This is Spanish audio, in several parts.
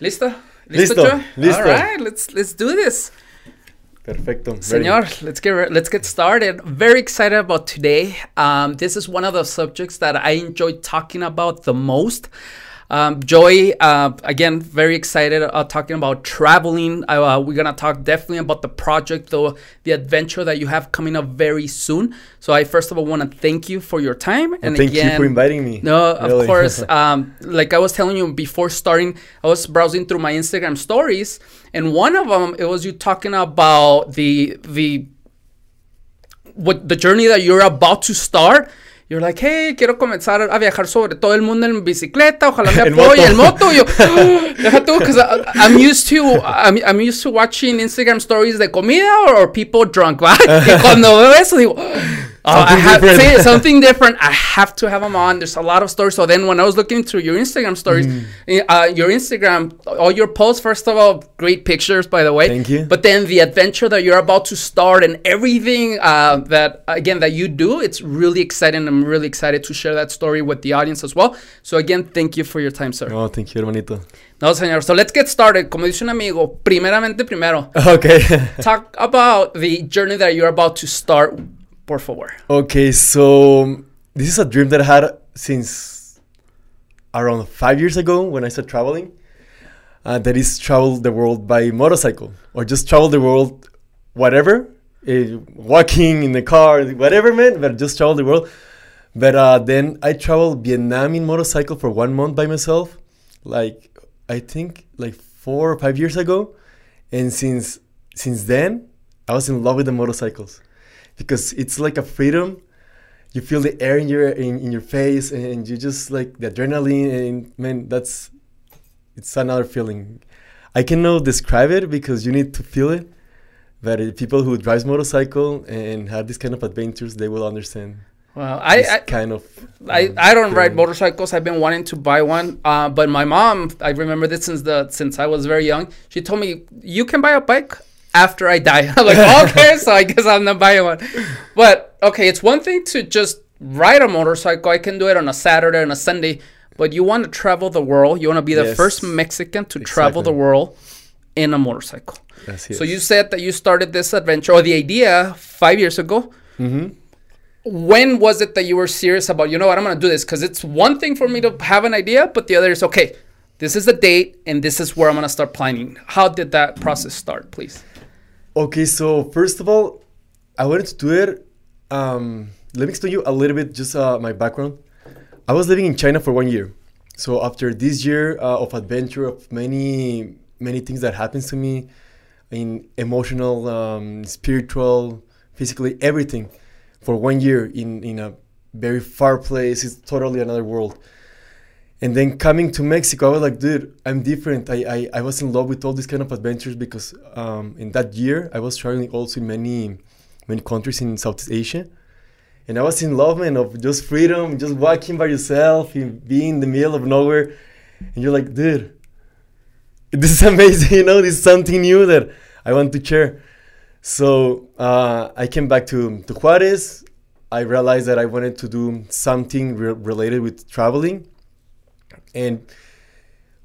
¿Listo? Listo, Joe? listo. All right, let's let's do this. Perfecto. Senor, let's get let's get started. Very excited about today. Um, this is one of the subjects that I enjoy talking about the most. Um, Joy, uh, again, very excited uh, talking about traveling. Uh, we're gonna talk definitely about the project, the the adventure that you have coming up very soon. So I first of all want to thank you for your time And thank you for inviting me. no, of course. Um, like I was telling you before starting, I was browsing through my Instagram stories, and one of them it was you talking about the the what the journey that you're about to start. You're like, hey, quiero comenzar a viajar sobre todo el mundo en bicicleta. Ojalá me apoye en moto. Y yo, deja tú, because I'm used to I'm, I'm used to watching Instagram stories de comida or, or people drunk, ¿va? Y cuando veo eso digo, oh, I have, different. sí, something different. I have to have them on. There's a lot of stories. So then when I was looking through your Instagram stories, Mm. eh, uh, your Instagram, all your posts, first of all, great pictures, by the way. Thank you. But then the adventure that you're about to start and everything uh, that, again, that you do, it's really exciting. I'm really excited to share that story with the audience as well. So again, thank you for your time, sir. No, thank you, hermanito. No, señor. So let's get started. Como dice un amigo, primeramente primero, Okay. talk about the journey that you're about to start, por favor. okay, so this is a dream that I had since around five years ago when I started traveling. Uh, that is travel the world by motorcycle or just travel the world, whatever, eh, walking in the car, whatever, man. But just travel the world. But uh, then I traveled Vietnam in motorcycle for one month by myself, like I think like four or five years ago, and since since then I was in love with the motorcycles because it's like a freedom. You feel the air in your in, in your face, and you just like the adrenaline, and man, that's it's another feeling. I cannot describe it because you need to feel it. But people who drives motorcycle and have this kind of adventures, they will understand Well, I, I kind of. I, um, I don't ride motorcycles. I've been wanting to buy one, uh, but my mom, I remember this since the since I was very young. She told me you can buy a bike after I die. I'm like, okay, so I guess I'm not buying one. But okay, it's one thing to just ride a motorcycle. I can do it on a Saturday and a Sunday. But you want to travel the world. You want to be the Yes. first Mexican to travel the world in a motorcycle. So you said that you started this adventure or the idea five years ago Mhm. when was it that you were serious about you know what i'm going to do this because it's one thing for me to have an idea but the other is okay this is the date and this is where i'm going to start planning how did that process start please Okay, so first of all, I wanted to it. Um, let me explain you a little bit just uh, my background. I was living in China for one year. So after this year uh, of adventure, of many many things that happens to me, in emotional, um, spiritual, physically, everything, for one year in in a very far place, it's totally another world. And then coming to Mexico, I was like, dude, I'm different. I, I, I was in love with all these kind of adventures because um, in that year I was traveling also in many many countries in Southeast Asia. And I was in love, man, of just freedom, just walking by yourself, being in the middle of nowhere. And you're like, dude, this is amazing, you know, this is something new that I want to share. So uh, I came back to, to Juarez. I realized that I wanted to do something re- related with traveling. And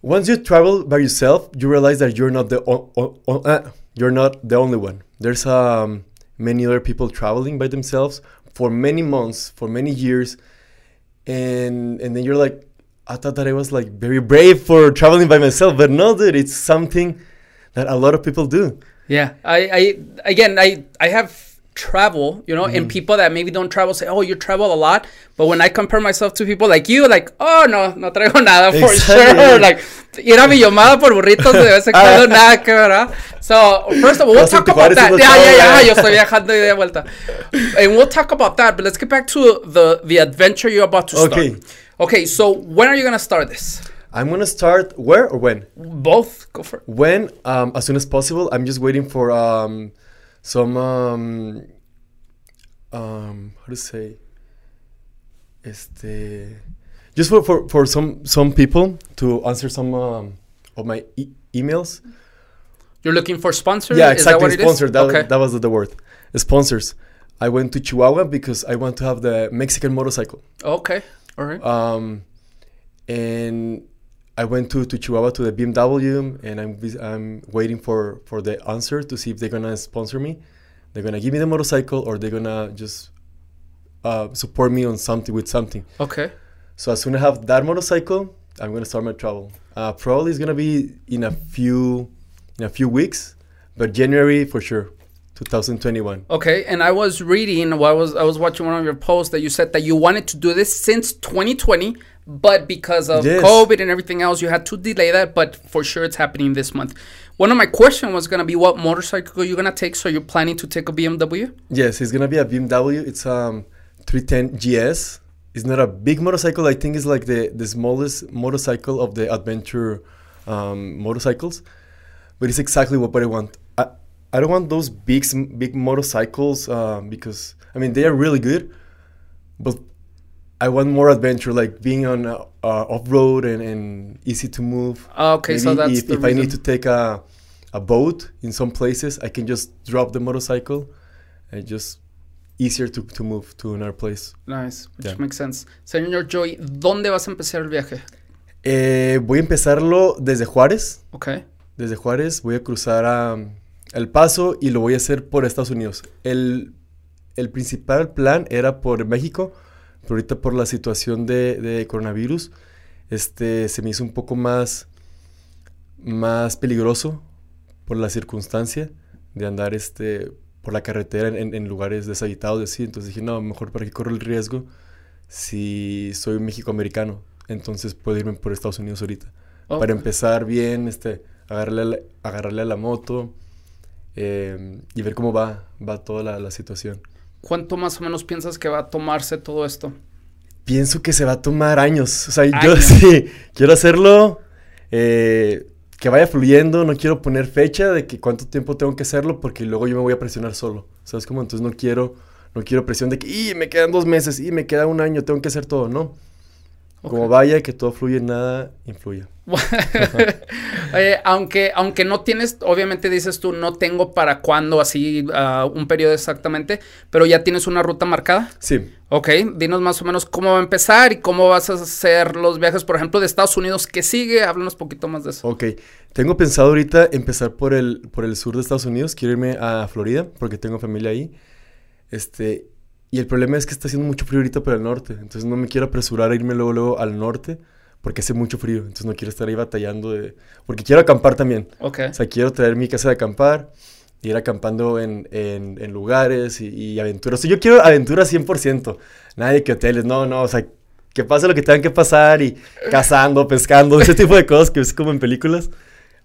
once you travel by yourself, you realize that you're not the o- o- uh, you're not the only one. There's um, many other people traveling by themselves for many months, for many years, and and then you're like, I thought that I was like very brave for traveling by myself, but no, dude, it's something that a lot of people do. yeah i, I again i i have travel you know and people that maybe don't travel say oh you travel a lot. But when i compare myself to people like you like oh no no traigo nada for Exactly. sure. Like ir a Villomada por burritos de vez en cuando nada que verdad so first of all we'll talk about that. yeah yeah yeah. yo estoy viajando y de vuelta. And we'll talk about that but let's get back to the the adventure you're about to Okay. start okay so when are you gonna start this? I'm gonna start where or when? both. Go for it. When? Um, as soon as possible. I'm just waiting for um, some um, um, how to say, este, just for, for, for some some people to answer some um, of my e- emails. You're looking for sponsors? Yeah, Is that exactly. is? Sponsor. That, okay. that was the word. Sponsors. I went to Chihuahua because I want to have the Mexican motorcycle. okay. All right. Um, and I went to, to Chihuahua to the BMW, and I'm I'm waiting for for the answer to see if they're gonna sponsor me. They're gonna give me the motorcycle, or they're gonna just uh, support me on something with something. Okay. So as soon as I have that motorcycle, I'm gonna start my travel. Uh, probably it's gonna be in a few in a few weeks, but January for sure, 2021. Okay, and I was reading while I was I was watching one of your posts that you said that you wanted to do this since 2020, but because of Yes. COVID and everything else, you had to delay that. But for sure, it's happening this month. One of my questions was gonna be what motorcycle you're gonna take. So you're planning to take a BMW? Yes, it's gonna be a BMW. It's um 310 GS. It's not a big motorcycle. I think it's like the the smallest motorcycle of the adventure um, motorcycles, but it's exactly what, I want. I I don't want those big big motorcycles um, because I mean they are really good, but I want more adventure, like being on uh, uh, off road and, and easy to move. Ah, Okay, so that's if, if I need to take a a boat in some places, I can just drop the motorcycle and just easier to, to move to another place. Nice, which Yeah. makes sense. Señor Joy, ¿dónde vas a empezar el viaje? Eh, voy a empezarlo desde Juárez. Okay. Desde Juárez voy a cruzar a El Paso y lo voy a hacer por Estados Unidos. El, el principal plan era por México, pero ahorita por la situación de, de coronavirus, este, se me hizo un poco más, más peligroso por la circunstancia de andar este, por la carretera en, en lugares deshabitados. Así. Entonces dije, no, mejor para que corro el riesgo si soy mexicoamericano. Entonces puedo irme por Estados Unidos ahorita Oh, para empezar bien, este, agarrarle a la, agarrarle a la moto eh, y ver cómo va, va toda la, la situación. ¿Cuánto más o menos piensas que va a tomarse todo esto? Pienso que se va a tomar años. O sea, yo sí quiero hacerlo, eh, que vaya fluyendo. No quiero poner fecha de que cuánto tiempo tengo que hacerlo porque luego yo me voy a presionar solo. ¿Sabes cómo? Entonces no quiero, no quiero presión de que, y me quedan dos meses, y me queda un año, tengo que hacer todo. No. Como vaya, que todo fluye, nada influya. Oye, aunque, aunque no tienes, obviamente dices tú, no tengo para cuándo, así, ah, un periodo exactamente, pero ya tienes una ruta marcada. Sí. Ok, dinos más o menos cómo va a empezar y cómo vas a hacer los viajes, por ejemplo, de Estados Unidos. ¿Qué sigue? Háblanos un poquito más de eso. Ok, tengo pensado ahorita empezar por el, por el sur de Estados Unidos. Quiero irme a Florida porque tengo familia ahí. Este, y el problema es que está haciendo mucho frío ahorita por el norte. Entonces no me quiero apresurar a irme luego, luego al norte porque hace mucho frío. Entonces no quiero estar ahí batallando de... Porque quiero acampar también. Ok. O sea, quiero traer mi casa de acampar, ir acampando en, en, en lugares y, y aventuras. O sea, yo quiero aventuras 100%. Nada de que hoteles, no, no, o sea, que pase lo que tengan que pasar y cazando, pescando, ese tipo de cosas que es como en películas.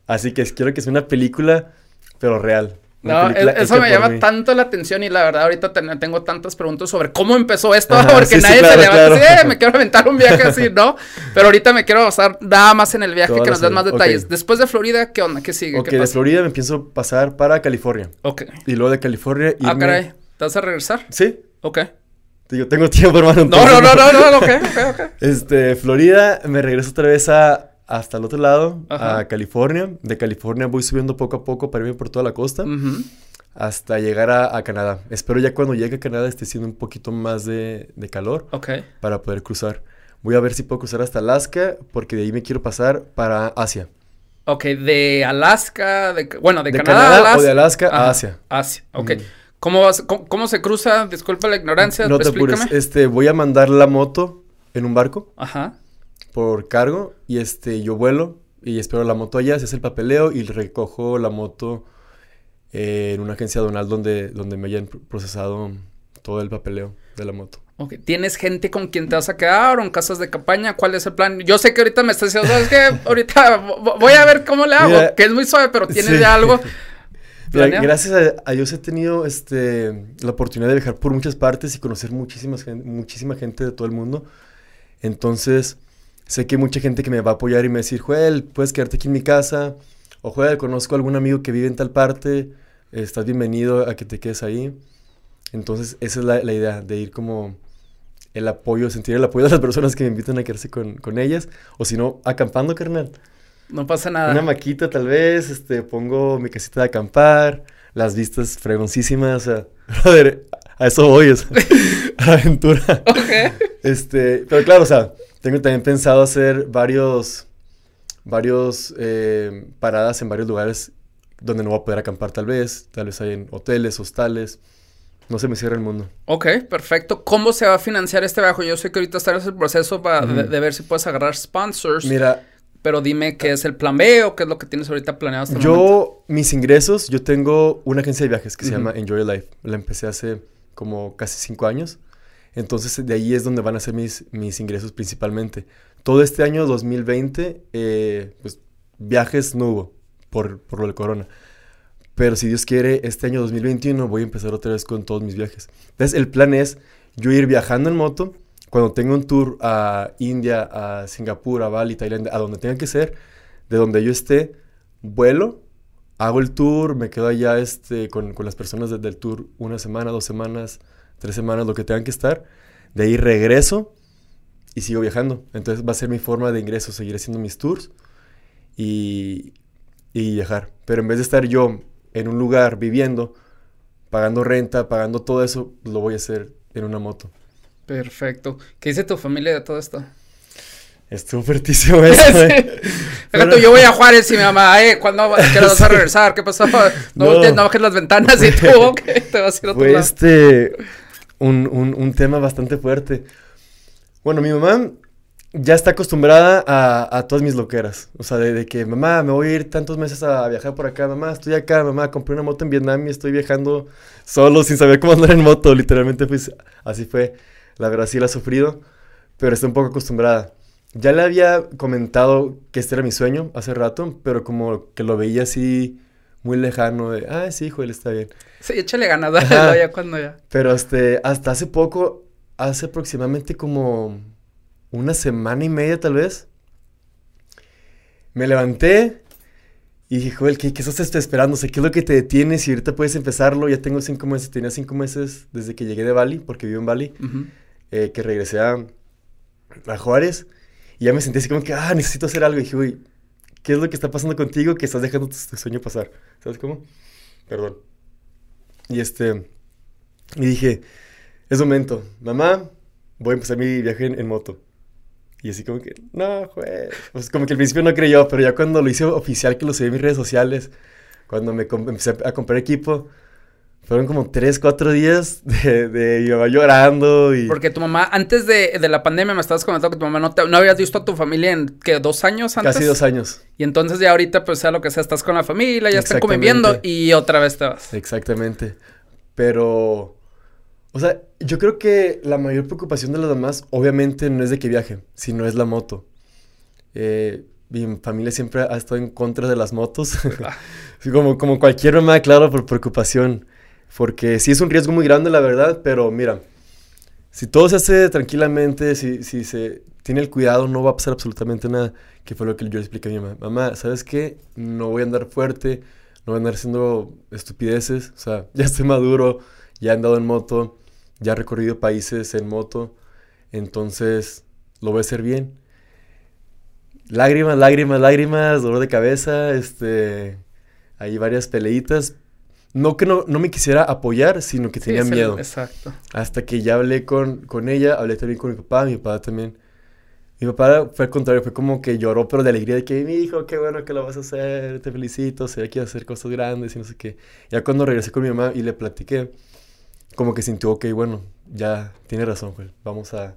Así que quiero que sea una película, pero real. No, e- eso me llama mí. tanto la atención y la verdad ahorita ten- tengo tantas preguntas sobre cómo empezó esto, Ajá, porque sí, sí, nadie claro, se levanta claro. así, "Eh, me quiero aventar un viaje así, ¿no? Pero ahorita me quiero basar nada más en el viaje, que nos des más detalles. Después de Florida, ¿qué onda? ¿Qué sigue? Ok, ¿Qué de? Florida me empiezo a pasar para California. Ok. Y luego de California Ah, irme- caray. ¿Te vas a regresar? Sí, Ok. digo, tengo tiempo, hermano. No, no, no, no, no, ok, ok, ok. Este, Florida, me regreso otra vez a, hasta el otro lado, Ajá. a California. De California voy subiendo poco a poco para irme por toda la costa hasta llegar a, a Canadá. Espero ya cuando llegue a Canadá esté siendo un poquito más de, de calor Ok. para poder cruzar. Voy a ver si puedo cruzar hasta Alaska porque de ahí me quiero pasar para Asia. Ok, de Alaska, de, bueno, de, De Canadá, Canadá a o Alaska. de Alaska a Asia. Asia, ok. Mm. ¿Cómo, vas, cómo, cómo se cruza? Disculpa la ignorancia, No te explícame. apures. Este, voy a mandar la moto en un barco Ajá. Por cargo y este, yo vuelo y espero la moto allá, se hace el papeleo y recojo la moto eh, en una agencia aduanal donde, donde me hayan pr- procesado todo el papeleo de la moto. Ok, ¿tienes gente con quien te vas a quedar o en casas de campaña? ¿Cuál es el plan? Yo sé que ahorita me estás diciendo, es que ahorita vo- voy a ver cómo le hago, Mira, que es muy suave, pero tienes sí. ya algo. Mira, gracias a, a Dios he tenido este, la oportunidad de viajar por muchas partes y conocer muchísimas muchísima gente de todo el mundo. Entonces, sé que hay mucha gente que me va a apoyar y me va a decir, Joel, puedes quedarte aquí en mi casa. O Joel, conozco a algún amigo que vive en tal parte. Estás bienvenido a que te quedes ahí. Entonces, esa es la, la idea, de ir como el apoyo, sentir el apoyo de las personas que me invitan a quedarse con, con ellas. O si no, acampando, carnal. No pasa nada. Una maquita tal vez, este, pongo mi casita de acampar, las vistas fregoncísimas, o sea, brother, a eso voy, o sea, a la aventura. Ok. Este, pero claro, o sea, tengo también pensado hacer varios, varios eh, paradas en varios lugares donde no voy a poder acampar tal vez, tal vez hay en hoteles, hostales. No se me cierra el mundo. Ok, perfecto. ¿Cómo se va a financiar este viaje? Yo sé que ahorita estás en el proceso para de, de, ver si puedes agarrar sponsors. Mira. Pero dime qué es el plan B o qué es lo que tienes ahorita planeado hasta Yo, momento? mis ingresos, yo tengo una agencia de viajes que se llama Enjoy Life. La empecé hace como casi cinco años. Entonces, de ahí es donde van a ser mis, mis ingresos principalmente. Todo este año 2020, eh, pues viajes no hubo por, por lo del corona. Pero si Dios quiere, este año 2021 voy a empezar otra vez con todos mis viajes. Entonces, el plan es yo ir viajando en moto. Cuando tenga un tour a India, a Singapur, a Bali, Tailandia, a donde tenga que ser, de donde yo esté, vuelo, hago el tour, me quedo allá este, con, con las personas del tour una semana, dos semanas, tres semanas, lo que tengan que estar. De ahí regreso y sigo viajando. Entonces va a ser mi forma de ingreso, seguir haciendo mis tours y, y viajar. Pero en vez de estar yo en un lugar viviendo, pagando renta, pagando todo eso, lo voy a hacer en una moto. Perfecto. ¿Qué dice tu familia de todo esto? Estuvo fuertísimo eso. eh. Pero... yo voy a Juárez y mi mamá, eh, ¿cuándo ¿qué vas a regresar? ¿Qué pasó? No, no. no bajes las ventanas y tú, ok, te vas a ir a otro Fue lado. este, un, un, un tema bastante fuerte. Bueno, mi mamá ya está acostumbrada a, a todas mis loqueras. O sea, de, de, que, mamá, me voy a ir tantos meses a viajar por acá. Mamá, estoy acá. Mamá, compré una moto en Vietnam y estoy viajando solo sin saber cómo andar en moto. Literalmente, pues, así fue. La verdad, sí la ha sufrido, pero está un poco acostumbrada. Ya le había comentado que este era mi sueño hace rato, pero como que lo veía así muy lejano de, ah, sí, hijo, él está bien. Sí, échale ganas, dale, ya cuando ya. Pero este, hasta hace poco, hace aproximadamente como una semana y media tal vez, me levanté y dije, Joel, ¿qué, ¿qué, estás esperando? O sea, ¿qué es lo que te detiene? Si ahorita puedes empezarlo, ya tengo cinco meses, tenía cinco meses desde que llegué de Bali, porque vivo en Bali, uh -huh. eh, que regresé a, a, Juárez, y ya me sentí así como que, ah, necesito hacer algo. Y dije, uy, ¿qué es lo que está pasando contigo que estás dejando tu, tu sueño pasar? ¿Sabes cómo? Perdón. Y este, y dije, es momento, mamá, voy a empezar mi viaje en, en moto. Y así como que, no, güey. Pues como que al principio no creyó, pero ya cuando lo hice oficial, que lo subí en mis redes sociales, cuando me empecé a comprar equipo, fueron como tres, cuatro días de, de llorando y... Porque tu mamá, antes de, de, la pandemia me estabas comentando que tu mamá no, te, no habías visto a tu familia en, ¿qué, dos años antes? Casi dos años. Y entonces ya ahorita, pues sea lo que sea, estás con la familia, ya están conviviendo y otra vez te vas. Exactamente. Pero... O sea, yo creo que la mayor preocupación de los demás, obviamente, no es de que viaje, sino es la moto. Eh, mi familia siempre ha estado en contra de las motos. como, como cualquier mamá, claro, por preocupación. Porque sí es un riesgo muy grande, la verdad, pero mira, si todo se hace tranquilamente, si, si se tiene el cuidado, no va a pasar absolutamente nada. Que fue lo que yo expliqué a mi mamá. Mamá, ¿sabes qué? No voy a andar fuerte, no voy a andar haciendo estupideces. O sea, ya estoy maduro, ya he andado en moto ya he recorrido países en moto, entonces lo voy a hacer bien. Lágrimas, lágrimas, lágrimas, dolor de cabeza, este, hay varias peleitas. No que no, no me quisiera apoyar, sino que tenía miedo. exacto. Hasta que ya hablé con, con ella, hablé también con mi papá, mi papá también. Mi papá fue al contrario, fue como que lloró, pero de alegría de que, mi hijo, qué bueno que lo vas a hacer, te felicito, sé que vas a hacer cosas grandes y no sé qué. Ya cuando regresé con mi mamá y le platiqué, como que sintió, ok, bueno, ya tiene razón, Joel, vamos a,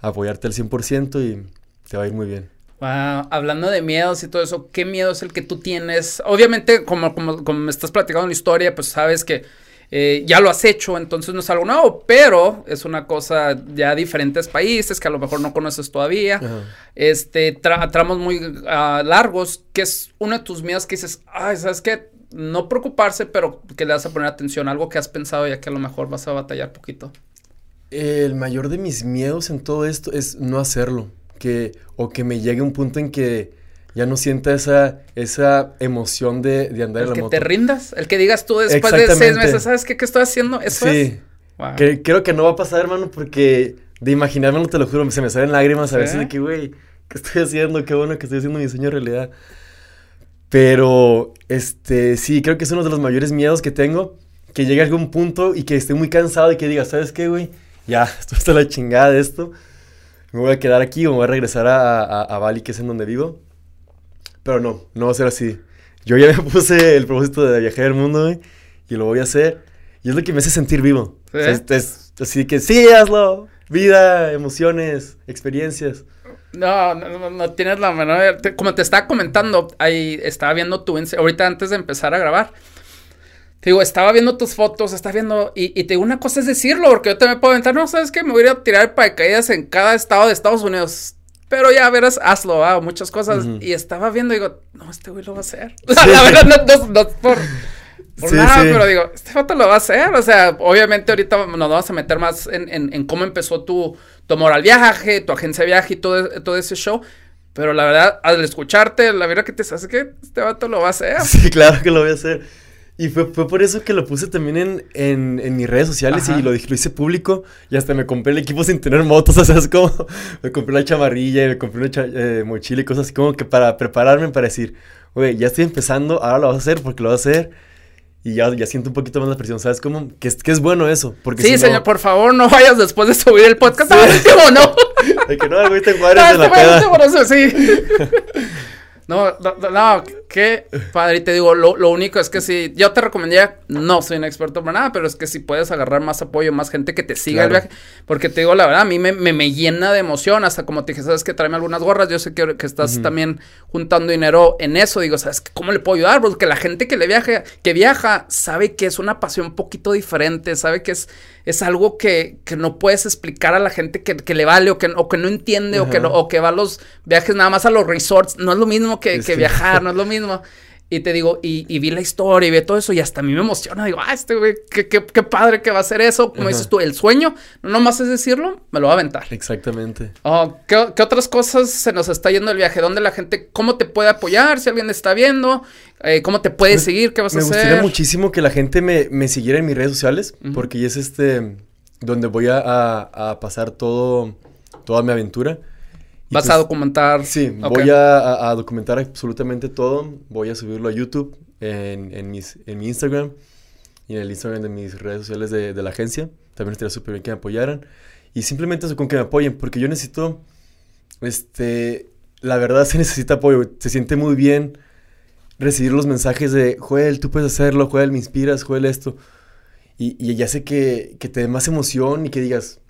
a apoyarte al 100% y te va a ir muy bien. Wow, hablando de miedos y todo eso, ¿qué miedo es el que tú tienes? Obviamente, como, como, como me estás platicando la historia, pues sabes que eh, ya lo has hecho, entonces no es algo nuevo, pero es una cosa ya diferentes países que a lo mejor no conoces todavía. Ajá. Este, tra tramos muy uh, largos, que es uno de tus miedos que dices, ay, ¿sabes qué? No preocuparse, pero que le vas a poner atención, algo que has pensado ya que a lo mejor vas a batallar poquito. El mayor de mis miedos en todo esto es no hacerlo. Que, o que me llegue un punto en que ya no sienta esa, esa emoción de, de andar el en la que moto. te rindas, el que digas tú después de seis meses, ¿sabes qué, qué estoy haciendo? Eso sí. es. Wow. Que- creo que no va a pasar, hermano, porque de imaginármelo, te lo juro, se me salen lágrimas a ¿Sí? veces de que, güey, ¿qué estoy haciendo? Qué bueno que estoy haciendo mi sueño realidad. Pero, este, sí, creo que es uno de los mayores miedos que tengo, que llegue a algún punto y que esté muy cansado y que diga, ¿sabes qué, güey? Ya, esto está la chingada de esto. Me voy a quedar aquí o me voy a regresar a, a, a Bali, que es en donde vivo. Pero no, no va a ser así. Yo ya me puse el propósito de viajar el mundo, güey, y lo voy a hacer. Y es lo que me hace sentir vivo. ¿Sí? O sea, es- es así que sí, hazlo. Vida, emociones, experiencias. No, no, no, no tienes la menor. te- como te estaba comentando, ahí estaba viendo tu. Ahorita antes de empezar a grabar. Te digo, estaba viendo tus fotos, estaba viendo. Y, y te digo, una cosa es decirlo, porque yo te me puedo aventar. No, sabes que me voy a ir a tirar paracaídas en cada estado de Estados Unidos. Pero ya verás, hazlo, ah, muchas cosas. Y estaba viendo y digo, no, este güey lo va a hacer. la verdad, no, no, por. por Sí, nada, sí. pero digo, este vato lo va a hacer. O sea, obviamente ahorita nos vamos a meter más en, en- en cómo empezó tu, tu amor al viaje, tu agencia de viaje y todo, todo ese show. Pero la verdad, al escucharte, la verdad que te hace que este vato lo va a hacer. Sí, claro que lo voy a hacer. Y fue, fue por eso que lo puse también en, en, en mis redes sociales Ajá. y lo, lo hice público. Y hasta me compré el equipo sin tener motos. O sea, es como. Me compré la chamarrilla y me compré una cha- eh, mochila y cosas así como que para prepararme para decir, oye, ya estoy empezando, ahora lo vas a hacer porque lo vas a hacer. Y ya, ya siento un poquito más la presión, ¿sabes cómo? Que es, que es bueno eso. Porque Sí, si no- señor, por favor, no vayas después de subir el podcast. Sí. ¡Ah, último, no! De que no, güey, te encuadres No, de la güey, peda. por eso, sí. No, no, no, qué padre. Y te digo, lo, lo único es que si yo te recomendaría, no soy un experto para nada, pero es que si puedes agarrar más apoyo, más gente que te siga el viaje. Porque te digo, la verdad, a mí me, me, me llena de emoción. Hasta como te dije, sabes que tráeme algunas gorras. Yo sé que, que estás también juntando dinero en eso. Digo, ¿sabes cómo le puedo ayudar? Porque la gente que le viaja, que viaja, sabe que es una pasión un poquito diferente, sabe que es, es algo que, que no puedes explicar a la gente que, que le vale o que, o que no entiende o que, o que va a los viajes nada más a los resorts. No es lo mismo que, Es que que- viajar, no es lo mismo. Y te digo, y, y vi la historia y vi todo eso y hasta a mí me emociona. Digo, ah, este güey, qué, qué, qué padre que va a hacer eso. Como Ajá. dices tú, el sueño, no nomás es decirlo, me lo va a aventar. Exactamente. Oh, ¿qué, qué otras cosas se nos está yendo el viaje? ¿Dónde la gente, cómo te puede apoyar? Si alguien está viendo, eh, ¿cómo te puede Me- seguir? ¿Qué vas a Me hacer? gustaría muchísimo que la gente me, me siguiera en mis redes sociales, Ujú. porque ahí es este donde voy a, a- a pasar todo, toda mi aventura. ¿Vas pues, a documentar? Sí, Ok. voy a, a- a documentar absolutamente todo. Voy a subirlo a YouTube, en, en mis, en mi Instagram y en el Instagram de mis redes sociales de, de la agencia. También estaría súper bien que me apoyaran. Y simplemente eso con que me apoyen, porque yo necesito, este, la verdad se necesita apoyo. Se siente muy bien recibir los mensajes de, Joel, tú puedes hacerlo, Joel, me inspiras, Joel, esto. Y, y ya sé que, que te dé más emoción y que digas,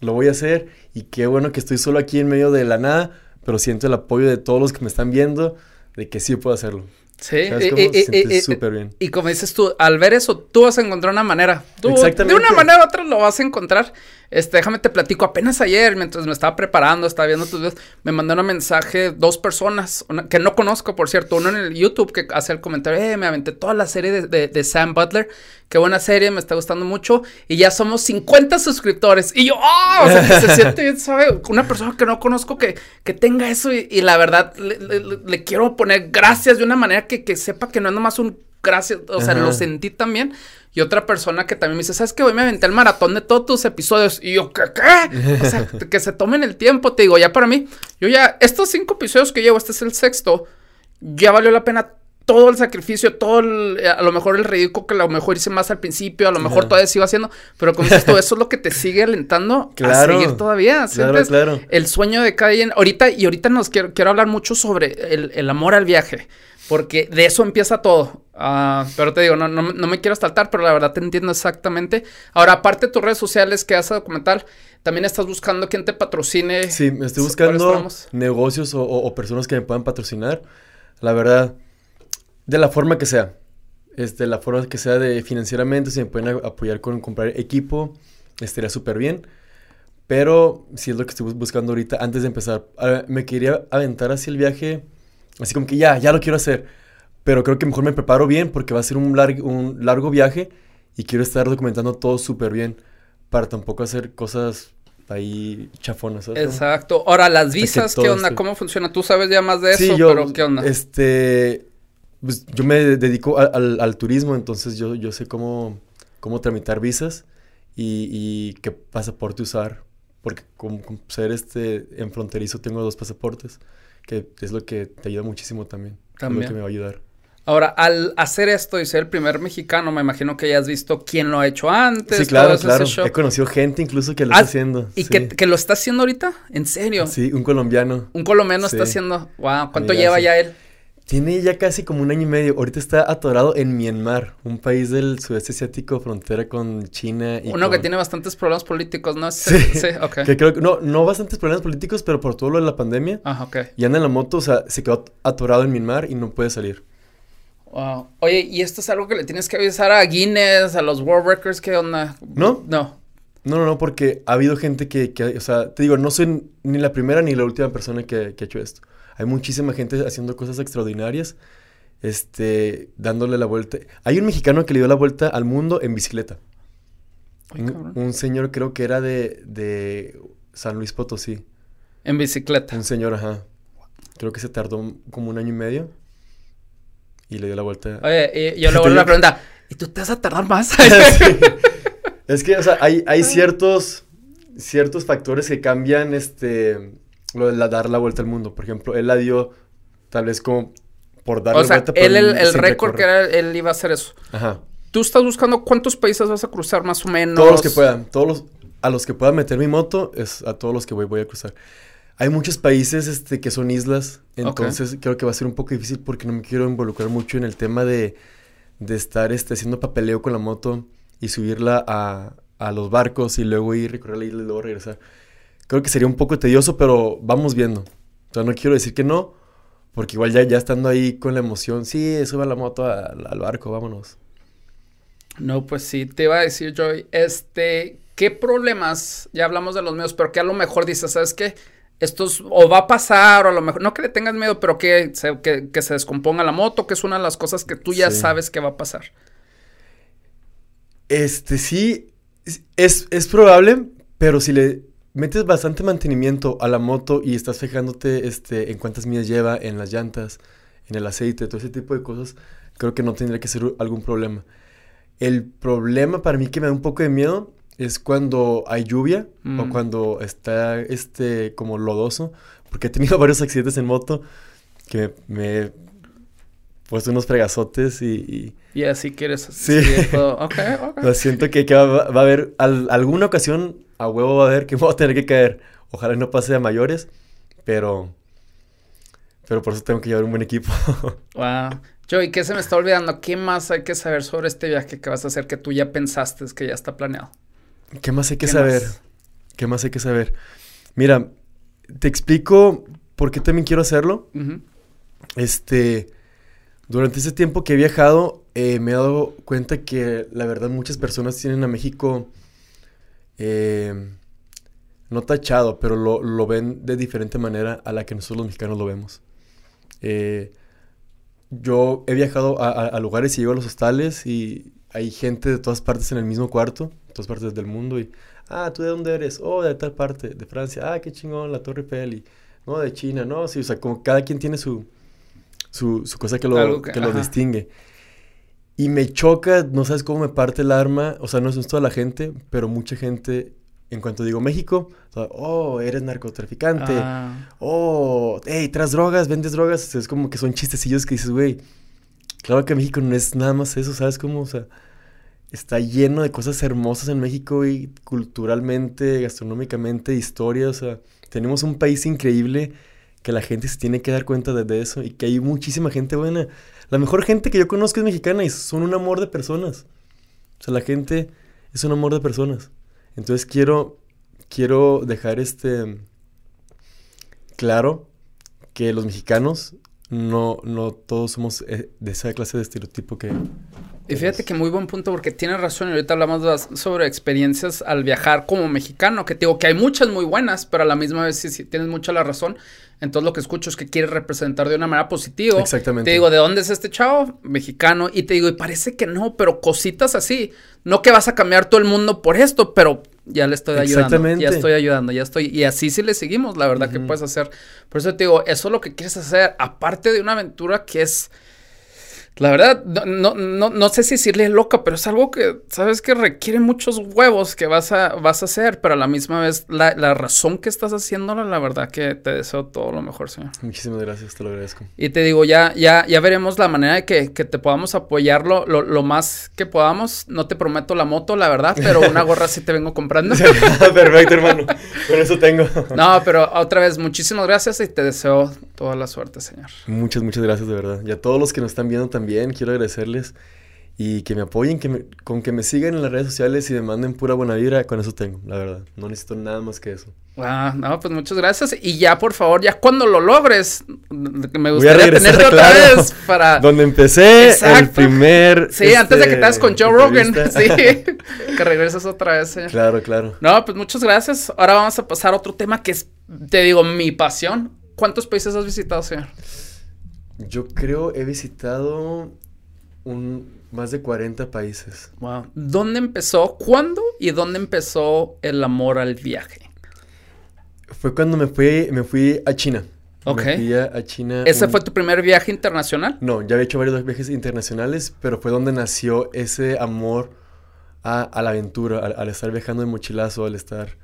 lo voy a hacer y qué bueno que estoy solo aquí en medio de la nada, pero siento el apoyo de todos los que me están viendo de que sí puedo hacerlo. Sí, Se y- siente y- súper bien. Y como dices tú, al ver eso, tú vas a encontrar una manera. Tú, Exactamente. De una manera u otra lo vas a encontrar. Este, déjame te platico. Apenas ayer, mientras me estaba preparando, estaba viendo tus videos, me mandaron un mensaje dos personas una- que no conozco, por cierto. Uno en el YouTube que hace el comentario, eh, me aventé toda la serie de, de- de Sam Butler. Qué buena serie, me está gustando mucho. Y ya somos 50 suscriptores. Y yo, ¡oh! O sea, que se siente bien, ¿sabe? Una persona que no conozco que, que tenga eso. Y, y la verdad, le, le- le- le quiero poner gracias de una manera que, que sepa que no es nomás un gracias. O sea, Ajá. lo sentí también. Y otra persona que también me dice, ¿sabes qué? Hoy me aventé el maratón de todos tus episodios. Y yo, ¿qué? qué? O sea, que se tomen el tiempo, te digo, ya para mí. Yo ya, estos cinco episodios que llevo, este es el sexto, ya valió la pena todo el sacrificio, todo el, eh, a lo mejor el ridículo que a lo mejor hice más al principio, a lo mejor Ajá. todavía sigo haciendo, pero como dices tú, eso es lo que te sigue alentando a Claro. seguir todavía. Claro, ¿sientes? claro. El sueño de cada quien. Ahorita, y ahorita nos quiero, quiero hablar mucho sobre el, el amor al viaje, porque de eso empieza todo. Ah, pero te digo, no, no, no me quiero saltar, pero la verdad te entiendo exactamente. Ahora, aparte de tus redes sociales que haces documental, también estás buscando quien te patrocine. Sí, me estoy ¿Cuáles buscando negocios o, o- o personas que me puedan patrocinar. La verdad, de la forma que sea. Este, la forma que sea de financieramente, si me pueden apoyar con comprar equipo, estaría súper bien. Pero si es lo que estoy bus- buscando ahorita, antes de empezar, a- me quería aventar hacia el viaje, así como que ya, ya lo quiero hacer. Pero creo que mejor me preparo bien porque va a ser un, lar- un largo viaje y quiero estar documentando todo súper bien para tampoco hacer cosas ahí chafonas. ¿sabes? Exacto. Ahora, las visas, ¿qué onda? esté- ¿Cómo funciona? Tú sabes ya más de eso, Sí, yo, pero ¿qué onda? Este, pues, yo me dedico a- al, al turismo, entonces yo, yo sé cómo, cómo tramitar visas y, y qué pasaporte usar, porque como, como ser este en fronterizo tengo dos pasaportes, que es lo que te ayuda muchísimo también. Es También. lo que me va a ayudar. Ahora, al hacer esto y ser el primer mexicano, me imagino que ya has visto quién lo ha hecho antes. Sí, claro, claro. He conocido gente incluso que lo Ah, está haciendo. ¿Y sí. que, que lo está haciendo ahorita? ¿En serio? Sí, un colombiano. Un colombiano está haciendo. Wow, ¿cuánto Amigazo. lleva ya él? Tiene ya casi como un año y medio. Ahorita está atorado en Myanmar, un país del sudeste asiático, frontera con China y Uno que tiene bastantes problemas políticos, ¿no? Sí. sí, ok. Que creo que, no, no bastantes problemas políticos, pero por todo lo de la pandemia. Ah, ok. Y anda en la moto, o sea, se quedó atorado en Myanmar y no puede salir. Wow. Oye, ¿y esto es algo que le tienes que avisar a Guinness, a los World Records? ¿Qué onda? ¿No? No. No, no, no, porque ha habido gente que, que, o sea, te digo, no soy ni la primera ni la última persona que, que ha hecho esto. Hay muchísima gente haciendo cosas extraordinarias, este, dándole la vuelta. Hay un mexicano que le dio la vuelta al mundo en bicicleta. Ay, Un, señor creo que era de, de San Luis Potosí. En bicicleta. Un señor, ajá. Creo que se tardó como un año y medio y le dio la vuelta. Oye, y yo le vuelvo digo a preguntar, ¿y tú te vas a tardar más? Sí. Es que, o sea, hay, hay ciertos, ciertos factores que cambian este, lo de la- dar la vuelta al mundo. Por ejemplo, él la dio tal vez como por darle o sea, vuelta. él, el, el récord que era, él iba a hacer eso. Ajá. ¿Tú estás buscando cuántos países vas a cruzar más o menos? Todos los que puedan, todos los, a los que pueda meter mi moto, es a todos los que voy, voy a cruzar. Hay muchos países este, que son islas, entonces creo que va a ser un poco difícil porque no me quiero involucrar mucho en el tema de, de estar este, haciendo papeleo con la moto y subirla a, a los barcos y luego ir, recorrer la isla y luego regresar. Creo que sería un poco tedioso, pero vamos viendo. O sea, no quiero decir que no, porque igual ya, ya estando ahí con la emoción, sí, suba la moto al, al barco, vámonos. No, pues sí, te iba a decir, Joy, este, ¿qué problemas? Ya hablamos de los medios, pero que a lo mejor dices, ¿sabes qué? Esto es- o va a pasar, o a lo mejor, no que le tengas miedo, pero que se, que, que se descomponga la moto, que es una de las cosas que tú ya Sí. sabes que va a pasar. Este sí, es, es probable, pero si le metes bastante mantenimiento a la moto y estás fijándote este, en cuántas millas lleva, en las llantas, en el aceite, todo ese tipo de cosas, creo que no tendría que ser algún problema. El problema para mí que me da un poco de miedo es cuando hay lluvia Mm. o cuando está este como lodoso, porque he tenido varios accidentes en moto que me, he puesto unos fregazotes y- y Y así quieres. Sí. todo. Ok, ok. lo siento que, que va, va a haber al- alguna ocasión a huevo va a haber que voy a tener que caer. Ojalá no pase a mayores, pero pero por eso tengo que llevar un buen equipo. Wow. Joey, ¿qué se me está olvidando? ¿Qué más hay que saber sobre este viaje que vas a hacer que tú ya pensaste que ya está planeado? ¿Qué más hay que ¿Qué saber? más? ¿Qué más hay que saber? Mira, te explico por qué también quiero hacerlo. Este, durante ese tiempo que he viajado, eh, me he dado cuenta que la verdad muchas personas tienen a México eh, no tachado, pero lo, lo ven de diferente manera a la que nosotros los mexicanos lo vemos. Eh, yo he viajado a, a- a lugares y llego a los hostales y hay gente de todas partes en el mismo cuarto, de todas partes del mundo y, ah, ¿tú de dónde eres? Oh, de tal parte, de Francia, ah, qué chingón, la Torre Eiffel y, no, de China, no, sí, o sea, como cada quien tiene su, su, su cosa que lo, Algo que- que lo distingue. Y me choca, no sabes cómo me parte el arma, o sea, no es toda la gente, pero mucha gente, en cuanto digo México, o sea, oh, eres narcotraficante, Ah, oh, hey, tras drogas, vendes drogas, o sea, es como que son chistecillos que dices, güey, claro que México no es nada más eso, ¿sabes cómo? O sea, está lleno de cosas hermosas en México y culturalmente, gastronómicamente, historia, o sea, tenemos un país increíble que la gente se tiene que dar cuenta de, de eso y que hay muchísima gente buena. La mejor gente que yo conozco es mexicana y son un amor de personas. O sea, la gente es un amor de personas. Entonces quiero, quiero dejar este claro que los mexicanos no, no todos somos eh, de esa clase de estereotipo que... Y fíjate que muy buen punto porque tienes razón y ahorita hablamos sobre experiencias al viajar como mexicano, que te digo que hay muchas muy buenas, pero a la misma vez sí, sí, tienes mucha la razón. Entonces lo que escucho es que quieres representar de una manera positiva. Exactamente. Te digo, ¿de dónde es este chavo? Mexicano. Y te digo, y parece que no, pero cositas así. No que vas a cambiar todo el mundo por esto, pero ya le estoy ayudando. Exactamente. Ya estoy ayudando, ya estoy. Y así sí le seguimos, la verdad que puedes hacer. Por eso te digo, eso es lo que quieres hacer, aparte de una aventura que es La verdad, no, no, no, sé si decirle loca, pero es algo que, sabes que requiere muchos huevos que vas a, vas a hacer, pero a la misma vez la, la razón que estás haciéndolo, la verdad que te deseo todo lo mejor, señor. Muchísimas gracias, te lo agradezco. Y te digo, ya, ya, ya veremos la manera de que, que te podamos apoyar lo, lo, más que podamos. No te prometo la moto, la verdad, pero una gorra sí te vengo comprando. Perfecto, hermano. Con eso tengo. no, pero otra vez, muchísimas gracias y te deseo toda la suerte, señor. Muchas, muchas gracias, de verdad. Y a todos los que nos están viendo también también quiero agradecerles y que me apoyen, que con que me sigan en las redes sociales y me manden pura buena vibra, con eso tengo, la verdad. No necesito nada más que eso. Ah, no, pues muchas gracias. Y ya, por favor, ya cuando lo logres, me gustaría tenerte otra vez para... Donde empecé, el primer... Sí, antes de que te con Joe Rogan, sí, que regreses otra vez. Claro, claro. No, pues muchas gracias. Ahora vamos a pasar a otro tema que es, te digo, mi pasión. ¿Cuántos países has visitado, señor? Yo creo he visitado un, más de 40 países. Wow. ¿Dónde empezó? ¿Cuándo y dónde empezó el amor al viaje? Fue cuando me fui, me fui a China. Ok. Me fui a, China. ¿Ese fue tu primer viaje internacional? No, ya había hecho varios viajes internacionales, pero fue donde nació ese amor a, la aventura, al, estar viajando de mochilazo, al estar...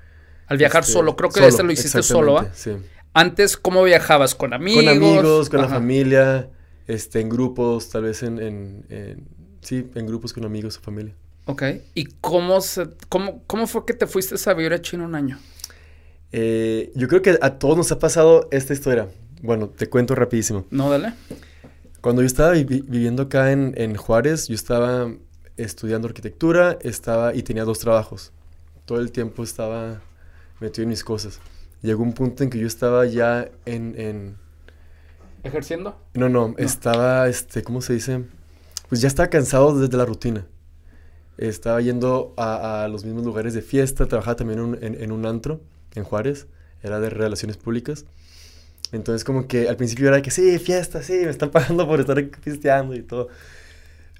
Al viajar este, solo, creo que ese lo hiciste solo, ¿ah? Sí. Antes, ¿cómo viajabas? ¿Con amigos? Con amigos, con la familia, este, en grupos, tal vez en, en, sí, en grupos con amigos o familia. Ok. ¿Y cómo, se, cómo, cómo fue que te fuiste a vivir a China un año? Eh, yo creo que a todos nos ha pasado esta historia. Bueno, te cuento rapidísimo. No, dale. Cuando yo estaba viviendo acá en, en, Juárez, yo estaba estudiando arquitectura, estaba y tenía dos trabajos. Todo el tiempo estaba metido en mis cosas llegó un punto en que yo estaba ya en... ¿Ejerciendo? No, no, estaba, este, ¿cómo se dice? Pues ya estaba cansado desde la rutina. Estaba yendo a, los mismos lugares de fiesta, trabajaba también en, un antro en Juárez, era de relaciones públicas. Entonces como que al principio era que sí, fiesta, sí, me están pagando por estar fiesteando y todo.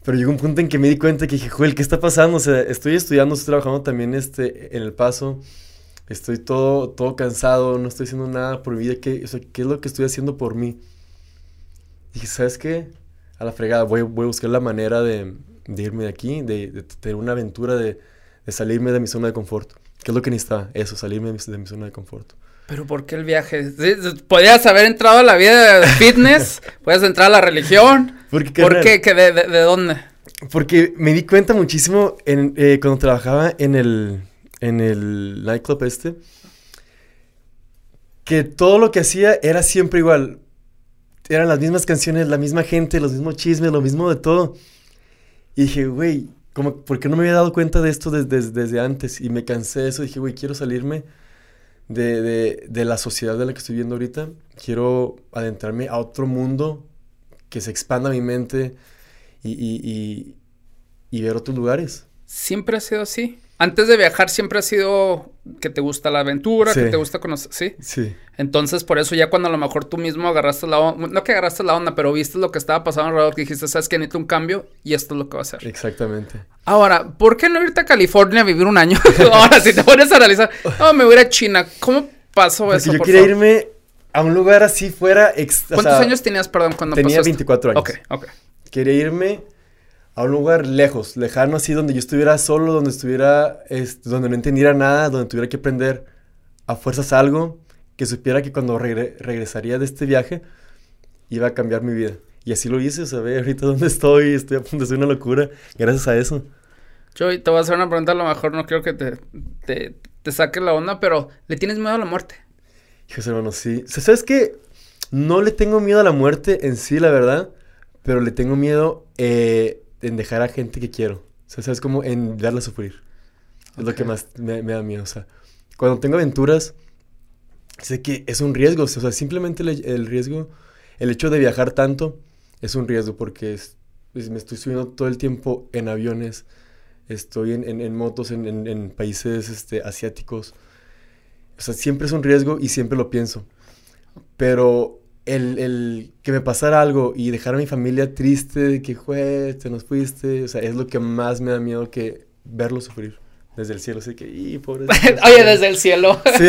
Pero llegó un punto en que me di cuenta que dije, Joel, ¿qué está pasando? O sea, estoy estudiando, estoy trabajando también este, en El Paso estoy todo, todo cansado, no estoy haciendo nada por mi vida, ¿qué, ¿qué es lo que estoy haciendo por mí? Y dije, ¿sabes qué? A la fregada, voy, voy a buscar la manera de, irme de aquí, de, tener una aventura, de, salirme de mi zona de confort. ¿Qué es lo que necesitaba? Eso, salirme de mi, zona de confort. Pero ¿por qué el viaje? Podías haber entrado a la vida de fitness, podías entrar a la religión. ¿Por qué? ¿De, de, dónde? Porque me di cuenta muchísimo en, eh, cuando trabajaba en el, en el nightclub este, que todo lo que hacía era siempre igual. Eran las mismas canciones, la misma gente, los mismos chismes, lo mismo de todo. Y dije, güey, ¿por qué no me había dado cuenta de esto desde, desde antes? Y me cansé de eso. Dije, güey, quiero salirme de, de, de, la sociedad de la que estoy viendo ahorita. Quiero adentrarme a otro mundo que se expanda mi mente y, y, y, y ver otros lugares. ¿Siempre ha sido así? Antes de viajar siempre ha sido que te gusta la aventura, que te gusta conocer, ¿sí? Sí. Entonces, por eso ya cuando a lo mejor tú mismo agarraste la onda, no que agarraste la onda, pero viste lo que estaba pasando alrededor, que dijiste, sabes que necesito un cambio y esto es lo que va a hacer. Exactamente. Ahora, ¿por qué no irte a California a vivir un año? Ahora, si te pones a analizar, oh, me voy a ir a China, ¿cómo pasó eso? Yo quería irme a un lugar así fuera. ¿Cuántos años tenías, perdón, cuando Tenía 24 años. Ok, ok. Quería irme a un lugar lejos, lejano así, donde yo estuviera solo, donde estuviera, donde no entendiera nada, donde tuviera que aprender a fuerzas algo, que supiera que cuando regresaría de este viaje iba a cambiar mi vida. Y así lo hice, o sea, ve ahorita dónde estoy, estoy a punto de hacer una locura, gracias a eso. Yo te voy a hacer una pregunta, a lo mejor no quiero que te, te, te saque la onda, pero ¿le tienes miedo a la muerte? Hijos hermano, sí. O sea, ¿sabes qué? No le tengo miedo a la muerte en sí, la verdad, pero le tengo miedo eh, en dejar a gente que quiero. O sea, ¿sabes? Como en darle a sufrir. Es lo que más me, da miedo. O sea, cuando tengo aventuras, sé que es un riesgo. O sea, simplemente el, riesgo, el hecho de viajar tanto, es un riesgo porque me estoy subiendo todo el tiempo en aviones, estoy en, en, motos en, en, países este, asiáticos. O sea, siempre es un riesgo y siempre lo pienso. Pero el, el, que me pasara algo y dejar a mi familia triste de que, juez, te nos fuiste, o sea, es lo que más me da miedo que verlo sufrir desde el cielo. Así que, y pobre. Oye, desde el cielo. Sí.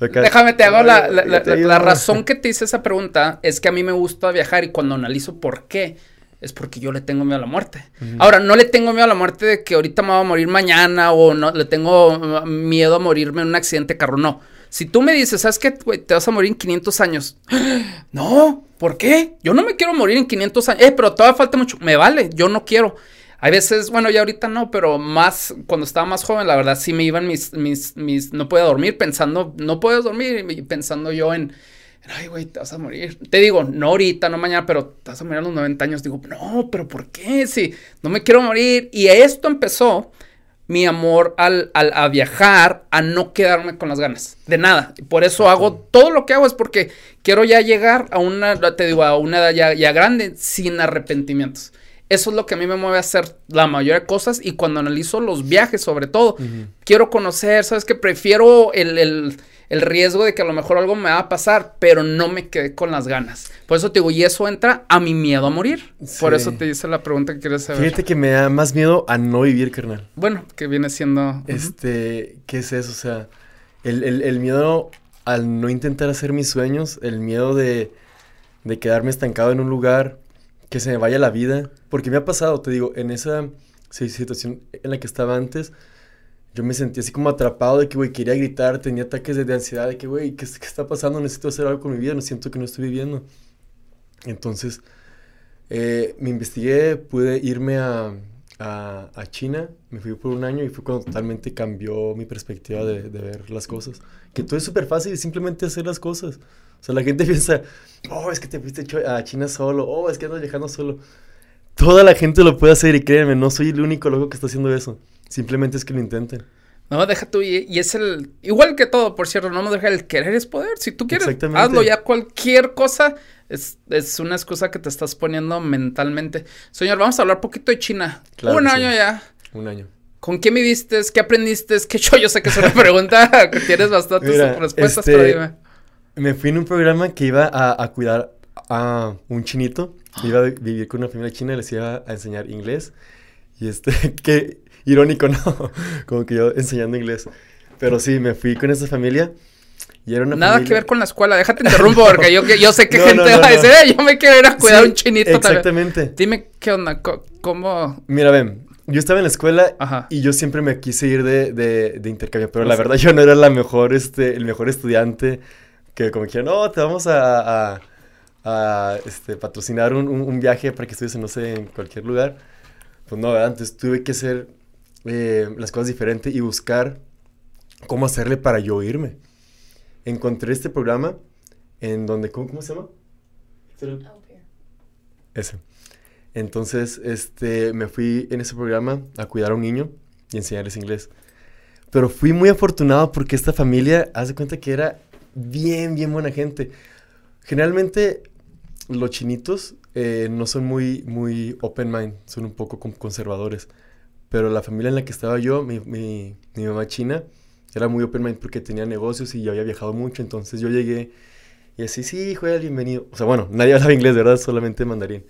Déjame, te hago la, la, la, razón que te hice esa pregunta es que a mí me gusta viajar y cuando analizo por qué, es porque yo le tengo miedo a la muerte. Ahora, no le tengo miedo a la muerte de que ahorita me voy a morir mañana o no le tengo miedo a morirme en un accidente de carro, no. Si tú me dices, ¿sabes qué? te vas a morir en 500 años. No, ¿por qué? Yo no me quiero morir en 500 años. Eh, pero todavía falta mucho. Me vale, yo no quiero. Hay veces, bueno, ya ahorita no, pero más, cuando estaba más joven, la verdad sí me iban mis, mis, mis, no podía dormir pensando, no puedes dormir, pensando yo en, ay, güey, te vas a morir. Te digo, no ahorita, no mañana, pero te vas a morir a los 90 años. Digo, no, pero ¿por qué? Si no me quiero morir. Y esto empezó mi amor al, al, a viajar, a no quedarme con las ganas de nada. Por eso hago todo lo que hago, es porque quiero ya llegar a una, te digo, a una edad ya, ya grande sin arrepentimientos. Eso es lo que a mí me mueve a hacer la mayoría de cosas y cuando analizo los viajes sobre todo, quiero conocer, sabes que prefiero el, riesgo de que a lo mejor algo me va a pasar, pero no me quedé con las ganas. Por eso te digo, y eso entra a mi miedo a morir. Por eso te hice la pregunta que quieres saber. Fíjate que me da más miedo a no vivir, carnal. Bueno, que viene siendo... Este, ¿qué es eso? O sea, el, el, miedo al no intentar hacer mis sueños, el miedo de, de quedarme estancado en un lugar que se me vaya la vida. Porque me ha pasado, te digo, en esa situación en la que estaba antes, yo me sentí así como atrapado de que, güey, quería gritar, tenía ataques de, ansiedad, de que, güey, ¿qué, ¿qué, está pasando? Necesito hacer algo con mi vida, no siento que no estoy viviendo. Entonces, eh, me investigué, pude irme a, a, a, China, me fui por un año y fue cuando totalmente cambió mi perspectiva de, de ver las cosas. Que todo es súper fácil, simplemente hacer las cosas. O sea, la gente piensa, oh, es que te fuiste a China solo, oh, es que andas viajando solo. Toda la gente lo puede hacer y créeme, no soy el único loco que está haciendo eso. Simplemente es que lo intenten. No, deja tú, y, es el, igual que todo, por cierto, no me deja el querer es poder. Si tú quieres, hazlo ya cualquier cosa, es, es, una excusa que te estás poniendo mentalmente. Señor, vamos a hablar un poquito de China. un año ya. Un año. ¿Con qué me viste? ¿Qué aprendiste? ¿Qué yo? Yo sé que es una pregunta que tienes bastantes respuestas, pero este, dime me fui en un programa que iba a, cuidar a un chinito. Iba a vivir con una familia china y les iba a enseñar inglés. Y este, qué irónico, ¿no? Como que yo enseñando inglés. Pero sí, me fui con esa familia. Y era una Nada que ver con la escuela, déjate interrumpo porque yo, yo sé que gente va a decir, eh, yo me quiero ir a cuidar un chinito. Exactamente. Dime qué onda, cómo... Mira, ven, yo estaba en la escuela y yo siempre me quise ir de, de, de intercambio, pero la verdad yo no era la mejor, este, el mejor estudiante que como que, no, te vamos a, a, este, patrocinar un, un, viaje para que estudies, no sé, en cualquier lugar. Pues no, ¿verdad? Entonces tuve que hacer eh, las cosas diferentes y buscar cómo hacerle para yo irme. Encontré este programa en donde, ¿cómo, cómo se llama? Ese. Entonces, este, me fui en ese programa a cuidar a un niño y enseñarles inglés. Pero fui muy afortunado porque esta familia, haz de cuenta que era bien, bien buena gente. Generalmente los chinitos eh, no son muy, muy open mind, son un poco conservadores. Pero la familia en la que estaba yo, mi, mi, mi mamá china, era muy open mind porque tenía negocios y yo había viajado mucho. Entonces yo llegué y así, sí, juega bienvenido. O sea, bueno, nadie hablaba inglés, ¿verdad? Solamente mandarín.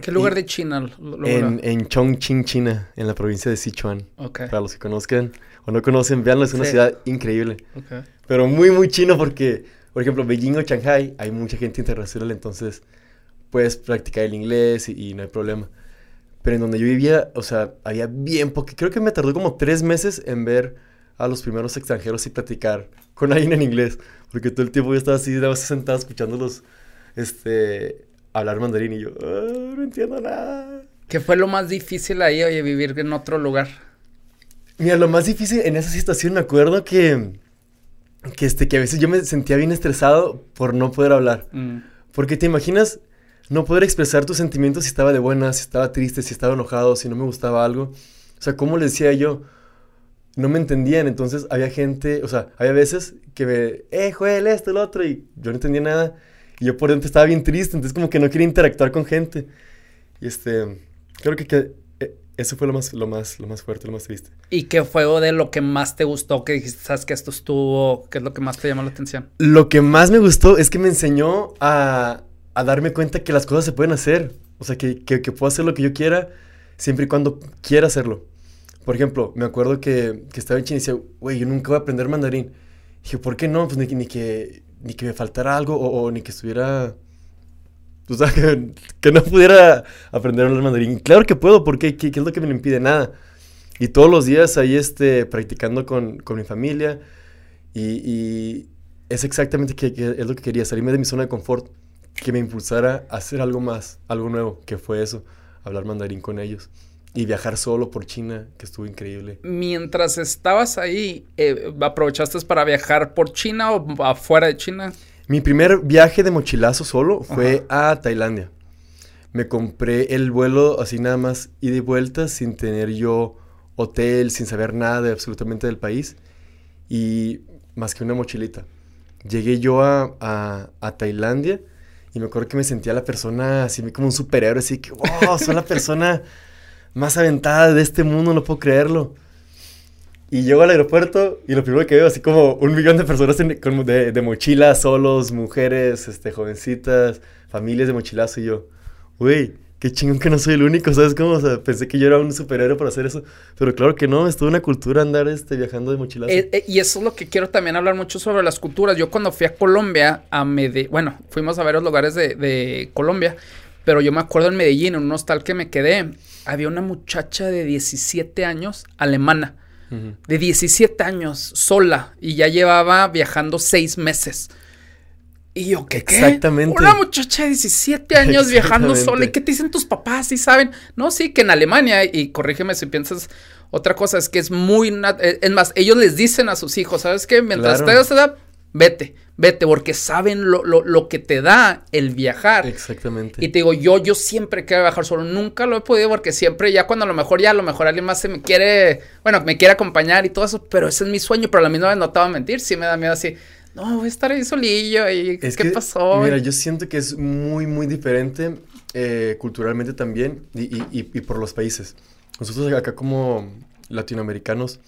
¿Qué lugar de China? en, en Chongqing, China, en la provincia de Sichuan. Para los que conozcan o no conocen, veanlo, es una ciudad increíble. Pero muy, muy chino porque, por ejemplo, Beijing o Shanghai, hay mucha gente internacional, entonces puedes practicar el inglés y, no hay problema. Pero en donde yo vivía, o sea, había bien poco. Creo que me tardó como tres meses en ver a los primeros extranjeros y platicar con alguien en inglés. Porque todo el tiempo yo estaba así, sentado escuchándolos este, hablar mandarín y yo, ah, no entiendo nada. ¿Qué fue lo más difícil ahí, oye, vivir en otro lugar? Mira, lo más difícil en esa situación, me acuerdo que, que, este, que a veces yo me sentía bien estresado por no poder hablar. Mm. Porque te imaginas no poder expresar tus sentimientos si estaba de buena, si estaba triste, si estaba enojado, si no me gustaba algo. O sea, ¿cómo le decía yo? No me entendían, entonces había gente, o sea, había veces que me, eh, Joel, esto, lo otro, y yo no entendía nada. Y yo por dentro estaba bien triste, entonces como que no quería interactuar con gente. Y este, creo que, que eh, eso fue lo más, lo, más, lo más fuerte, lo más triste. ¿Y qué fue de lo que más te gustó? Que dijiste, sabes que esto estuvo, ¿qué es lo que más te llamó la atención? Lo que más me gustó es que me enseñó a, a darme cuenta que las cosas se pueden hacer. O sea, que, que, que, puedo hacer lo que yo quiera siempre y cuando quiera hacerlo. Por ejemplo, me acuerdo que, que estaba en China y decía, güey, yo nunca voy a aprender mandarín. dije, ¿por qué no? Pues ni, ni que ni que me faltara algo o, ni que estuviera o sea, que, no pudiera aprender a hablar mandarín. Claro que puedo, porque ¿qué, ¿qué, es lo que me impide? Nada. Y todos los días ahí este, practicando con, con mi familia y, y es exactamente que, es lo que quería, salirme de mi zona de confort, que me impulsara a hacer algo más, algo nuevo, que fue eso, hablar mandarín con ellos. Y viajar solo por China, que estuvo increíble. Mientras estabas ahí, eh, ¿aprovechaste para viajar por China o afuera de China? Mi primer viaje de mochilazo solo fue a Tailandia. Me compré el vuelo así nada más y de vuelta sin tener yo hotel, sin saber nada de absolutamente del país y más que una mochilita. Llegué yo a, a, Tailandia y me acuerdo que me sentía la persona así como un superhéroe, así que, wow, soy la persona más aventada de este mundo, no puedo creerlo. Y llego al aeropuerto y lo primero que veo, así como un millón de personas de, de, mochilas, solos, mujeres, este, jovencitas, familias de mochilazo. Y yo, güey, qué chingón que no soy el único, ¿sabes cómo? O sea, pensé que yo era un superhéroe para hacer eso. Pero claro que no, es toda una cultura andar este, viajando de mochilazo. Eh, eh, y eso es lo que quiero también hablar mucho sobre las culturas. Yo cuando fui a Colombia, a Medellín, bueno, fuimos a varios lugares de, de Colombia, pero yo me acuerdo en Medellín, en un hostal que me quedé, había una muchacha de 17 años, alemana de 17 años, sola, y ya llevaba viajando seis meses. Y yo, ¿qué? Exactamente. Una muchacha de 17 años viajando sola. ¿Y qué te dicen tus papás? ¿Sí saben? No, sí, que en Alemania, y corrígeme si piensas otra cosa, es que es muy... Eh, es más, ellos les dicen a sus hijos, ¿sabes qué? Mientras claro. te edad, vete, vete, porque saben lo, lo, lo, que te da el viajar. Exactamente. Y te digo, yo, yo siempre quiero viajar solo, nunca lo he podido porque siempre ya cuando a lo mejor ya a lo mejor alguien más se me quiere, bueno, me quiere acompañar y todo eso, pero ese es mi sueño, pero a la misma vez no te voy a mentir, sí me da miedo así. No, voy a estar ahí solillo y ¿qué pasó? Mira, yo siento que es muy, muy diferente eh, culturalmente también y, y, y por los países. Nosotros acá como latinoamericanos,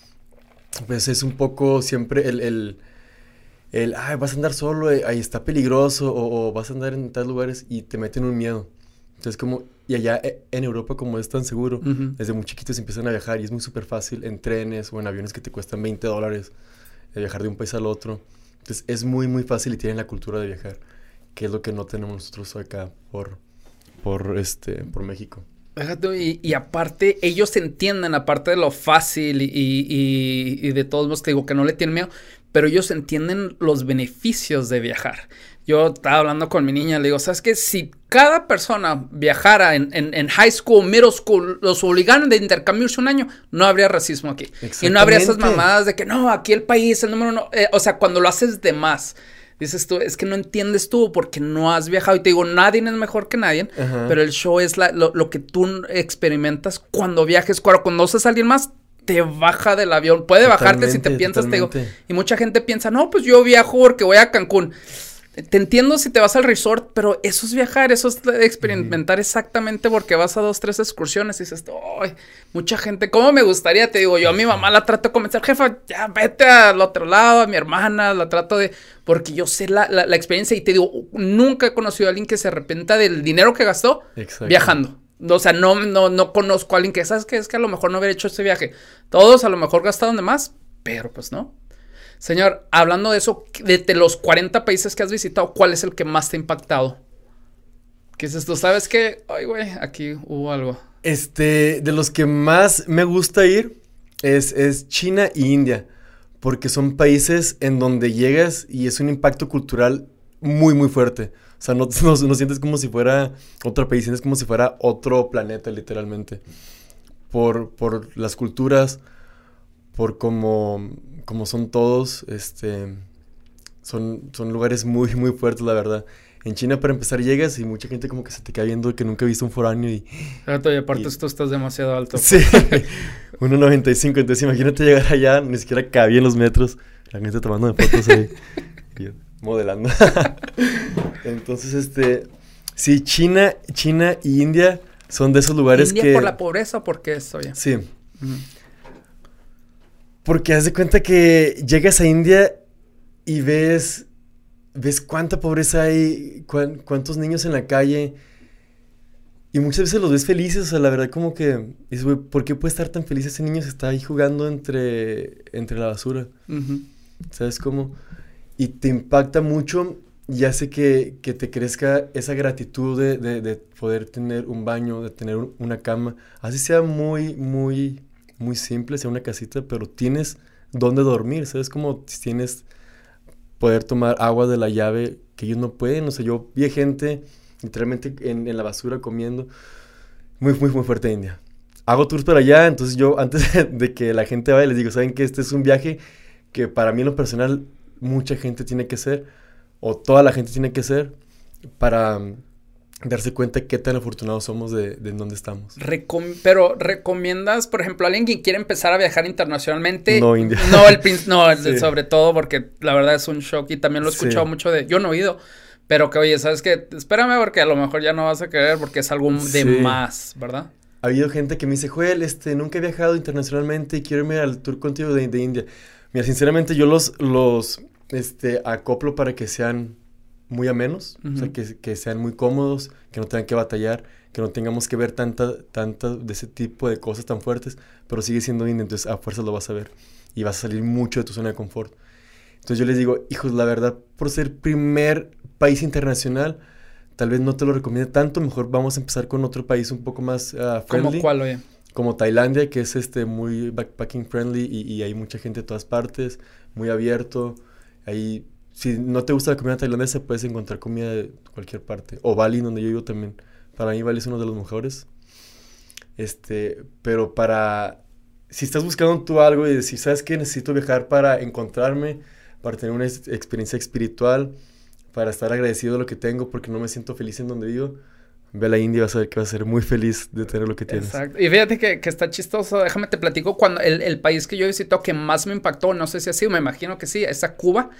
pues es un poco siempre el, el el, ay, vas a andar solo, eh, ahí está peligroso, o, vas a andar en tales lugares y te meten un miedo. Entonces, como, y allá eh, en Europa, como es tan seguro, desde muy chiquitos empiezan a viajar y es muy súper fácil en trenes o en aviones que te cuestan 20 dólares de viajar de un país al otro. Entonces, es muy, muy fácil y tienen la cultura de viajar, que es lo que no tenemos nosotros acá por, por, este, por México. Y, y, aparte, ellos entienden, aparte de lo fácil y, y, y, de todos modos, te digo que no le tienen miedo, pero ellos entienden los beneficios de viajar. Yo estaba hablando con mi niña, le digo, ¿sabes qué? Si cada persona viajara en, en, high school, middle school, los obligaran de intercambiarse un año, no habría racismo aquí. Y no habría esas mamadas de que no, aquí el país, el número uno. Eh, o sea, cuando lo haces de más, dices tú, es que no entiendes tú porque no has viajado. Y te digo, nadie es mejor que nadie, pero el show es la, lo, lo, que tú experimentas cuando viajes. Cuando conoces a alguien más, te baja del avión. Puede bajarte si te piensas, te digo. Y mucha gente piensa, no, pues yo viajo porque voy a Cancún. Te entiendo si te vas al resort, pero eso es viajar, eso es experimentar exactamente porque vas a dos, tres excursiones y dices, ay, mucha gente, ¿cómo me gustaría? Te digo, yo a mi mamá la trato de convencer, jefa, ya vete al otro lado, a mi hermana, la trato de, porque yo sé la, la, experiencia y te digo, nunca he conocido a alguien que se arrepienta del dinero que gastó viajando. O sea, no, no, no conozco a alguien que, ¿sabes qué? Es que a lo mejor no hubiera hecho este viaje. Todos a lo mejor gastaron de más, pero pues no. Señor, hablando de eso, de, los 40 países que has visitado, ¿cuál es el que más te ha impactado? ¿Qué es esto? ¿Sabes qué? Ay, güey, aquí hubo algo. Este, de los que más me gusta ir es, es China y India, porque son países en donde llegas y es un impacto cultural muy, muy fuerte. O sea, no, no, sientes como si fuera otro país, sientes como si fuera otro planeta, literalmente. Por, por las culturas, por cómo, como son todos, este, son, son lugares muy, muy fuertes, la verdad. En China, para empezar, llegas y mucha gente como que se te queda viendo que nunca viste un foráneo y... y aparte tú estás demasiado alto. Sí, 1.95, entonces imagínate llegar allá, ni siquiera cabía en los metros, la gente tomando fotos ahí. modelando. Entonces, este, sí, China, China y India son de esos lugares ¿India que... por la pobreza o porque eso ya? Sí. Porque haz de cuenta que llegas a India y ves, ves cuánta pobreza hay, cuántos niños en la calle. Y muchas veces los ves felices, o sea, la verdad como que dices, güey, ¿por qué puede estar tan feliz ese niño si está ahí jugando entre, entre la basura? ¿Sabes cómo? y te impacta mucho y hace que, que te crezca esa gratitud de, de, de, poder tener un baño, de tener una cama. Así sea muy, muy, muy simple, sea una casita, pero tienes dónde dormir, ¿sabes? Como tienes poder tomar agua de la llave que ellos no pueden. O sea, yo vi gente literalmente en, en la basura comiendo. Muy, muy, muy fuerte India. Hago tours para allá, entonces yo antes de que la gente vaya les digo, ¿saben que este es un viaje que para mí en lo personal mucha gente tiene que hacer? o toda la gente tiene que ser para darse cuenta qué tan afortunados somos de, de dónde estamos. pero recomiendas, por ejemplo, a alguien que quiere empezar a viajar internacionalmente. No, India. No, el no, sobre todo porque la verdad es un shock y también lo he escuchado mucho de, yo no he oído, pero que oye, ¿sabes qué? Espérame porque a lo mejor ya no vas a querer porque es algo de más, ¿verdad? Ha habido gente que me dice, Joel, este, nunca he viajado internacionalmente y quiero irme al tour contigo de, de India. Mira, sinceramente yo los, los, este, acoplo para que sean muy amenos, o sea, que, que, sean muy cómodos, que no tengan que batallar, que no tengamos que ver tanta, tanta de ese tipo de cosas tan fuertes, pero sigue siendo indie, entonces a fuerza lo vas a ver y vas a salir mucho de tu zona de confort. Entonces yo les digo, hijos, la verdad, por ser primer país internacional, tal vez no te lo recomiendo tanto, mejor vamos a empezar con otro país un poco más uh, friendly. ¿Como cuál, oye? Como Tailandia, que es este muy backpacking friendly y, y hay mucha gente de todas partes, muy abierto. Ahí, si no te gusta la comida tailandesa, puedes encontrar comida de cualquier parte. O Bali, donde yo vivo también. Para mí Bali es uno de los mejores. Este, pero para... Si estás buscando tú algo y decir, ¿sabes qué? Necesito viajar para encontrarme, para tener una experiencia espiritual, para estar agradecido de lo que tengo porque no me siento feliz en donde vivo. Ve a la India y vas a ver que vas a ser muy feliz de tener lo que tienes. Exacto. Y fíjate que, que está chistoso. Déjame te platico cuando el, el, país que yo visito que más me impactó, no sé si ha sido, me imagino que sí, es a Cuba.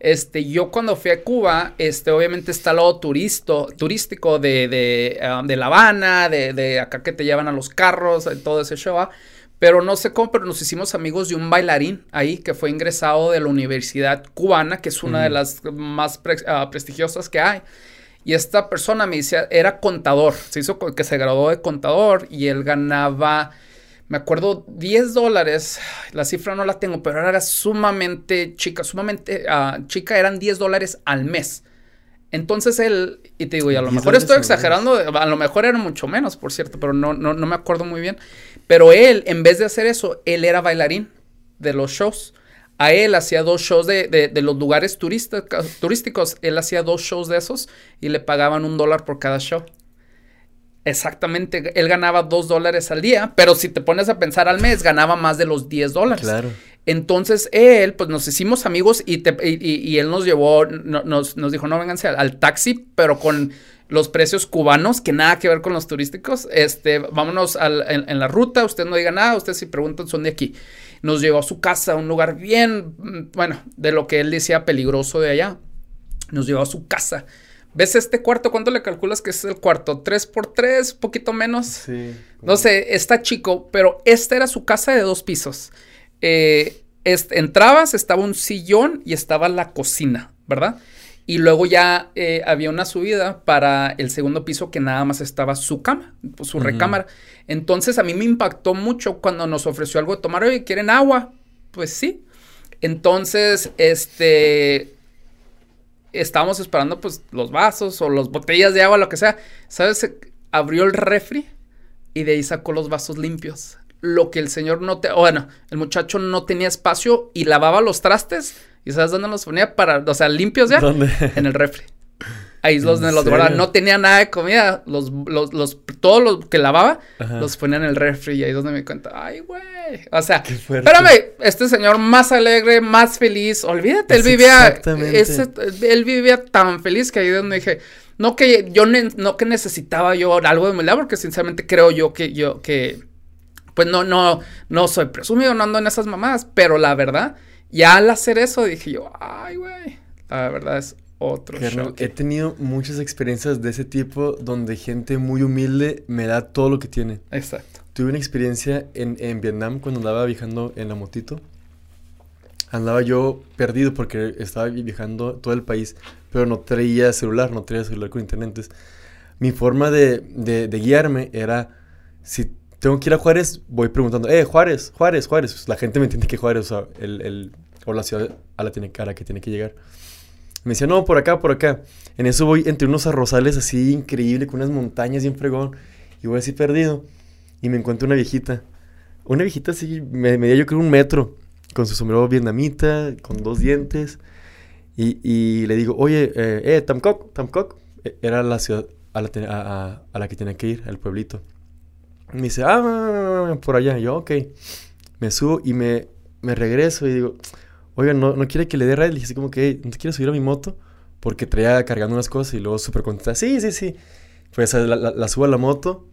Este, yo cuando fui a Cuba, este, obviamente está el lado turisto, turístico de, de, um, de La Habana, de, de, acá que te llevan a los carros, todo ese show. ¿ah? Pero no sé cómo, pero nos hicimos amigos de un bailarín ahí que fue ingresado de la Universidad Cubana, que es una mm. de las más pre, uh, prestigiosas que hay. Y esta persona me decía, era contador, se hizo que se graduó de contador y él ganaba, me acuerdo, 10 dólares, la cifra no la tengo, pero era sumamente chica, sumamente uh, chica, eran 10 dólares al mes. Entonces él, y te digo, y a lo mejor estoy exagerando, a lo mejor era mucho menos, por cierto, pero no, no, no me acuerdo muy bien. Pero él, en vez de hacer eso, él era bailarín de los shows a él hacía dos shows de, de, de los lugares turísticos. Él hacía dos shows de esos y le pagaban un dólar por cada show. Exactamente, él ganaba dos dólares al día, pero si te pones a pensar al mes, ganaba más de los 10 dólares. Claro. Entonces él, pues nos hicimos amigos y, te, y, y él nos llevó, no, nos, nos, dijo, no, vénganse al, al, taxi, pero con los precios cubanos, que nada que ver con los turísticos. Este, vámonos al, en, en, la ruta, usted no diga nada, ustedes si preguntan son de aquí nos llevó a su casa, a un lugar bien, mm, bueno, de lo que él decía peligroso de allá. Nos llevó a su casa. ¿Ves este cuarto? ¿Cuánto le calculas que es el cuarto? ¿Tres por tres? ¿Poquito menos? Sí. No sé, está chico, pero esta era su casa de dos pisos. Eh, entrabas, estaba un sillón y estaba la cocina, ¿verdad? Y luego ya eh, había una subida para el segundo piso que nada más estaba su cama, su uh -huh. recámara. Entonces a mí me impactó mucho cuando nos ofreció algo de tomar. Oye, ¿quieren agua? Pues sí. Entonces, este, estábamos esperando pues los vasos o las botellas de agua, lo que sea. ¿Sabes? Abrió el refri y de ahí sacó los vasos limpios. Lo que el señor no te... Bueno, el muchacho no tenía espacio y lavaba los trastes ¿Y sabes dónde los ponía para, o sea, limpios ya? ¿Dónde? En el refri. Ahí los, los guardaba. No tenía nada de comida. Los, los, los, todo lo que lavaba, Ajá. los ponía en el refri. Y ahí es donde me cuenta, ay, güey. O sea, espérame, este señor más alegre, más feliz. Olvídate, es él vivía. Ese, él vivía tan feliz que ahí es donde dije, no que yo ne no que necesitaba yo algo de humildad, porque sinceramente creo yo que yo que pues no, no, no soy presumido, no ando en esas mamadas, pero la verdad y al hacer eso dije yo, ay, güey, la verdad es otro show. He tenido muchas experiencias de ese tipo donde gente muy humilde me da todo lo que tiene. Exacto. Tuve una experiencia en, en Vietnam cuando andaba viajando en la motito. Andaba yo perdido porque estaba viajando todo el país, pero no traía celular, no traía celular con internet. Entonces, mi forma de, de, de guiarme era, si tengo que ir a Juárez, voy preguntando, eh, Juárez, Juárez, Juárez. Pues la gente me entiende que Juárez, o sea, el, el, o la ciudad a la, tiene, a la que tiene que llegar. Me decía, no, por acá, por acá. En eso voy entre unos arrozales así increíble, con unas montañas bien fregón. Y voy así perdido. Y me encuentro una viejita. Una viejita así, me medía yo creo un metro. Con su sombrero vietnamita, con dos dientes. Y, y le digo, oye, eh, eh Tamcoc, Tamcoc. E, era la ciudad a la, que tenía que ir, al pueblito. Me dice, ah, por allá. yo, ok. Me subo y me, me regreso y digo, oiga, ¿no, no quiere que le dé ride? Le dije así como que, ¿no te quieres subir a mi moto? Porque traía cargando unas cosas y luego súper contenta, sí, sí, sí. Pues la, la, subo a la moto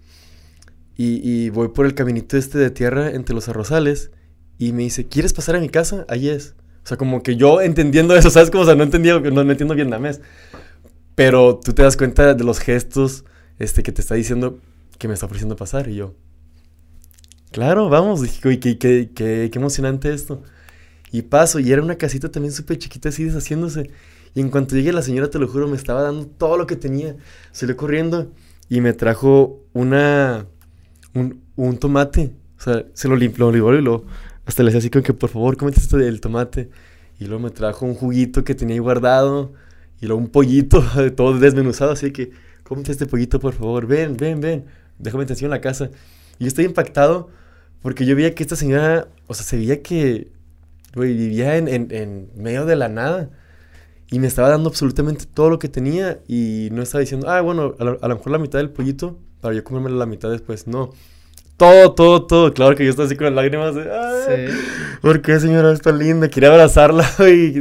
y, voy por el caminito este de tierra entre los arrozales y me dice, ¿quieres pasar a mi casa? Ahí es. O sea, como que yo entendiendo eso, ¿sabes? Como, o sea, no, entendía, no, no entiendo vietnamés. Pero tú te das cuenta de los gestos este, que te está diciendo que me está ofreciendo pasar. Y yo, claro, vamos. Dije, qué, qué, qué, qué emocionante esto. Y paso, y era una casita también súper chiquita así deshaciéndose. Y en cuanto llegué la señora, te lo juro, me estaba dando todo lo que tenía. Salió corriendo y me trajo una... Un, tomate. O sea, se lo limpió, lo y luego hasta le decía así como que por favor, cómete esto del tomate. Y luego me trajo un juguito que tenía ahí guardado. Y luego un pollito todo desmenuzado. Así que, cómete este pollito, por favor. Ven, ven, ven. Déjame te enseño la casa. Y estoy impactado porque yo veía que esta señora, o sea, se veía que vivía en, en, en, medio de la nada. Y me estaba dando absolutamente todo lo que tenía. Y no estaba diciendo, ah, bueno, a lo, a lo mejor la mitad del pollito para yo comerme la mitad después. No. Todo, todo, todo. Claro que yo estaba así con las lágrimas. De, sí. ¿Por qué, señora? Está linda. Quería abrazarla. Y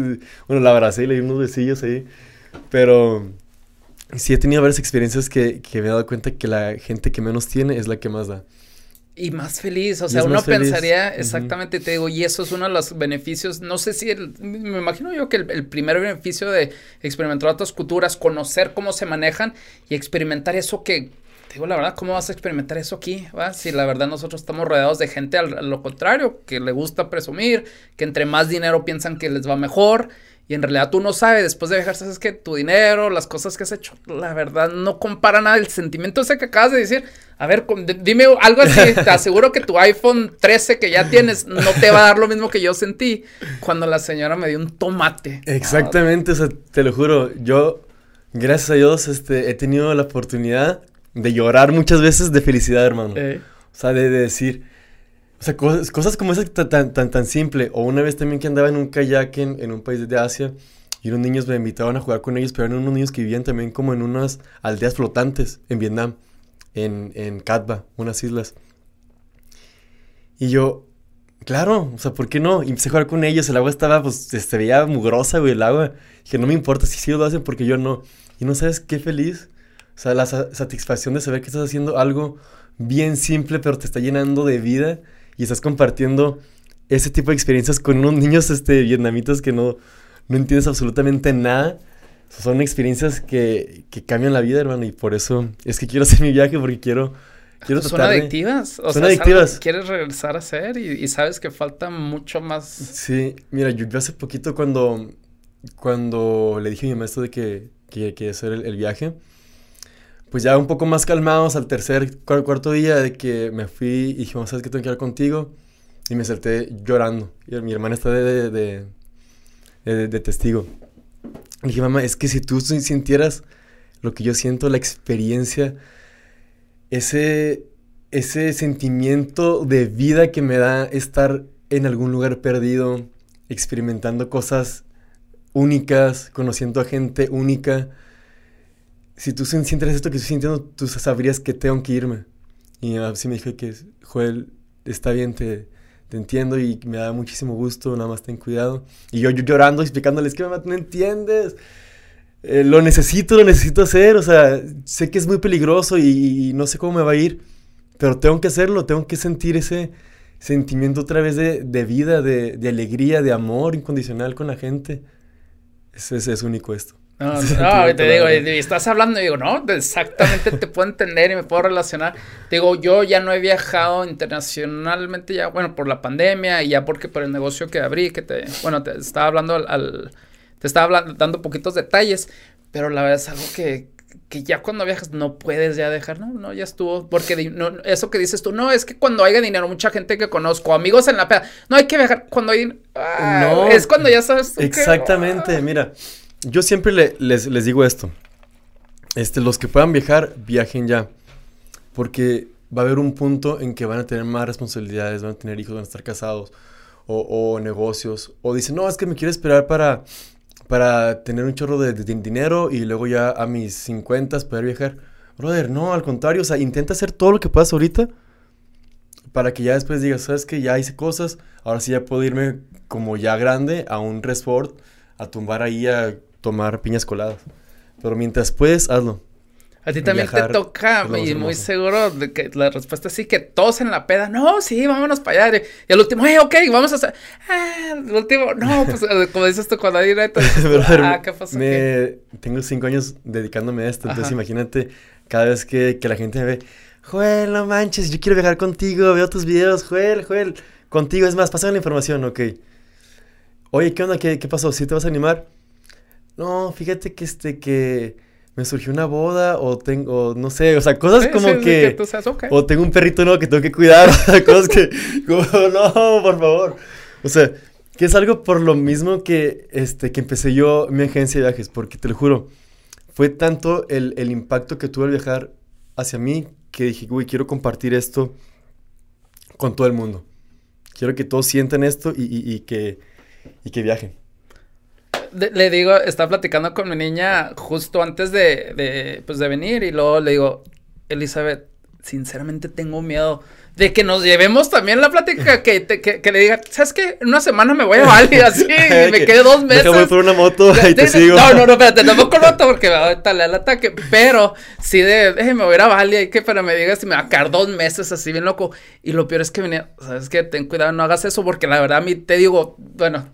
bueno, la abracé y le di unos besillos ahí. Pero sí he tenido varias experiencias que, que me he dado cuenta que la gente que menos tiene es la que más da. Y más feliz, o sea, uno pensaría exactamente, te digo, y eso es uno de los beneficios, no sé si, el, me imagino yo que el, primer beneficio de experimentar otras culturas, conocer cómo se manejan y experimentar eso que, te digo la verdad, ¿cómo vas a experimentar eso aquí? ¿va? Si la verdad nosotros estamos rodeados de gente a lo contrario, que le gusta presumir, que entre más dinero piensan que les va mejor y en realidad tú no sabes, después de viajar, sabes que tu dinero, las cosas que has hecho, la verdad no compara nada. El sentimiento ese que acabas de decir, a ver, dime algo así. Te aseguro que tu iPhone 13 que ya tienes no te va a dar lo mismo que yo sentí cuando la señora me dio un tomate. Exactamente, o sea, te lo juro. Yo, gracias a Dios, este, he tenido la oportunidad de llorar muchas veces de felicidad, hermano. O sea, de decir o sea, cosas, como esa tan, tan, tan simple. O una vez también que andaba en un kayak en, en un país de Asia y unos niños me invitaban a jugar con ellos, pero eran unos niños que vivían también como en unas aldeas flotantes en Vietnam, en, en Katba, unas islas. Y yo, claro, o sea, ¿por qué no? Y empecé a jugar con ellos, el agua estaba, pues, se veía mugrosa, güey, el agua. dije, no me importa si sí lo hacen porque yo no. Y no sabes qué feliz. O sea, la satisfacción de saber que estás haciendo algo bien simple, pero te está llenando de vida y estás compartiendo ese tipo de experiencias con unos niños este, vietnamitas que no, no entiendes absolutamente nada. Son experiencias que, que cambian la vida, hermano, y por eso es que quiero hacer mi viaje porque quiero... quiero son adictivas. O son adictivas. quieres regresar a hacer y, sabes que falta mucho más. Sí, mira, yo, hace poquito cuando, cuando le dije a mi maestro de que, quería hacer el viaje, pues ya un poco más calmados al tercer, cuarto día de que me fui y dije, ¿sabes qué tengo que hablar contigo? Y me salté llorando. Y mi hermana está de, de, de, de testigo. Y dije, mamá, es que si tú sintieras lo que yo siento, la experiencia, ese, ese sentimiento de vida que me da estar en algún lugar perdido, experimentando cosas únicas, conociendo a gente única, si tú sientes esto que estoy sintiendo, tú sabrías que tengo que irme. Y así me dijo que, Joel, está bien, te, entiendo y me da muchísimo gusto, nada más ten cuidado. Y yo, llorando, explicándoles que no entiendes. Eh, lo necesito, lo necesito hacer. O sea, sé que es muy peligroso y, no sé cómo me va a ir, pero tengo que hacerlo, tengo que sentir ese sentimiento otra vez de, vida, de, alegría, de amor incondicional con la gente. Ese es único esto. No, no, te digo, y estás hablando, y digo, no, exactamente te puedo entender y me puedo relacionar. digo, yo ya no he viajado internacionalmente ya, bueno, por la pandemia y ya porque por el negocio que abrí, que te, bueno, te estaba hablando al, te estaba hablando, dando poquitos detalles, pero la verdad es algo que, que ya cuando viajas no puedes ya dejar, no, no, ya estuvo, porque no, eso que dices tú, no, es que cuando haya dinero, mucha gente que conozco, amigos en la peda, no hay que viajar cuando hay, ah, no, es cuando ya sabes. exactamente, mira. Yo siempre le- les, les digo esto. Este, los que puedan viajar, viajen ya. Porque va a haber un punto en que van a tener más responsabilidades, van a tener hijos, van a estar casados, o, negocios. O dicen, no, es que me quiero esperar para, para tener un chorro de, de din- dinero y luego ya a mis 50 poder viajar. Brother, no, al contrario, o sea, intenta hacer todo lo que puedas ahorita para que ya después digas, sabes que ya hice cosas, ahora sí ya puedo irme como ya grande a un resort, a tumbar ahí a tomar piñas coladas. Pero mientras puedes, hazlo. A ti también Viajar te toca, y muy seguro de que la respuesta es sí, que todos en la peda, no, sí, vámonos para allá. Y al último, eh, ok, vamos a hacer. Ah, el último, no, pues eh, como dices tú, cuando hay Brother, ah, ¿qué pasó? aquí?" me, tengo cinco años dedicándome a esto, entonces imagínate cada vez que, que la gente me ve, Joel, no manches, yo quiero viajar contigo, veo tus videos, Joel, Joel, contigo, es más, pásame la información, ok. Oye, ¿qué onda? ¿Qué, qué pasó? ¿Sí te vas a animar? No, fíjate que este, que me surgió una boda o tengo, no sé, o sea, cosas Sí, como sí, que... tú. O tengo un perrito nuevo que tengo que cuidar. o sea, cosas que. Como, no, por favor. O sea, que es algo por lo mismo que, este, que empecé yo mi agencia de viajes. Porque te lo juro, fue tanto el, el impacto que tuvo al viajar hacia mí que dije, güey, quiero compartir esto con todo el mundo. Quiero que todos sientan esto y, y- y que, y que viajen. Le digo, estaba platicando con mi niña justo antes de, de, pues, de venir y luego le digo, Elizabeth, sinceramente tengo miedo de que nos llevemos también la plática, que, te- que, que le diga, ¿sabes qué? En una semana me voy a Bali así y me Que, quedé dos meses. Déjame por una moto y te sigo. No, no, no, espérate, tampoco lo noto porque ahorita le da el ataque, pero sí de, déjeme voy a ir a Bali, hay que para me digas si me va a quedar dos meses así bien loco. Y lo peor es que venía, sabes que ten cuidado, no hagas eso porque la verdad a mí te digo, bueno,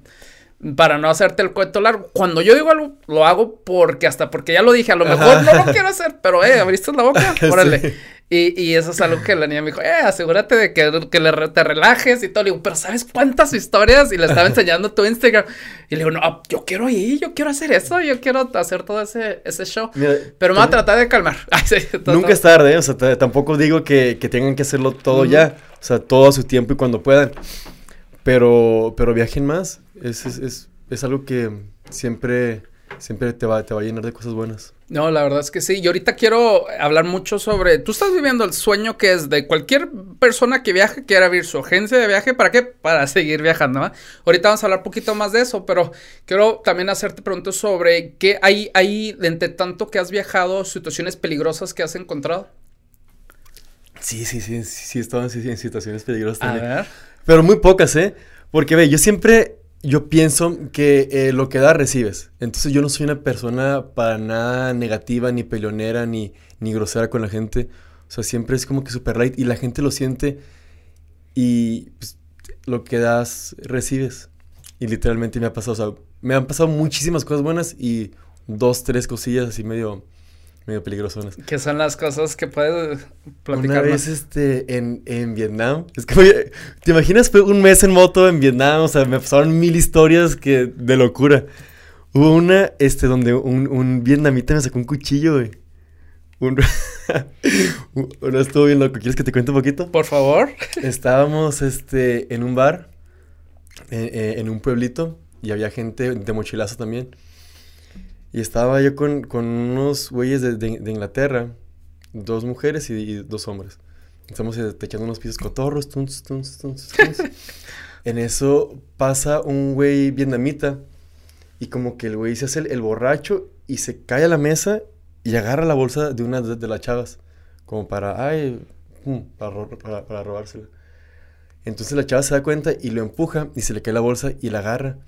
para no hacerte el cuento largo, cuando yo digo algo, lo hago porque hasta porque ya lo dije, a lo mejor Ajá. no lo quiero hacer, pero eh, abriste la boca, órale. Sí. Y, y eso es algo que la niña me dijo, eh, asegúrate de que, que le te relajes y todo. Le digo, pero ¿sabes cuántas historias? Y le estaba enseñando tu Instagram. Y le digo, no, yo quiero ir, yo quiero hacer eso, yo quiero hacer todo ese, ese show. Mira, Pero me voy a tratar de calmar. Ay, sí, todo- Nunca es tarde, ¿eh? o sea, tampoco digo que, que tengan que hacerlo todo ya, o sea, todo a su tiempo y cuando puedan. Pero, pero viajen más, es, es, es, es algo que siempre, siempre te va, te va a llenar de cosas buenas. No, la verdad es que sí. Y ahorita quiero hablar mucho sobre. Tú estás viviendo el sueño que es de cualquier persona que viaje, quiera abrir su agencia de viaje. ¿Para qué? Para seguir viajando. Ahorita vamos a hablar un poquito más de eso, pero quiero también hacerte preguntas sobre qué hay, hay entre tanto que has viajado, situaciones peligrosas que has encontrado. Sí, sí, sí, sí, sí, he estado en, situaciones peligrosas A también. ver. Pero muy pocas, ¿eh? Porque, ve, yo siempre, yo pienso que eh, lo que das, recibes. Entonces yo no soy una persona para nada negativa, ni peleonera, ni, ni grosera con la gente. O sea, siempre es como que super light y la gente lo siente y pues, lo que das, recibes. Y literalmente me ha pasado, o sea, me han pasado muchísimas cosas buenas y dos, tres cosillas así medio, medio peligrosonas. ¿Qué son las cosas que puedes Una platicar? vez este, en, en Vietnam, es que, oye, ¿te imaginas? Fue un mes en moto en Vietnam, o sea, me pasaron mil historias que, de locura. Hubo una, este, donde un, un vietnamita me sacó un cuchillo, güey. Un, uno estuvo bien loco, ¿quieres que te cuente un poquito? Por favor. Estábamos, este, en un bar, eh, eh, en un pueblito, y había gente de mochilazo también. Y estaba yo con, con unos güeyes de, de- de Inglaterra, dos mujeres y, y dos hombres. Estamos eh, echando unos pisos cotorros, tuns, tuns, tuns, en eso pasa un güey vietnamita y como que el güey se hace el, el borracho y se cae a la mesa y agarra la bolsa de una de, de las chavas, como para, ay, pum, para, ro- para, para robársela. Entonces la chava se da cuenta y lo empuja y se le cae la bolsa y la agarra.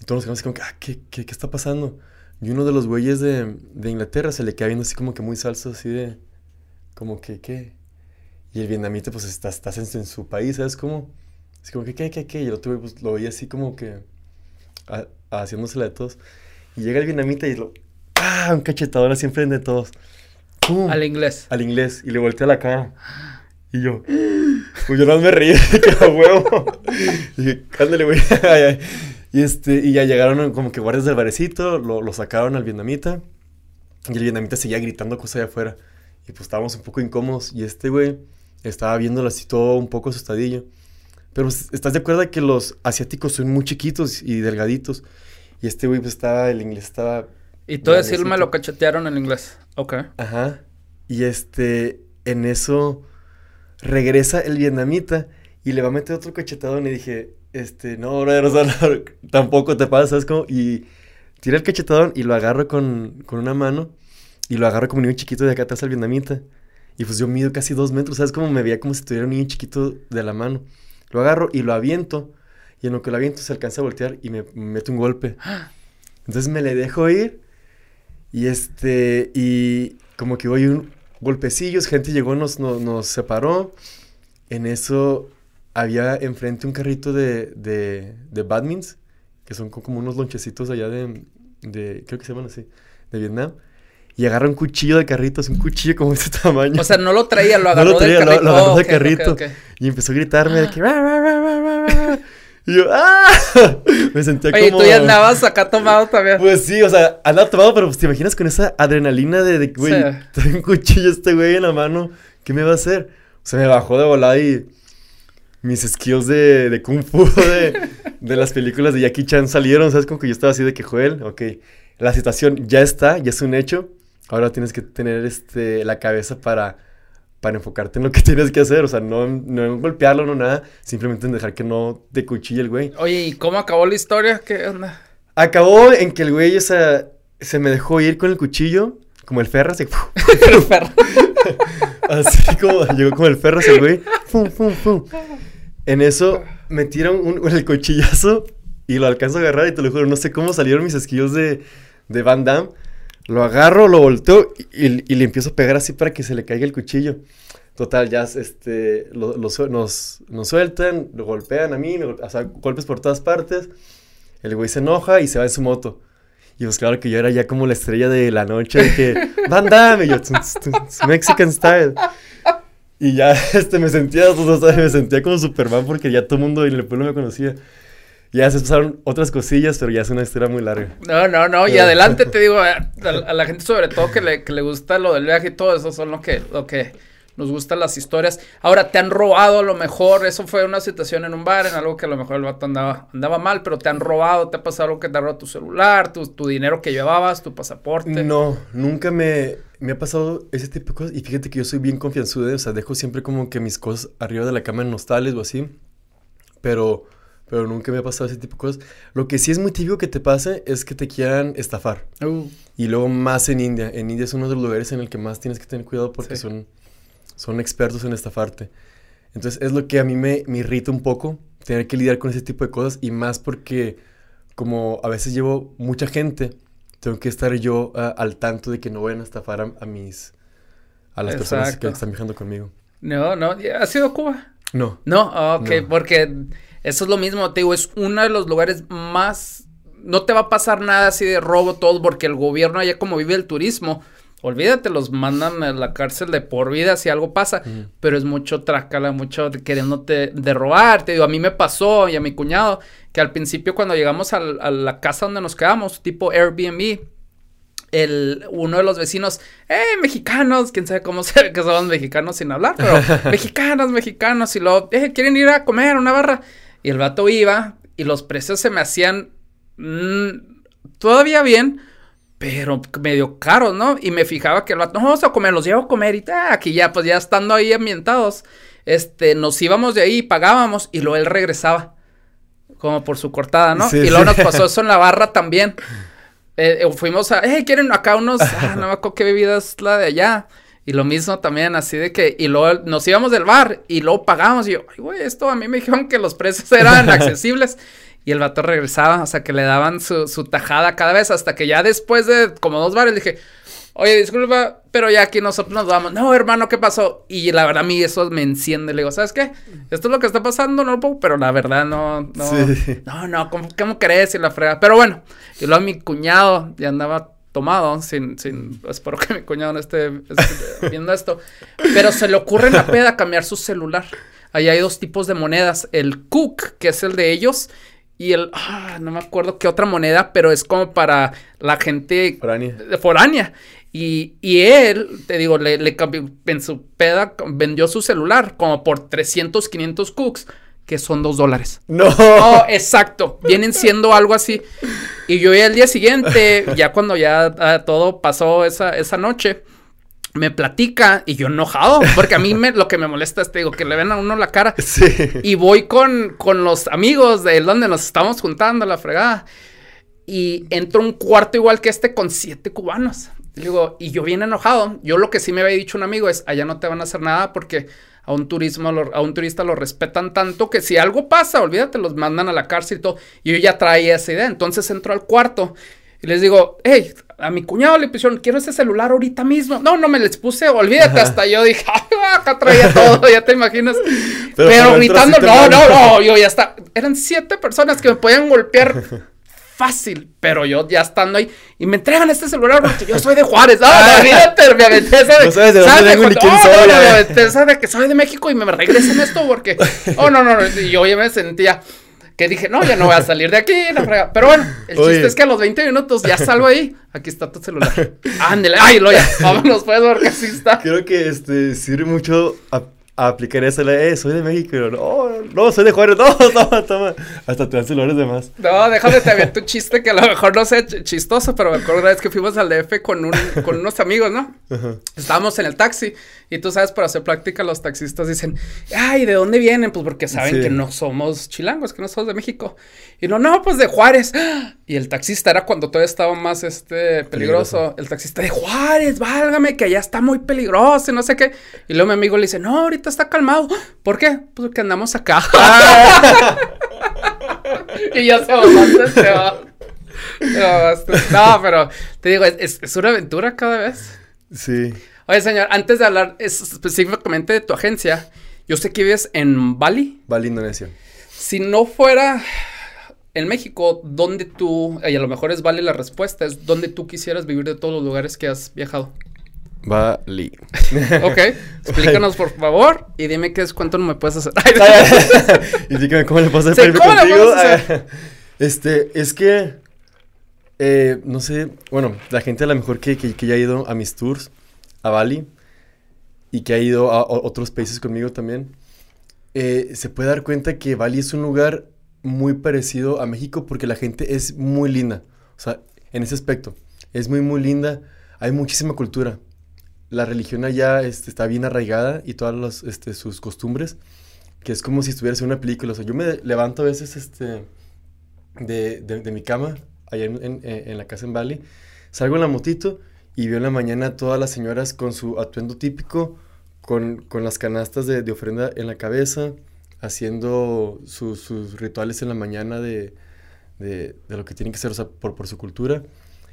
Y todos nos quedamos así como que, ah, ¿qué, qué, qué está pasando? Y uno de los güeyes de, de Inglaterra se le queda viendo así como que muy salso, así de, como que, ¿qué? Y el vietnamita pues está, está en, en su país, ¿sabes cómo? Así como que, ¿qué, qué, qué? Y el otro güey pues lo veía así como que, a- haciéndosela de todos. Y llega el vietnamita y lo, ¡ah! Un cachetador así enfrente de todos. ¡Pum! Al inglés. al inglés y le voltea la cara. Y yo, pues yo no me reí, que a huevo. Y dije, ándale, güey. Y este, y ya llegaron como que guardias del barecito, lo, lo sacaron al vietnamita. Y el vietnamita seguía gritando cosas allá afuera. Y pues estábamos un poco incómodos. Y este güey estaba viéndolo así todo un poco asustadillo. Pero pues, estás de acuerdo que los asiáticos son muy chiquitos y delgaditos. Y este güey, pues estaba, el inglés estaba. Y todo decir me lo cachetearon en inglés. Ok. Ajá. Y este, en eso regresa el vietnamita y le va a meter otro cachetadón. Y dije, este, no, brother, o sea, no, tampoco te pasa, ¿sabes cómo? Y tira el cachetadón y lo agarro con, con una mano y lo agarro como un niño chiquito de acá atrás al vietnamita. Y pues yo mido casi dos metros, ¿sabes? Como me veía como si tuviera un niño chiquito de la mano. Lo agarro y lo aviento. Y en lo que lo aviento se alcanza a voltear y me, me mete un golpe. Entonces me le dejo ir. Y este, y como que voy un golpecillos, gente llegó, nos, nos, nos separó. En eso había enfrente un carrito de, de, de badmins, que son como unos lonchecitos allá de, de, creo que se llaman así, de Vietnam. Y agarra un cuchillo de carrito, es un cuchillo como de este tamaño. O sea, no lo traía, lo agarró no lo traía, del carrito. Lo, lo agarró Oh, del carrito. ok, ok. Y empezó a gritarme de que... "Ra, ra, ra, ra, ra, ra". Y yo, ¡ah! Me sentía Oye, como... tú ya andabas acá tomado también. Pues sí, o sea, andaba tomado, pero pues te imaginas con esa adrenalina de, de güey, Sí. trae un cuchillo este güey en la mano, ¿qué me va a hacer? O sea, me bajó de volada y mis skills de, de kung fu de, de las películas de Jackie Chan salieron, ¿sabes? Como que yo estaba así de que, Joel, ok, la situación ya está, ya es un hecho, ahora tienes que tener este, la cabeza para, para enfocarte en lo que tienes que hacer, o sea, no, no en golpearlo, no nada, simplemente en dejar que no te cuchille el güey. Oye, ¿y cómo acabó la historia? ¿Qué onda? Acabó en que el güey, o sea, se me dejó ir con el cuchillo, como el ferro, así, así como, llegó como el ferro ese güey, fum, fum, fum. En eso me tiran un, el cuchillazo y lo alcanzo a agarrar y te lo juro, no sé cómo salieron mis skills de, de Van Damme. Lo agarro, lo volteo y, y le empiezo a pegar así para que se le caiga el cuchillo. Total, ya este, lo, lo nos, nos sueltan, lo golpean a mí, gol- o sea, golpes por todas partes. El güey se enoja y se va en su moto. Y pues claro que yo era ya como la estrella de la noche, de que, Van Damme, y yo, "Tuns, tuns, Mexican style. Y ya, este, me sentía, o sea, me sentía como Superman porque ya todo el mundo en el pueblo me conocía. Ya se pasaron otras cosillas, pero ya es una historia muy larga. No, no, no. Y adelante te digo, a, a la gente sobre todo que le, que le gusta lo del viaje y todo eso son lo que, lo que nos gustan las historias. Ahora, te han robado a lo mejor, eso fue una situación en un bar, en algo que a lo mejor el vato andaba, andaba mal, pero te han robado, te ha pasado algo que te ha robado tu celular, tu, tu dinero que llevabas, tu pasaporte. No, nunca me, me ha pasado ese tipo de cosas. Y fíjate que yo soy bien confianzudo, o sea, dejo siempre como que mis cosas arriba de la cama en hostales o así. Pero, pero nunca me ha pasado ese tipo de cosas. Lo que sí es muy típico que te pase es que te quieran estafar. Uh, Y luego más en India. En India es uno de los lugares en el que más tienes que tener cuidado porque Sí. son, son expertos en estafarte. Entonces es lo que a mí me, me irrita un poco, tener que lidiar con ese tipo de cosas y más porque como a veces llevo mucha gente, tengo que estar yo al tanto de que no vayan a estafar a, a mis... a las personas que están viajando conmigo. no, no, ¿has ido a Cuba? No. No, Ah, ok, No. porque eso es lo mismo, te digo, es uno de los lugares más... No te va a pasar nada así de robo todo, porque el gobierno allá como vive el turismo, olvídate, los mandan a la cárcel de por vida si algo pasa, pero es mucho trácala, mucho de- queriéndote de robar, te digo, a mí me pasó y a mi cuñado, que al principio cuando llegamos al- a la casa donde nos quedamos, tipo Airbnb, el, uno de los vecinos, ¡eh, mexicanos! Quién sabe cómo se que somos mexicanos sin hablar, pero mexicanos, mexicanos, y luego, ¡eh, quieren ir a comer una barra! Y el vato iba, y los precios se me hacían mm, todavía bien, pero medio caros, ¿no? Y me fijaba que el vato, no, vamos a comer, los llevo a comer y ta, aquí ya, pues ya estando ahí ambientados, este, nos íbamos de ahí, pagábamos, y luego él regresaba, como por su cortada, ¿no? Sí, y luego sí. nos pasó eso en la barra también. Eh, eh, fuimos a, eh, quieren acá unos, ah, no me acuerdo qué bebida es la de allá. Y lo mismo también, así de que, y luego nos íbamos del bar y luego pagamos. Y yo, ay, güey, esto a mí me dijeron que los precios eran accesibles. Y el vato regresaba, o sea, que le daban su, su tajada cada vez, hasta que ya después de como dos bares dije, oye, disculpa, pero ya aquí nosotros nos vamos. No, hermano, ¿qué pasó? Y la verdad a mí eso me enciende. Le digo, ¿sabes qué? Esto es lo que está pasando, no lo puedo, pero la verdad no, no, Sí. no, no, ¿cómo, cómo crees? Y la frega. Pero bueno, y luego mi cuñado ya andaba tomado, sin, sin, espero que mi cuñado no esté, esté viendo esto, pero se le ocurre en la peda cambiar su celular. Ahí hay dos tipos de monedas, el Cook, que es el de ellos, y el, ah, no me acuerdo qué otra moneda, pero es como para la gente Foránea. foránea. Y, y él, te digo, le, le cambió, en su peda vendió su celular como por 300, 500 cooks, que son dos dólares. No. No, exacto. Vienen siendo algo así. Y yo ya el día siguiente, ya cuando ya ah, todo pasó esa, esa noche, me platica y yo enojado, porque a mí me, lo que me molesta es, te digo, que le ven a uno la cara. Sí. Y voy con, con los amigos de donde nos estamos juntando, la fregada. Y entro un cuarto igual que este con siete cubanos. Y digo, y yo bien enojado. Yo lo que sí me había dicho un amigo es, allá no te van a hacer nada porque a un turismo, lo- a un turista lo respetan tanto que si algo pasa, olvídate, los mandan a la cárcel y todo. Y yo ya traía esa idea. Entonces entro al cuarto y les digo, hey, a mi cuñado le pusieron, quiero ese celular ahorita mismo. No, no me les puse, olvídate, hasta yo dije, "Ay, acá traía todo, ya te imaginas. Pero Pero, gritando, no, no, no, yo ya está. Eran siete personas que me podían golpear fácil, pero yo ya estando ahí y me entregan este celular porque yo soy de Juárez. No, no, olvídate, me aventé esa de, No sabes de dónde vengo ni quién soy, no, eh. me aventé esa de que soy de México y me regresan esto porque, oh, no, no, no, y yo ya me sentía que dije, no, ya no voy a salir de aquí, la frega. Pero bueno, el Oye. chiste es que a los 20 minutos ya salgo ahí, aquí está tu celular. Ándele, ay, lo ya, vámonos pues, porque así está. Creo que este sirve mucho a aplicar eso. Eh, soy de México. No, no, soy de Juárez. No, toma, toma. Hasta te dan celulares de más. No, déjame te aviento un chiste que a lo mejor no sea ch- chistoso, pero me acuerdo una vez que fuimos al DF con, un, con unos amigos, ¿no? Ajá. Estábamos en el taxi y tú sabes, para hacer práctica los taxistas dicen, ay, ¿de dónde vienen? Pues porque saben Sí. que no somos chilangos, que no somos de México. Y no, no, pues de Juárez. Y el taxista era cuando todavía estaba más, este, peligroso. Peligroso. El taxista de Juárez, válgame, que allá está muy peligroso y no sé qué. Y luego mi amigo le dice, no, ahorita está calmado. ¿Por qué? Pues porque andamos acá. y ya se va, se va. No, pero te digo, es- es- es una aventura cada vez. Sí. Oye, señor, antes de hablar es- específicamente de tu agencia, yo sé que vives en Bali. Bali, Indonesia. Si no fuera en México, ¿dónde tú, y a lo mejor es Bali la respuesta, es dónde tú quisieras vivir de todos los lugares que has viajado? Bali. Ok, explícanos por favor y dime qué es cuánto me puedes hacer. y dígame cómo le pasa Sí, ¿cómo contigo. hacer? Este, es que, eh, no sé, bueno, la gente a lo mejor que, que, que ya ha ido a mis tours a Bali y que ha ido a, otros países conmigo también, eh, se puede dar cuenta que Bali es un lugar muy parecido a México porque la gente es muy linda. O sea, en ese aspecto, es muy, muy linda. Hay muchísima cultura. La religión allá este, está bien arraigada y todas las, este, sus costumbres, que es como si estuvieras en una película. O sea, yo me levanto a veces este, de, de- mi cama, allá en, en- la casa en Bali, salgo en la motito y veo en la mañana todas las señoras con su atuendo típico, con, con las canastas de ofrenda en la cabeza, haciendo su- sus rituales en la mañana de, de, de lo que tienen que ser, o sea, por, por su cultura.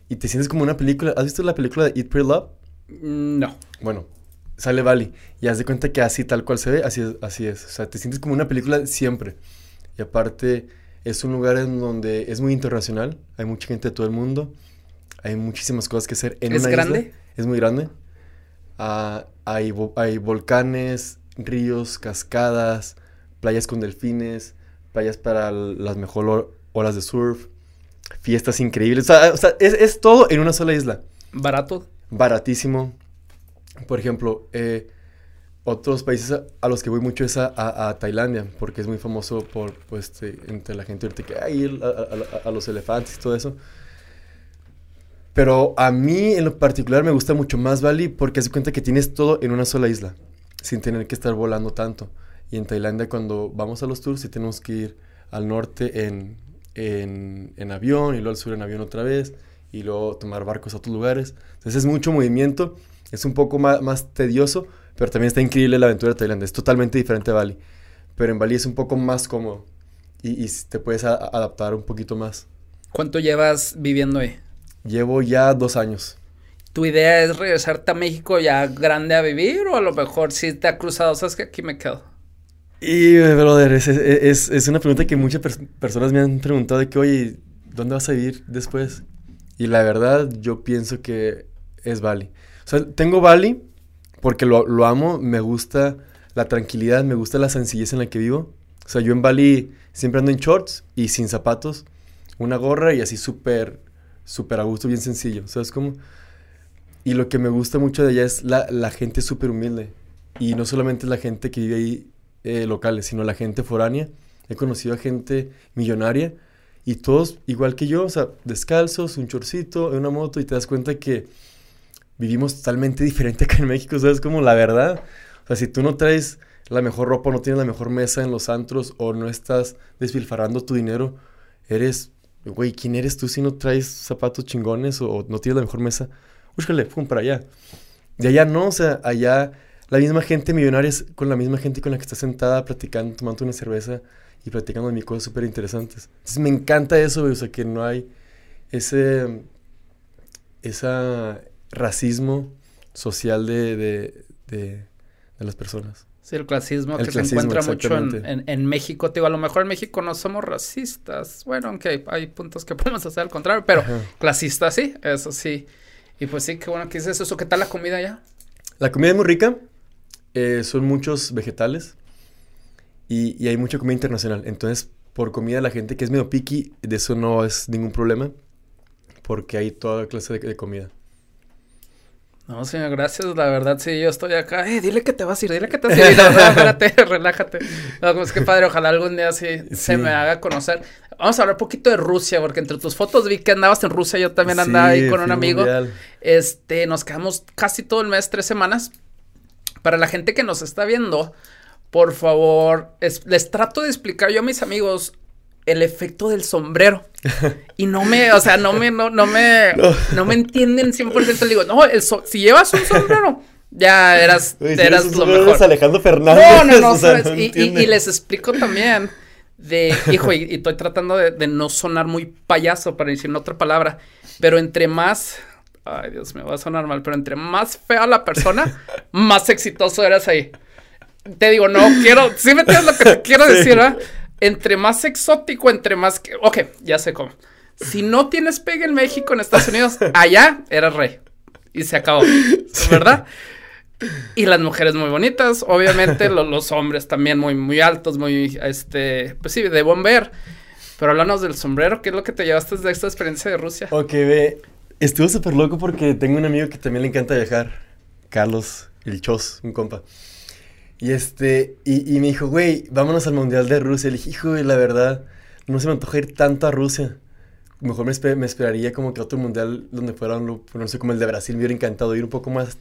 Y te sientes como una película. ¿Has visto la película de Eat Pray Love? No. Bueno, sale Bali y haz de cuenta que así tal cual se ve, así es, así es. O sea, te sientes como una película siempre. Y aparte es un lugar en donde es muy internacional, hay mucha gente de todo el mundo, hay muchísimas cosas que hacer en ¿Es una grande? isla. Es muy grande. Ah, hay, hay volcanes, ríos, cascadas, playas con delfines, playas para las mejores horas de surf, fiestas increíbles. O sea, o sea, es, es todo en una sola isla ¿Barato? baratísimo. Por ejemplo, eh, otros países a, a los que voy mucho es a, a- a Tailandia, porque es muy famoso por, pues, este, entre la gente ahorita que hay a, los elefantes y todo eso. Pero a mí en lo particular me gusta mucho más Bali porque se cuenta que tienes todo en una sola isla, sin tener que estar volando tanto. Y en Tailandia cuando vamos a los tours sí tenemos que ir al norte en, en, en avión y luego al sur en avión otra vez y luego tomar barcos a otros lugares. Entonces es mucho movimiento, es un poco más, más tedioso, pero también está increíble la aventura de Tailandia. Es totalmente diferente a Bali, pero en Bali es un poco más cómodo y, y te puedes a- adaptar un poquito más. ¿Cuánto llevas viviendo ahí? Llevo ya dos años. ¿Tu idea es regresarte a México ya grande a vivir o a lo mejor si te ha cruzado? ¿Sabes que aquí me quedo? Y, brother, es- es- es una pregunta que muchas pers- personas me han preguntado de que, oye, ¿dónde vas a vivir después? Y la verdad, yo pienso que es Bali. O sea, tengo Bali porque lo, lo amo, me gusta la tranquilidad, me gusta la sencillez en la que vivo. O sea, yo en Bali siempre ando en shorts y sin zapatos, una gorra y así súper, súper a gusto, bien sencillo. ¿Sabes cómo? Y lo que me gusta mucho de allá es la, la gente súper humilde. Y no solamente la gente que vive ahí eh, locales, sino la gente foránea he conocido a gente millonaria y todos igual que yo, o sea, descalzos, un chorcito, en una moto y te das cuenta que vivimos totalmente diferente acá en México, ¿sabes? Como la verdad. O sea, si tú no traes la mejor ropa, no tienes la mejor mesa en los antros o no estás despilfarrando tu dinero, eres, güey, ¿quién eres tú si no traes zapatos chingones o, no tienes la mejor mesa? Búscale, pum, para allá. De allá no, o sea, allá la misma gente millonaria es con la misma gente con la que está sentada platicando, tomando una cerveza y platicando de mi cosas súper interesantes. Entonces me encanta eso, güey, o sea, que no hay ese, esa racismo social de, de, de, las personas. Sí, el clasismo que se encuentra mucho en, en, México. Te digo, a lo mejor en México no somos racistas. Bueno, aunque hay, puntos que podemos hacer al contrario, pero clasistas sí, eso sí. Y pues sí, qué bueno que dices eso. ¿Qué tal la comida ya? La comida es muy rica. Eh, son muchos vegetales. Y, y, hay mucha comida internacional. Entonces, por comida, la gente que es medio picky, de eso no es ningún problema. Porque hay toda clase de comida. No, señor, gracias. La verdad, sí, yo estoy acá. Eh, dile que te vas a ir, dile que te vas a ir. No, espérate, relájate. No, pues qué padre, ojalá algún día sí, se me haga conocer. Vamos a hablar un poquito de Rusia, porque entre tus fotos vi que andabas en Rusia, yo también andaba ahí con un amigo. Este, nos quedamos casi todo el mes, tres semanas. Para la gente que nos está viendo, por favor, les trato de explicar yo a mis amigos el efecto del sombrero. Y no me, o sea, no me, no, no me, no. me entienden 100%. Le digo, no, el si llevas un sombrero, ya eras, eras lo mejor. Alejandro Fernández. No, no, no, y, y, les explico también de, hijo, y, estoy tratando de, de, no sonar muy payaso para decir otra palabra, pero entre más, ay Dios me va a sonar mal, pero entre más fea la persona, más exitoso eras ahí. Te digo, no quiero, sí me entiendes lo que te quiero decir, ¿verdad? entre más exótico, entre más que. Ok, ya sé cómo. Si no tienes pegue en México, en Estados Unidos, allá eres rey. Y se acabó. ¿Verdad? Y las mujeres muy bonitas, obviamente, los hombres también muy, muy altos, muy, este, pues sí, de buen ver. Pero háblanos del sombrero, ¿qué es lo que te llevaste de esta experiencia de Rusia? Ok, ve, estuvo súper loco porque tengo un amigo que también le encanta viajar, Carlos, el Chos, un compa. Y este, y, y me dijo, güey, vámonos al Mundial de Rusia. Le dije, hijo, la verdad, no se me antoja ir tanto a Rusia. Mejor me, me esperaría como que otro mundial donde fuera, no sé, como el de Brasil, me hubiera encantado ir un poco más.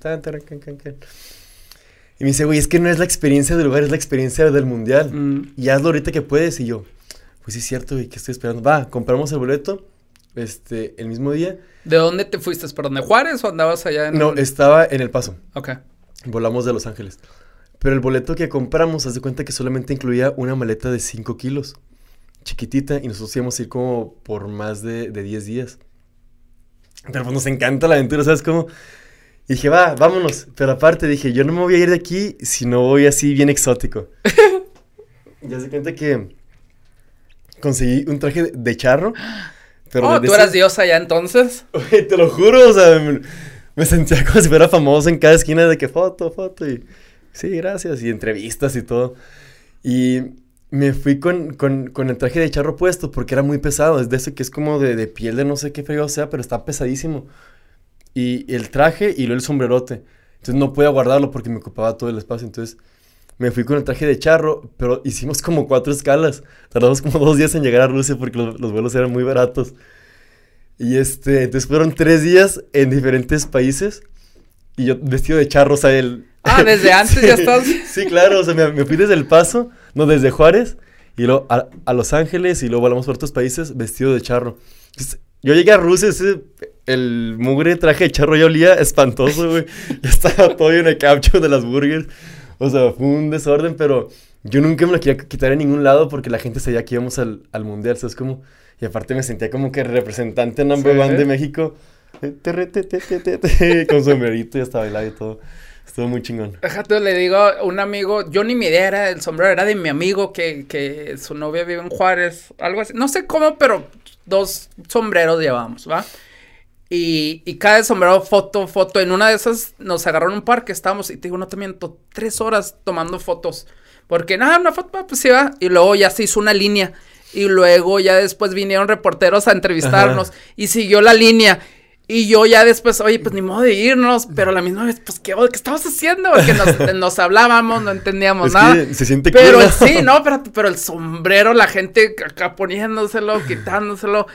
y me dice, güey, es que no es la experiencia del lugar, es la experiencia del mundial. Mm. Y hazlo ahorita que puedes. Y yo, pues sí, es cierto, güey, que estoy esperando. Va, compramos el boleto, este, el mismo día. ¿De dónde te fuiste? ¿Por dónde Juárez o andabas allá en.? No, estaba en El Paso. Ok. Volamos de Los Ángeles. Pero el boleto que compramos, haz de cuenta que solamente incluía una maleta de 5 kilos, chiquitita, y nosotros íbamos a ir como por más de, de 10 días. Pero pues nos encanta la aventura, ¿sabes cómo? Y dije, va, vámonos. Pero aparte dije, yo no me voy a ir de aquí si no voy así bien exótico. y haz de cuenta que conseguí un traje de charro. Pero oh, ¿tú eras diosa ya entonces? te lo juro, o sea, me, me, sentía como si fuera famoso en cada esquina de que foto, foto y sí, gracias, y entrevistas y todo. Y me fui con, con, con, el traje de charro puesto porque era muy pesado, es de ese que es como de, de piel de no sé qué feo sea, pero está pesadísimo. Y el traje y luego el sombrerote. Entonces no podía guardarlo porque me ocupaba todo el espacio. Entonces me fui con el traje de charro, pero hicimos como cuatro escalas. Tardamos como dos días en llegar a Rusia porque los, los vuelos eran muy baratos. Y este, entonces fueron tres días en diferentes países. Y yo vestido de charro, o sea, el, Ah, desde antes ya estás. Sí, claro, o sea, me, fui desde El Paso, no, desde Juárez, y luego a, Los Ángeles, y luego volamos por otros países vestido de charro. yo llegué a Rusia, ese, el mugre traje de charro ya olía espantoso, güey. ya estaba todo en el capcho de las burgers. O sea, fue un desorden, pero yo nunca me lo quería quitar en ningún lado porque la gente sabía que íbamos al, al mundial, ¿sabes cómo? Y aparte me sentía como que representante number one de México. Con sombrerito y hasta bailando y todo. Estuvo muy chingón. Déjate, le digo a un amigo, yo ni mi idea era el sombrero, era de mi amigo que, que su novia vive en Juárez, algo así. No sé cómo, pero dos sombreros llevamos, ¿va? Y, y cada sombrero, foto, foto. En una de esas nos agarraron un parque, estábamos, y te digo, no te miento, tres horas tomando fotos. Porque nada, una foto, pues va. Y luego ya se hizo una línea. Y luego ya después vinieron reporteros a entrevistarnos. Y siguió la línea. Y yo ya después, oye, pues ni modo de irnos, pero a la misma vez, pues, ¿qué, qué estabas haciendo? Porque nos, nos hablábamos, no entendíamos Es nada. que se siente Pero sí, no, pero, pero el sombrero, la gente acá poniéndoselo, quitándoselo.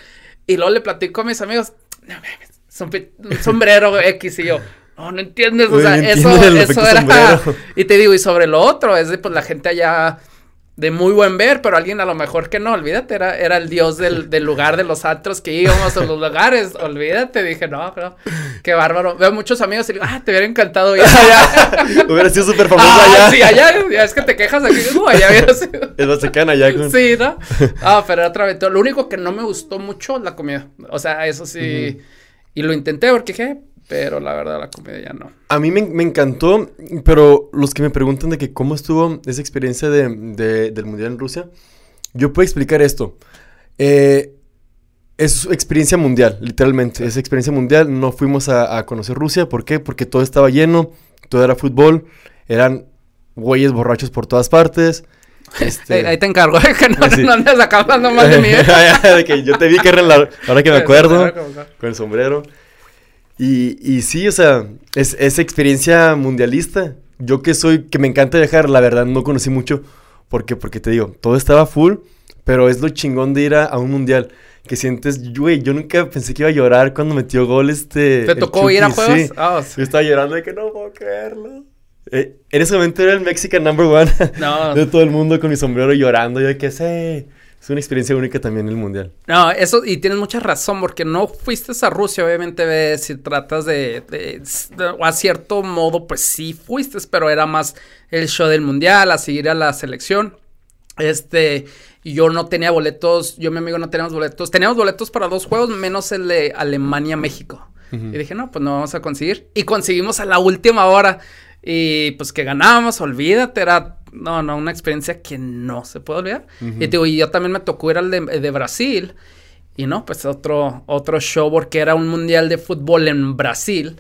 Y luego le platico a mis amigos, no mames, sombrero X y yo. No, no entiendes, o sea, eso, eso era. sombrero. Y te digo, y sobre lo otro, es de pues la gente allá de muy buen ver, pero alguien a lo mejor que no, olvídate, era, era el dios del, del lugar de los antros que íbamos a los lugares, olvídate, dije, no, no, qué bárbaro. Veo muchos amigos y digo, ah, te hubiera encantado ir allá. Hubiera sido súper famoso ah, allá. sí, allá, ya es que te quejas aquí, no, allá hubiera sido. Es bacana allá con... Sí, ¿no? Ah, pero era otra vez. Lo único que no me gustó mucho, la comida. O sea, eso sí. Y lo intenté porque dije, pero la verdad la comida ya no. A mí me, me encantó, pero los que me preguntan de que cómo estuvo esa experiencia de, de- del Mundial en Rusia, yo puedo explicar esto. Eh, es experiencia mundial, literalmente. Es experiencia mundial. No fuimos a, a conocer Rusia. ¿Por qué? Porque todo estaba lleno, todo era fútbol, eran güeyes borrachos por todas partes. Este... Ahí, ahí te encargo, que no, Sí. no andes acá hablando más de mí. ¿eh? que yo te vi, Karen, la- ahora que me acuerdo con el sombrero. Y, y sí, o sea, es, es experiencia mundialista. Yo que soy, que me encanta viajar, la verdad no conocí mucho. ¿Por qué? Porque te digo, todo estaba full, pero es lo chingón de ir a, a un mundial. Que sientes, güey, yo nunca pensé que iba a llorar cuando metió gol este. ¿Te tocó ir a juegos? sí. Ah, sí. Yo estaba llorando de que no puedo creerlo. Eh, en ese momento era el Mexican number one No. de todo el mundo con mi sombrero llorando. Yo de que sé. Es una experiencia única también el mundial. No, eso, y tienes mucha razón, porque no fuiste a Rusia, obviamente, ves, si tratas de, de- de- a cierto modo, pues sí fuiste, pero era más el show del mundial, a seguir a la selección. Este, y yo no tenía boletos, yo y mi amigo no teníamos boletos, teníamos boletos para dos juegos, menos el de Alemania-México. Y dije, no, pues no vamos a conseguir. Y conseguimos a la última hora. Y pues que ganábamos, olvídate, era, no, no, una experiencia que no se puede olvidar. Ujú. Y te digo, y yo también me tocó ir al de, de Brasil. Y no, pues otro, otro show porque era un mundial de fútbol en Brasil.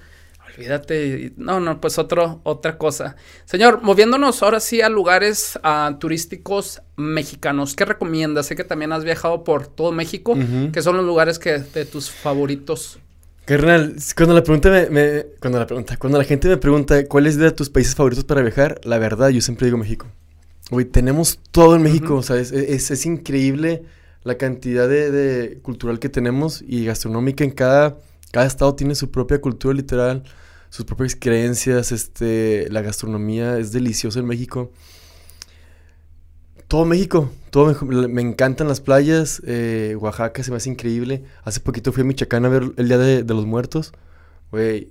Olvídate, no, no, pues otro, otra cosa. Señor, moviéndonos ahora sí a lugares ah, turísticos mexicanos, ¿qué recomiendas? Sé que también has viajado por todo México, Ujú. que son los lugares que de tus favoritos. Carnal, cuando la pregunta me, me- cuando la pregunta, cuando la gente me pregunta cuál es de tus países favoritos para viajar, la verdad yo siempre digo México. Güey, tenemos todo en México, o sea, es, es- es increíble la cantidad de, de cultural que tenemos y gastronómica en cada, cada estado tiene su propia cultura literal, sus propias creencias, este, la gastronomía es deliciosa en México. Todo México, todo me, me encantan las playas, eh, Oaxaca se me hace increíble. Hace poquito fui a Michoacán a ver el Día de, de los Muertos. Güey,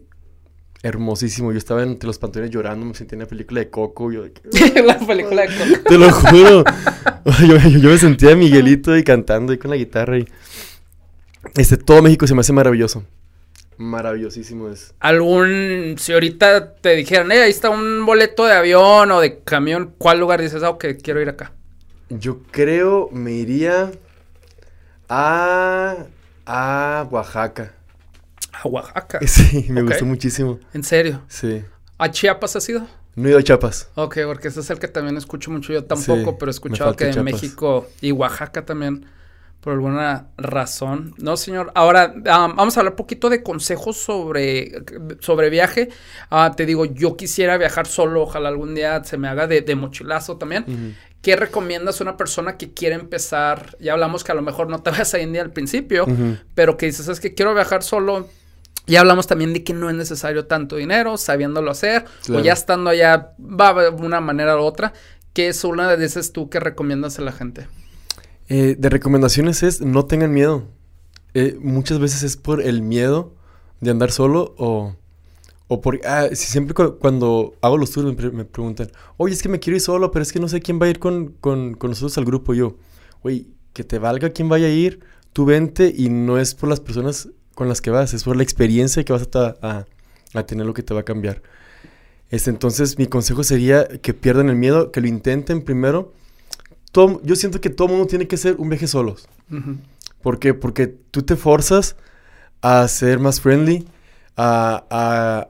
hermosísimo. Yo estaba entre los panteones llorando, me sentía en la película de Coco. Yo, de que- la película de Coco. te lo juro. yo, yo- yo me sentía Miguelito y cantando y con la guitarra. Y... Este, todo México se me hace maravilloso. Maravillosísimo es. Algún, si ahorita te dijeran, eh, ahí está un boleto de avión o de camión, ¿cuál lugar dices, ah, ok, quiero ir acá? Yo creo me iría a, a Oaxaca. A Oaxaca. Sí, me gustó muchísimo. ¿En serio? Sí. ¿A Chiapas has ido? No he ido a Chiapas. Ok, porque ese es el que también escucho mucho yo tampoco, Sí, pero he escuchado que en. México y Oaxaca también, por alguna razón. No, señor. Ahora, ah, vamos a hablar un poquito de consejos sobre, sobre viaje. Ah, te digo, yo quisiera viajar solo, ojalá algún día se me haga de, de mochilazo también. ¿Qué recomiendas a una persona que quiere empezar? Ya hablamos que a lo mejor no te vas a India al principio, pero que dices, es que quiero viajar solo. Ya hablamos también de que no es necesario tanto dinero, sabiéndolo hacer, Claro. o ya estando allá, va de una manera u otra. ¿Qué es una de esas tú que recomiendas a la gente? Eh, de recomendaciones es no tengan miedo. Eh, muchas veces es por el miedo de andar solo o, o por... Ah, si siempre cu- cuando hago los tours me, pre- me preguntan, oye, es que me quiero ir solo, pero es que no sé quién va a ir con, con, con nosotros al grupo. Yo, güey, que te valga quién vaya a ir, tú vente y no es por las personas con las que vas, es por la experiencia que vas a, a, a tener lo que te va a cambiar. Este, entonces, mi consejo sería que pierdan el miedo, que lo intenten primero. Todo- yo siento que todo mundo tiene que hacer un viaje solos. Ujú. ¿Por qué? Porque tú te forzas a ser más friendly, a,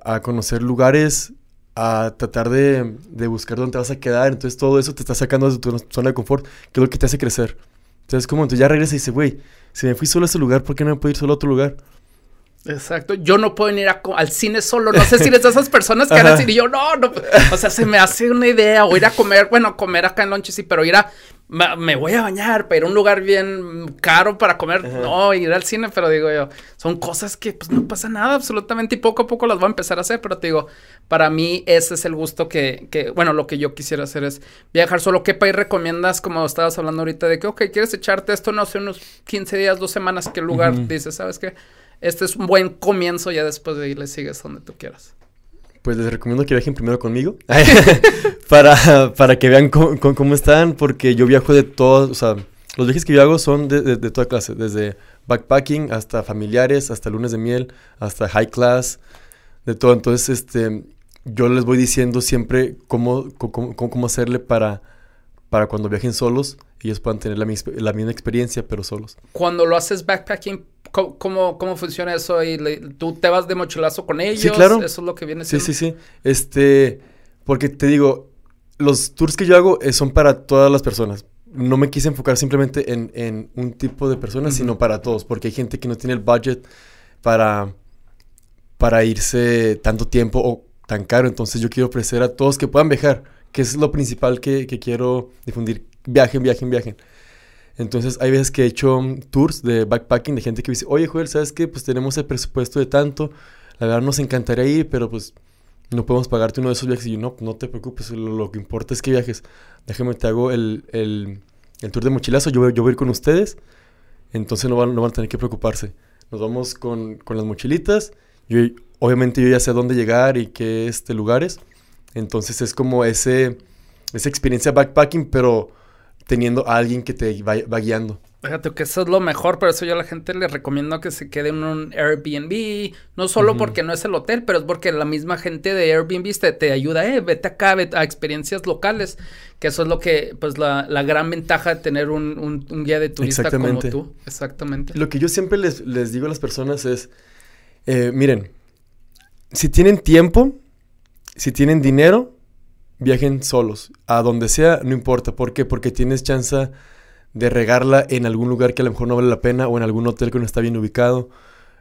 a- a conocer lugares, a tratar de, de buscar dónde te vas a quedar. Entonces todo eso te está sacando de tu zona de confort, que es lo que te hace crecer. Entonces como tú ya regresas y dices, güey, si me fui solo a ese lugar, ¿por qué no me puedo ir solo a otro lugar? Exacto. Yo no puedo ir al cine solo. No sé si eres de esas personas que van cine y yo, no, no. O sea, se me hace una idea. O ir a comer, bueno, comer acá en Lonche sí, pero ir a me voy a bañar para ir a un lugar bien caro para comer. No, ir al cine, pero digo yo, son cosas que pues no pasa nada absolutamente y poco a poco las voy a empezar a hacer, pero te digo, para mí ese es el gusto que, que, bueno, lo que yo quisiera hacer es viajar solo. ¿Qué país recomiendas, como estabas hablando ahorita, de que, ok, quieres echarte esto, no sé, unos 15 días, dos semanas, ¿qué lugar dices, sabes qué? Este es un buen comienzo, ya después de ahí le sigues donde tú quieras. Pues les recomiendo que viajen primero conmigo para, para que vean cómo, están, porque yo viajo de todos, o sea, los viajes que yo hago son de, de, toda clase, desde backpacking hasta familiares, hasta lunes de miel, hasta high class, de todo. Entonces, este, yo les voy diciendo siempre cómo, cómo, cómo hacerle para, para cuando viajen solos, ellos puedan tener la, la misma experiencia, pero solos. Cuando lo haces backpacking, ¿Cómo, cómo, funciona eso? ¿Y ¿Tú te vas de mochilazo con ellos? Sí, claro. Eso es lo que viene siendo. Sí, sí, sí. Este, porque te digo, los tours que yo hago eh, son para todas las personas. No me quise enfocar simplemente en, en un tipo de personas, sino para todos, porque hay gente que no tiene el budget para, para irse tanto tiempo o tan caro. Entonces yo quiero ofrecer a todos que puedan viajar, que es lo principal que, que quiero difundir. Viajen, viajen, viajen. Entonces, hay veces que he hecho tours de backpacking de gente que dice, oye, Joel, ¿sabes qué? Pues tenemos el presupuesto de tanto, la verdad nos encantaría ir, pero pues no podemos pagarte uno de esos viajes. Y yo, no, no te preocupes, lo, que importa es que viajes. Déjame, te hago el, el, el tour de mochilazo, yo, yo voy a ir con ustedes, entonces no van, no van a tener que preocuparse. Nos vamos con, con las mochilitas, yo, obviamente yo ya sé a dónde llegar y qué este, lugares, entonces es como ese, esa experiencia backpacking, pero teniendo a alguien que te va, guiando. Fíjate que eso es lo mejor, por eso yo a la gente le recomiendo que se quede en un Airbnb, no solo porque no es el hotel, pero es porque la misma gente de Airbnb te, te ayuda, eh, vete acá a experiencias locales, que eso es lo que, pues la, la gran ventaja de tener un, un, guía de turista como tú. Exactamente. Lo que yo siempre les, les digo a las personas es, eh, miren, si tienen tiempo, si tienen dinero, viajen solos, a donde sea, no importa. ¿Por qué? Porque tienes chance de regarla en algún lugar que a lo mejor no vale la pena o en algún hotel que no está bien ubicado,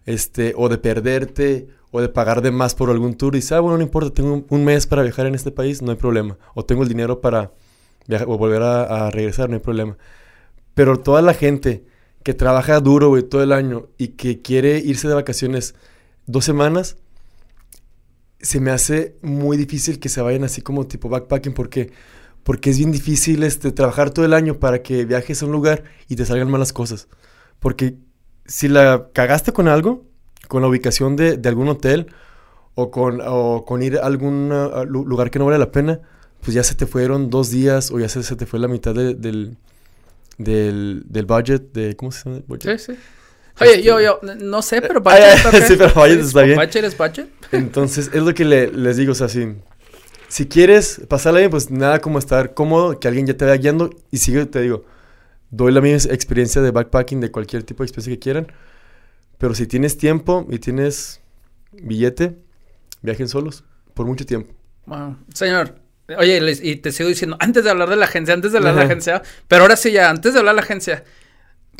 este, o de perderte o de pagar de más por algún tour y dices, ah, bueno, no importa, tengo un, mes para viajar en este país, no hay problema. O tengo el dinero para viajar, o volver a, regresar, no hay problema. Pero toda la gente que trabaja duro, güey, todo el año y que quiere irse de vacaciones dos semanas, se me hace muy difícil que se vayan así como tipo backpacking porque porque es bien difícil este trabajar todo el año para que viajes a un lugar y te salgan malas cosas. Porque si la cagaste con algo, con la ubicación de, de algún hotel o con, o con ir a algún lugar que no vale la pena, pues ya se te fueron dos días o ya se, se te fue la mitad del, del, del budget, de, ¿cómo se llama? Sí, sí. Oye, yo, yo, no sé, pero budget está bien. sí, pero budget está bien. Budget es budget. Entonces, es lo que les digo, o sea, si, si quieres pasarla bien, pues nada como estar cómodo, que alguien ya te vaya guiando y sigue, te digo, doy la misma experiencia de backpacking, de cualquier tipo de experiencia que quieran, pero si tienes tiempo y tienes billete, viajen solos por mucho tiempo. Wow. Señor, oye, y te sigo diciendo, antes de hablar de la agencia, antes de hablar de la agencia, pero ahora sí ya, antes de hablar de la agencia,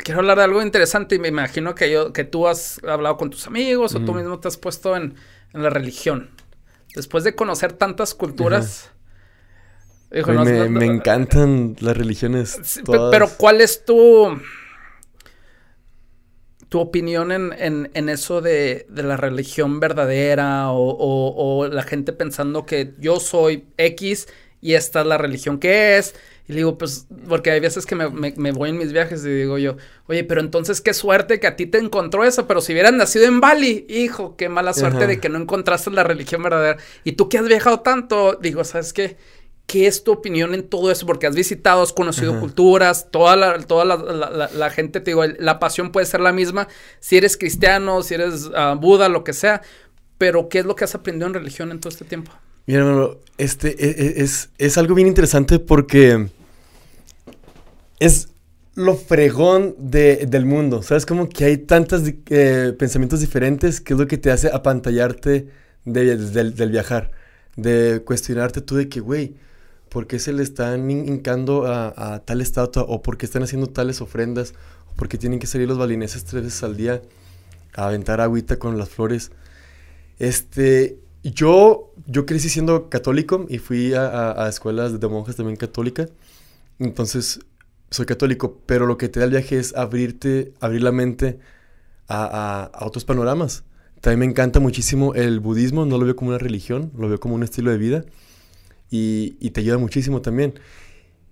quiero hablar de algo interesante y me imagino que yo, que tú has hablado con tus amigos o tú mismo te has puesto en, en, la religión. Después de conocer tantas culturas. me, encantan las religiones. Pero ¿cuál es tu tu opinión en, en, en eso de, de, la religión verdadera o, o, o la gente pensando que yo soy X y esta es la religión que es y le digo, pues, porque hay veces que me, me, voy en mis viajes y digo yo, oye, pero entonces qué suerte que a ti te encontró eso, pero si hubieran nacido en Bali, hijo, qué mala suerte de que no encontraste la religión verdadera. Y tú que has viajado tanto, digo, ¿sabes qué? ¿Qué es tu opinión en todo eso? Porque has visitado, has conocido culturas, toda la, toda la, gente, te digo, la pasión puede ser la misma, si eres cristiano, si eres uh, Buda, lo que sea, pero ¿qué es lo que has aprendido en religión en todo este tiempo? Mira, hermano, este e, e, es, es algo bien interesante porque es lo fregón de, del mundo. ¿Sabes? Como que hay tantos eh, pensamientos diferentes que es lo que te hace apantallarte de, del, viajar. De cuestionarte tú de que, güey, ¿por qué se le están hincando a, tal estatua? ¿O por qué están haciendo tales ofrendas? ¿O por qué tienen que salir los balineses tres veces al día? a aventar agüita con las flores. Este, yo, yo crecí siendo católico y fui a, a, escuelas de monjas también católica. Entonces, soy católico, pero lo que te da el viaje es abrirte, abrir la mente a, a, otros panoramas. También me encanta muchísimo el budismo, no lo veo como una religión, lo veo como un estilo de vida y, y te ayuda muchísimo también.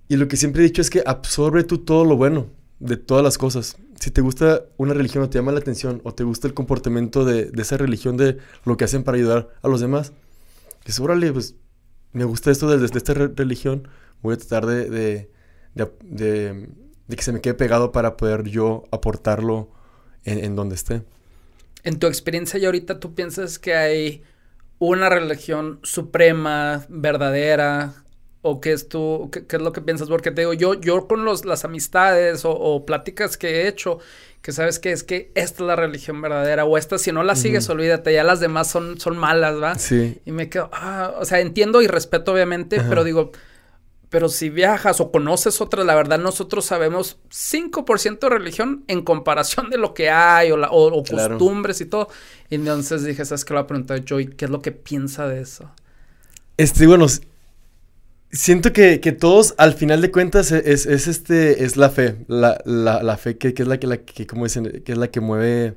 Y lo que siempre he dicho es que absorbe tú todo lo bueno de todas las cosas. Si te gusta una religión o te llama la atención o te gusta el comportamiento de, de esa religión, de lo que hacen para ayudar a los demás, que órale, pues me gusta esto desde, esta religión, voy a tratar de, de, que se me quede pegado para poder yo aportarlo en, en donde esté. En tu experiencia y ahorita tú piensas que hay una religión suprema, verdadera, o qué es tú, qué, es lo que piensas, porque te digo, yo, yo con los, las amistades o, pláticas que he hecho, que sabes que es que esta es la religión verdadera, o esta si no la sigues, olvídate, ya las demás son, son malas, ¿va? Sí. Y me quedo, ah, o sea, entiendo y respeto obviamente, pero digo, pero si viajas o conoces otras, la verdad nosotros sabemos 5% de religión en comparación de lo que hay o, la, o, costumbres y todo. Y entonces dije, ¿sabes qué? Le voy a preguntar Joy, ¿qué es lo que piensa de eso? Este, bueno, Siento que, que, todos, al final de cuentas, e, es, es este, es la fe. La, la, la fe que, que, es la que, la que, como dicen, que es la que mueve,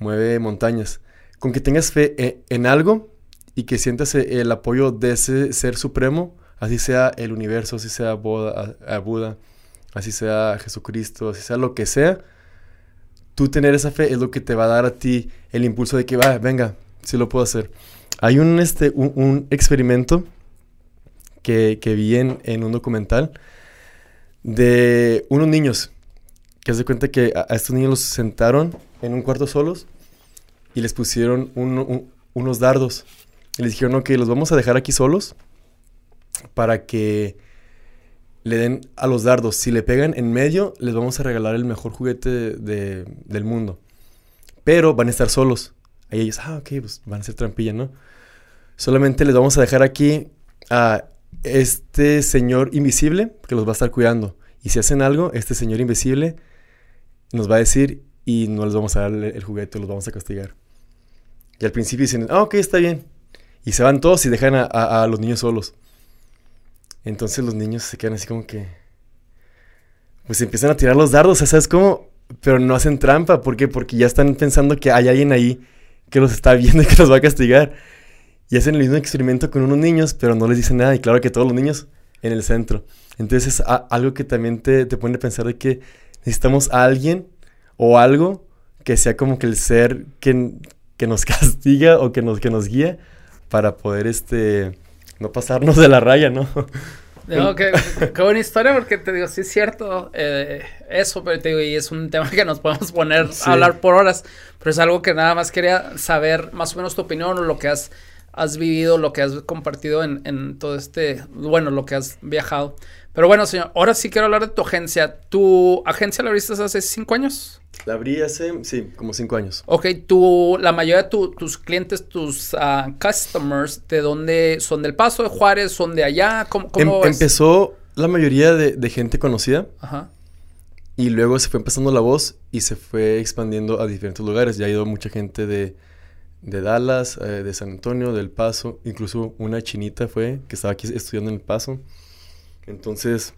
mueve montañas. Con que tengas fe e, en, algo y que sientas e, el apoyo de ese ser supremo, así sea el universo, así sea Buda, a, así sea Jesucristo, así sea lo que sea, tú tener esa fe es lo que te va a dar a ti el impulso de que, va, venga, sí lo puedo hacer. Hay un, este, un, experimento que, vi en, un documental de unos niños que hace cuenta que a, estos niños los sentaron en un cuarto solos y les pusieron unos dardos. Y les dijeron, ok, los vamos a dejar aquí solos para que le den a los dardos. Si le pegan en medio, les vamos a regalar el mejor juguete del mundo. Pero van a estar solos. Ahí ellos, ah, ok, pues van a ser trampilla, ¿no? Solamente les vamos a dejar aquí a este señor invisible que los va a estar cuidando. Y si hacen algo, este señor invisible nos va a decir y no les vamos a dar el, juguete, los vamos a castigar. Y al principio dicen, ah, ok, está bien. Y se van todos y dejan a, los niños solos. Entonces los niños se quedan así como que... Pues empiezan a tirar los dardos, ¿sabes cómo? Pero no hacen trampa, ¿por qué? Porque ya están pensando que hay alguien ahí que los está viendo y que los va a castigar. Y hacen el mismo experimento con unos niños, pero no les dicen nada. Y claro que todos los niños en el centro. Entonces es algo que también te, te pone a pensar de que necesitamos a alguien o algo que sea como que el ser que, que nos castiga o que nos, que nos guía para poder este no pasarnos de la raya, ¿no? No, qué, qué, buena historia, porque te digo, sí es cierto, eh, eso, pero te digo, y es un tema que nos podemos poner a hablar por horas, pero es algo que nada más quería saber más o menos tu opinión o lo que has has vivido, lo que has compartido en, en, todo este, bueno, lo que has viajado. Pero bueno, señor, ahora sí quiero hablar de tu agencia. ¿Tu agencia la abriste hace cinco años? La abrí hace, sí, como cinco años. Ok, tú, la mayoría de tus clientes, tus uh, customers, ¿de dónde son? ¿Del Paso de Juárez? ¿Son de allá? ¿Cómo, cómo em, Empezó la mayoría de, de gente conocida. Ajá. Y luego se fue empezando la voz y se fue expandiendo a diferentes lugares. Ya ha ido mucha gente de, de Dallas, eh, de San Antonio, del Paso, incluso una chinita fue que estaba aquí estudiando en el Paso. Entonces,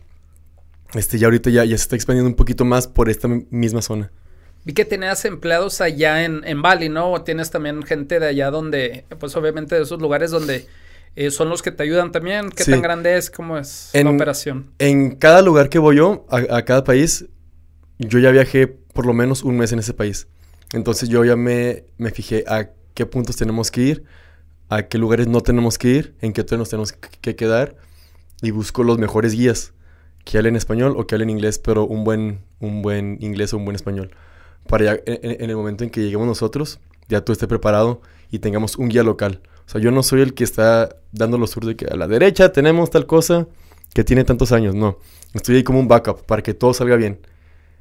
este ya ahorita ya, ya se está expandiendo un poquito más por esta misma zona. Vi que tenías empleados allá en, en Bali, ¿no? O tienes también gente de allá donde, pues obviamente de esos lugares donde eh, son los que te ayudan también. ¿Qué tan grande es? ¿Cómo es la operación? En cada lugar que voy yo, a, a, cada país, yo ya viajé por lo menos un mes en ese país. Entonces yo ya me, me fijé a qué puntos tenemos que ir, a qué lugares no tenemos que ir, en qué hotel nos tenemos que quedar y busco los mejores guías que hablen español o que hablen inglés, pero un buen, un buen inglés o un buen español. Para ya en, el momento en que lleguemos nosotros, ya todo esté preparado y tengamos un guía local. O sea, yo no soy el que está dando los tours de que a la derecha tenemos tal cosa que tiene tantos años, no. Estoy ahí como un backup para que todo salga bien.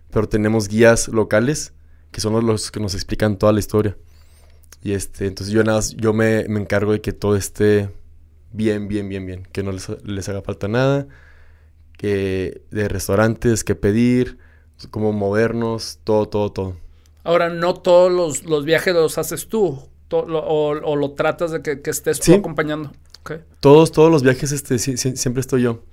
Pero tenemos guías locales que son los que nos explican toda la historia. Y este, entonces yo nada, yo me, me, encargo de que todo esté bien, bien, bien, bien. Que no les, les haga falta nada. Que de restaurantes, que pedir, cómo movernos, todo, todo, todo. Ahora, no todos los, los viajes los haces tú o, o, lo tratas de que, que estés tú acompañando. Okay. Todos, todos los viajes este, siempre estoy yo.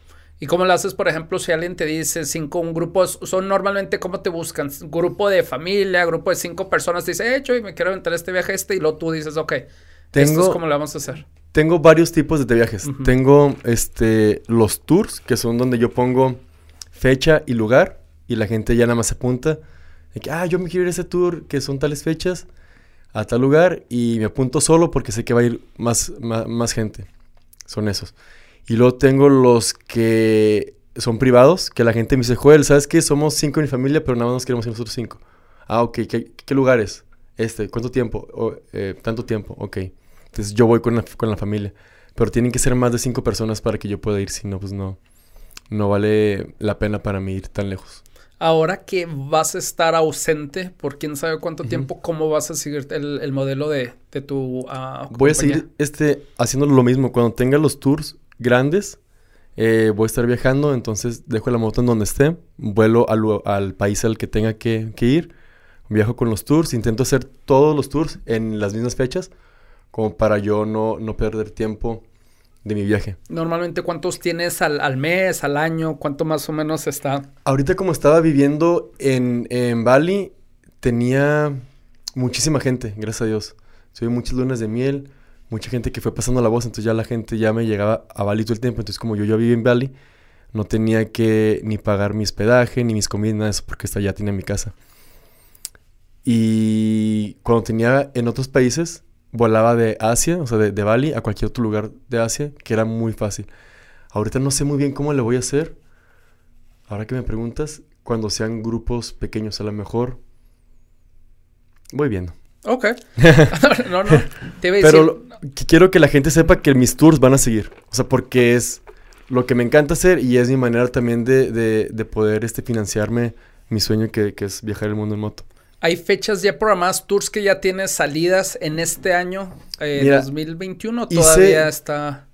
¿Y cómo lo haces, por ejemplo, si alguien te dice cinco, un grupo, son normalmente, ¿cómo te buscan? Grupo de familia, grupo de cinco personas, te dice, hecho, y me quiero aventar este viaje este, y luego tú dices, ok, tengo, esto es como lo vamos a hacer. Tengo varios tipos de viajes. Tengo este, los tours, que son donde yo pongo fecha y lugar, y la gente ya nada más se apunta. De que, ah, yo me quiero ir a ese tour, que son tales fechas, a tal lugar, y me apunto solo porque sé que va a ir más, más gente. Son esos. Y luego tengo los que son privados, que la gente me dice, Joel, ¿sabes qué? Somos cinco en mi familia, pero nada más nos queremos ir nosotros cinco. Ah, ok, ¿qué, lugares? Este, ¿cuánto tiempo? Eh, tanto tiempo, ok. Entonces yo voy con la, con la familia. Pero tienen que ser más de cinco personas para que yo pueda ir, si no, pues no, no vale la pena para mí ir tan lejos. Ahora que vas a estar ausente por quién sabe cuánto tiempo, ¿cómo vas a seguir el, modelo de, tu uh, Voy a seguir este, haciendo lo mismo. Cuando tenga los tours, grandes. Eh, voy a estar viajando, entonces dejo la moto en donde esté, vuelo al, país al que tenga que, ir, viajo con los tours, intento hacer todos los tours en las mismas fechas, como para yo no, no perder tiempo de mi viaje. Normalmente, ¿cuántos tienes al, mes, al año? ¿Cuánto más o menos está? Ahorita como estaba viviendo en, en Bali, tenía muchísima gente, gracias a Dios. Soy muchas lunas de miel mucha gente que fue pasando la voz, entonces ya la gente ya me llegaba a Bali todo el tiempo, entonces como yo ya viví en Bali, no tenía que ni pagar mi hospedaje, ni mis comidas, nada de eso, porque ya tenía mi casa. Y cuando tenía en otros países, volaba de Asia, o sea, de, de, Bali a cualquier otro lugar de Asia, que era muy fácil. Ahorita no sé muy bien cómo le voy a hacer. Ahora que me preguntas, cuando sean grupos pequeños, a lo mejor voy viendo. Ok. no, no. Te Pero quiero que la gente sepa que mis tours van a seguir. O sea, porque es lo que me encanta hacer y es mi manera también de, de, poder este, financiarme mi sueño que, que, es viajar el mundo en moto. ¿Hay fechas ya programadas, tours que ya tienes salidas en este año, eh, 2021? ¿Todavía está...?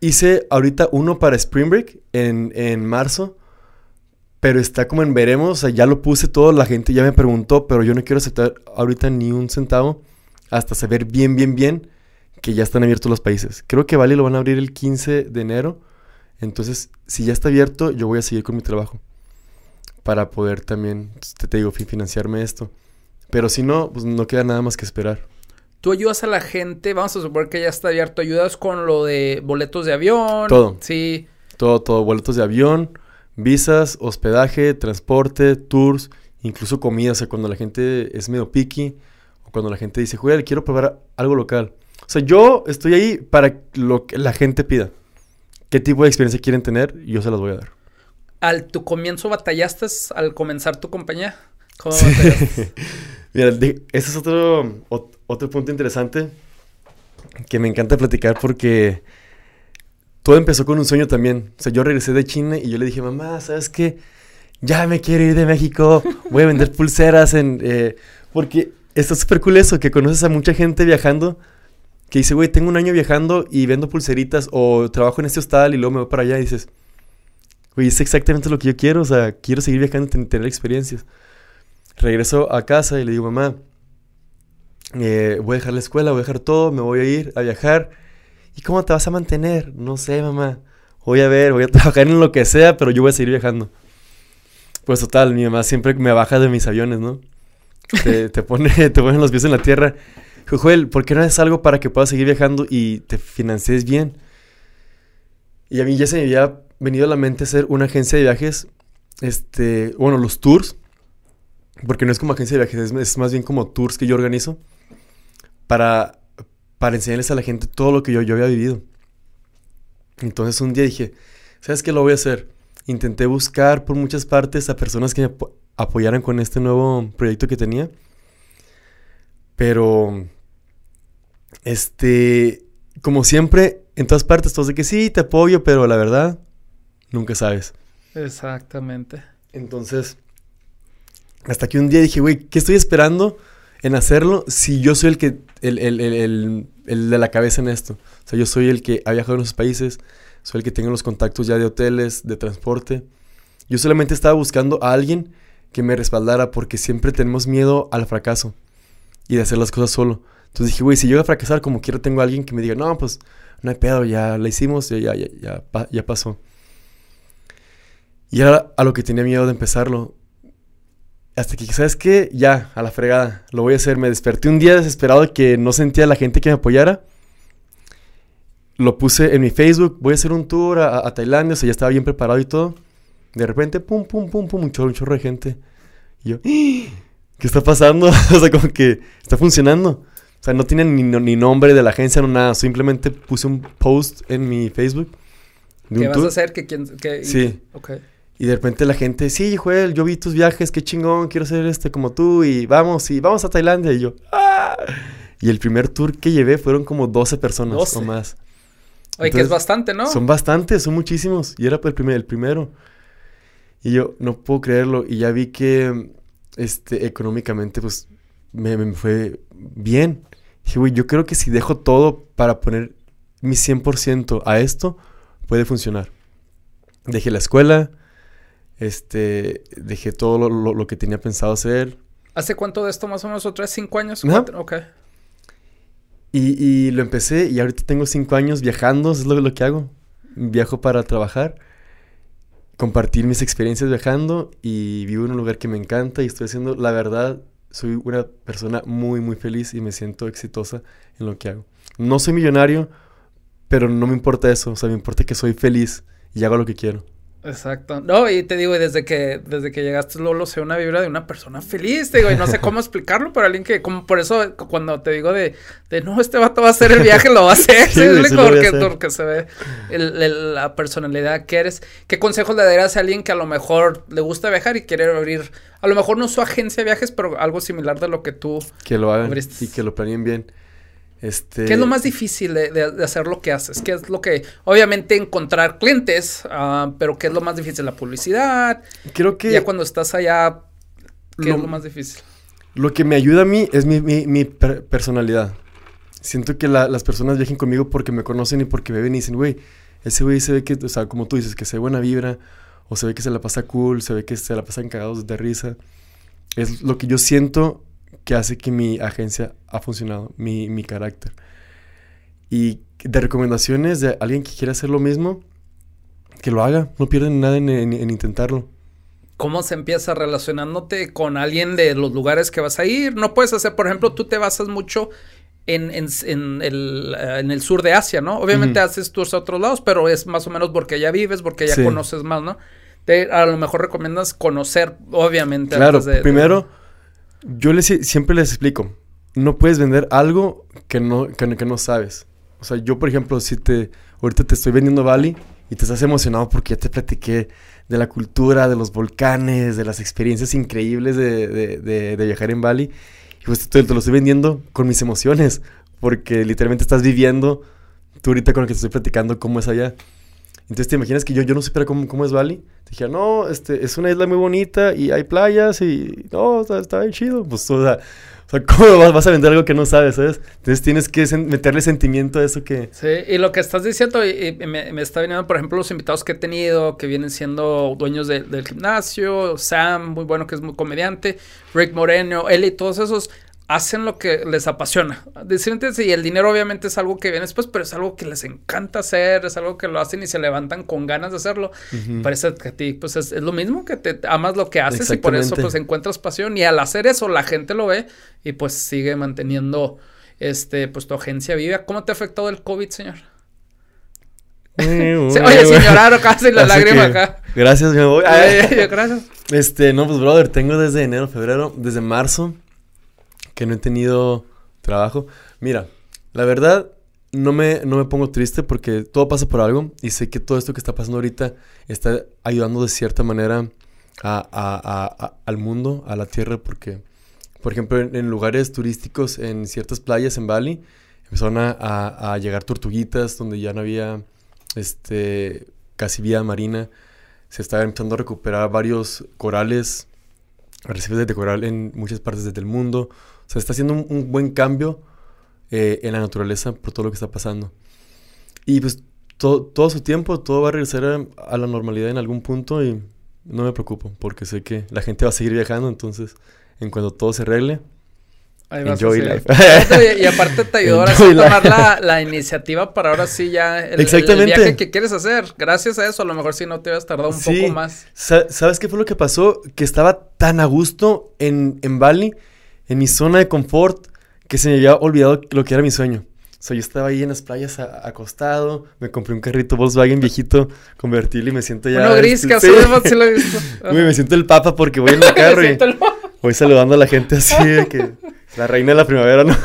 Hice ahorita uno para Spring Break en, en marzo pero está como en veremos, o sea, ya lo puse todo, la gente ya me preguntó, pero yo no quiero aceptar ahorita ni un centavo hasta saber bien, bien, bien que ya están abiertos los países. Creo que Bali lo van a abrir el 15 de enero, entonces si ya está abierto, yo voy a seguir con mi trabajo para poder también, te, te digo, financiarme esto. Pero si no, pues no queda nada más que esperar. Tú ayudas a la gente, vamos a suponer que ya está abierto, ayudas con lo de boletos de avión. Todo. Sí. Todo, todo, boletos de avión Visas, hospedaje, transporte, tours, incluso comida. O sea, cuando la gente es medio picky o cuando la gente dice, Joder, quiero probar algo local. O sea, yo estoy ahí para lo que la gente pida. ¿Qué tipo de experiencia quieren tener? Yo se las voy a dar. ¿Al tu comienzo batallaste al comenzar tu compañía? ¿Cómo Mira, ese es otro, otro punto interesante que me encanta platicar porque todo empezó con un sueño también. O sea, yo regresé de China y yo le dije, mamá, ¿sabes qué? Ya me quiero ir de México, voy a vender pulseras en... Eh", porque está súper cool eso, que conoces a mucha gente viajando que dice, güey, tengo un año viajando y vendo pulseritas o trabajo en este hostal y luego me voy para allá y dices, güey, es exactamente lo que yo quiero, o sea, quiero seguir viajando y tener experiencias. Regreso a casa y le digo, mamá, eh, voy a dejar la escuela, voy a dejar todo, me voy a ir a viajar ¿Y cómo te vas a mantener? No sé, mamá. Voy a ver, voy a trabajar en lo que sea, pero yo voy a seguir viajando. Pues total, mi mamá siempre me baja de mis aviones, ¿no? Te, pone, te ponen los pies en la tierra. Joel, ¿por qué no haces algo para que puedas seguir viajando y te financies bien? Y a mí ya se me había venido a la mente hacer una agencia de viajes, este, bueno, los tours, porque no es como agencia de viajes, es, más bien como tours que yo organizo, para para enseñarles a la gente todo lo que yo, yo había vivido. Entonces un día dije, ¿sabes qué lo voy a hacer? Intenté buscar por muchas partes a personas que me apoyaran con este nuevo proyecto que tenía. Pero, este, como siempre, en todas partes, todos de que sí, te apoyo, pero la verdad, nunca sabes. Exactamente. Entonces, hasta que un día dije, güey, ¿qué estoy esperando? en hacerlo si yo soy el que, el, el, el, el, de la cabeza en esto. O sea, yo soy el que ha viajado en esos países, soy el que tengo los contactos ya de hoteles, de transporte. Yo solamente estaba buscando a alguien que me respaldara porque siempre tenemos miedo al fracaso y de hacer las cosas solo. Entonces dije, güey, si voy a fracasar, como quiero, tengo a alguien que me diga, no, pues no hay pedo, ya la hicimos, ya, ya, ya, ya, pasó. Y era a lo que tenía miedo de empezarlo. Hasta que, ¿sabes qué? Ya, a la fregada, lo voy a hacer. Me desperté un día desesperado de que no sentía a la gente que me apoyara. Lo puse en mi Facebook, voy a hacer un tour a, Tailandia, o sea, ya estaba bien preparado y todo. De repente, pum, pum, pum, pum, un chorro, un chorro de gente. Y yo. ¿qué está pasando? o sea, como que está funcionando. O sea, no tienen ni, nombre de la agencia, no nada. Simplemente puse un post en mi Facebook. ¿Qué vas a hacer? ¿Que quién, sí. Ok. Y de repente la gente, sí, Joel, yo vi tus viajes, qué chingón, quiero ser este como tú y vamos, y vamos a Tailandia. Y yo, ¡ah! Y el primer tour que llevé fueron como 12 personas o más. Oye, que es bastante, ¿no? Son bastantes, son muchísimos. Y era el, primer, el primero. Y yo, no puedo creerlo. Y ya vi que este, económicamente, pues, me, fue bien. Dije, güey, yo creo que si dejo todo para poner mi 100% a esto, puede funcionar. Dejé la escuela, este, dejé todo lo, que tenía pensado hacer. ¿Hace cuánto de esto más o menos? ¿Otros cinco años? Cuatro? Ok. Y, y, lo empecé y ahorita tengo cinco años viajando, es lo, lo que hago. Viajo para trabajar compartir mis experiencias viajando y vivo en un lugar que me encanta y estoy haciendo, la verdad, soy una persona muy, muy feliz y me siento exitosa en lo que hago. No soy millonario, pero no me importa eso, o sea, me importa que soy feliz y hago lo que quiero. Exacto. No, y te digo, desde que, desde que llegaste, Lolo, sé una vibra de una persona feliz, te digo, y no sé cómo explicarlo, pero alguien que, como por eso, cuando te digo de, de no, este vato va a hacer el viaje, lo va a hacer, sí, porque, porque, se ve la personalidad que eres. ¿Qué consejos le darías a alguien que a lo mejor le gusta viajar y quiere abrir, a lo mejor no su agencia de viajes, pero algo similar de lo que tú Que lo hagan y que lo planeen bien. Este... ¿Qué es lo más difícil de, hacer lo que haces? ¿Qué es lo que, obviamente, encontrar clientes, ah, pero qué es lo más difícil? La publicidad. Creo que. Ya cuando estás allá, ¿qué es lo más difícil? Lo que me ayuda a mí es mi, personalidad. Siento que las personas viajen conmigo porque me conocen y porque me ven y dicen, güey, ese güey se ve que, o sea, como tú dices, que se ve buena vibra, o se ve que se la pasa cool, se ve que se la pasan cagados de risa. Es lo que yo siento que hace que mi agencia ha funcionado, mi, mi carácter. Y de recomendaciones de alguien que quiera hacer lo mismo, que lo haga, no pierden nada en, en, intentarlo. ¿Cómo se empieza relacionándote con alguien de los lugares que vas a ir? No puedes hacer, por ejemplo, tú te basas mucho en, en, en, el, eh, en el, sur de Asia, ¿no? Obviamente haces tours a otros lados, pero es más o menos porque ya vives, porque ya conoces más, ¿no? a lo mejor recomiendas conocer, obviamente. Claro, primero yo les, siempre les explico, no puedes vender algo que no, que, no sabes. O sea, yo, por ejemplo, si te, ahorita te estoy vendiendo Bali y te estás emocionado porque ya te platiqué de la cultura, de los volcanes, de las experiencias increíbles de, de, de, viajar en Bali, y pues te, te, lo estoy vendiendo con mis emociones, porque literalmente estás viviendo tú ahorita con lo que te estoy platicando cómo es allá. Entonces te imaginas que yo, yo no supiera cómo, cómo es Bali. Te dije, no, este, es una isla muy bonita y hay playas y no, está, está bien chido. Pues, o sea, o sea, ¿cómo vas, a vender algo que no sabes, sabes? Entonces tienes que meterle sentimiento a eso que... Sí, y lo que estás diciendo, y, me, está viniendo, por ejemplo, los invitados que he tenido, que vienen siendo dueños del gimnasio, Sam, muy bueno, que es muy comediante, Rick Moreno, él y todos esos, hacen lo que les apasiona. y el dinero obviamente es algo que viene después, pero es algo que les encanta hacer, es algo que lo hacen y se levantan con ganas de hacerlo. Parece que a ti pues es, lo mismo que te amas lo que haces y por eso pues encuentras pasión y al hacer eso la gente lo ve y pues sigue manteniendo este pues tu agencia viva. ¿Cómo te ha afectado el COVID, señor? Oye, señor, casi la lágrima acá. Gracias, me voy. gracias. Este, no, pues brother, tengo desde enero, febrero, desde marzo que no he tenido trabajo. Mira, la verdad, no me, no me pongo triste porque todo pasa por algo y sé que todo esto que está pasando ahorita está ayudando de cierta manera al mundo, a la tierra, porque, por ejemplo, en, lugares turísticos, en ciertas playas en Bali, empezaron a, llegar tortuguitas donde ya no había este, casi vida marina. Se estaba empezando a recuperar varios corales, arrecifes de coral en muchas partes del mundo. O sea, está haciendo un, buen cambio eh, en la naturaleza por todo lo que está pasando. Y pues todo, todo su tiempo, todo va a regresar a, la normalidad en algún punto y no me preocupo porque sé que la gente va a seguir viajando, entonces en cuanto todo se arregle, Ahí vas enjoy a life. y, y aparte te ayudó ahora a tomar la, la iniciativa para ahora sí ya el, el- el Exactamente. viaje que quieres hacer. Gracias a eso, a lo mejor si no te hubieras tardado un Sí. poco más. Sa- ¿Sabes qué fue lo que pasó? Que estaba tan a gusto en, en Bali, en mi zona de confort, que se me había olvidado lo que era mi sueño. O sea, yo estaba ahí en las playas a- acostado, me compré un carrito Volkswagen viejito, convertible y me siento ya... Uno gris este, sí. lo he visto. Güey, me siento el papa porque voy en el carro Me y el- voy saludando a la gente así de que la reina de la primavera, ¿no?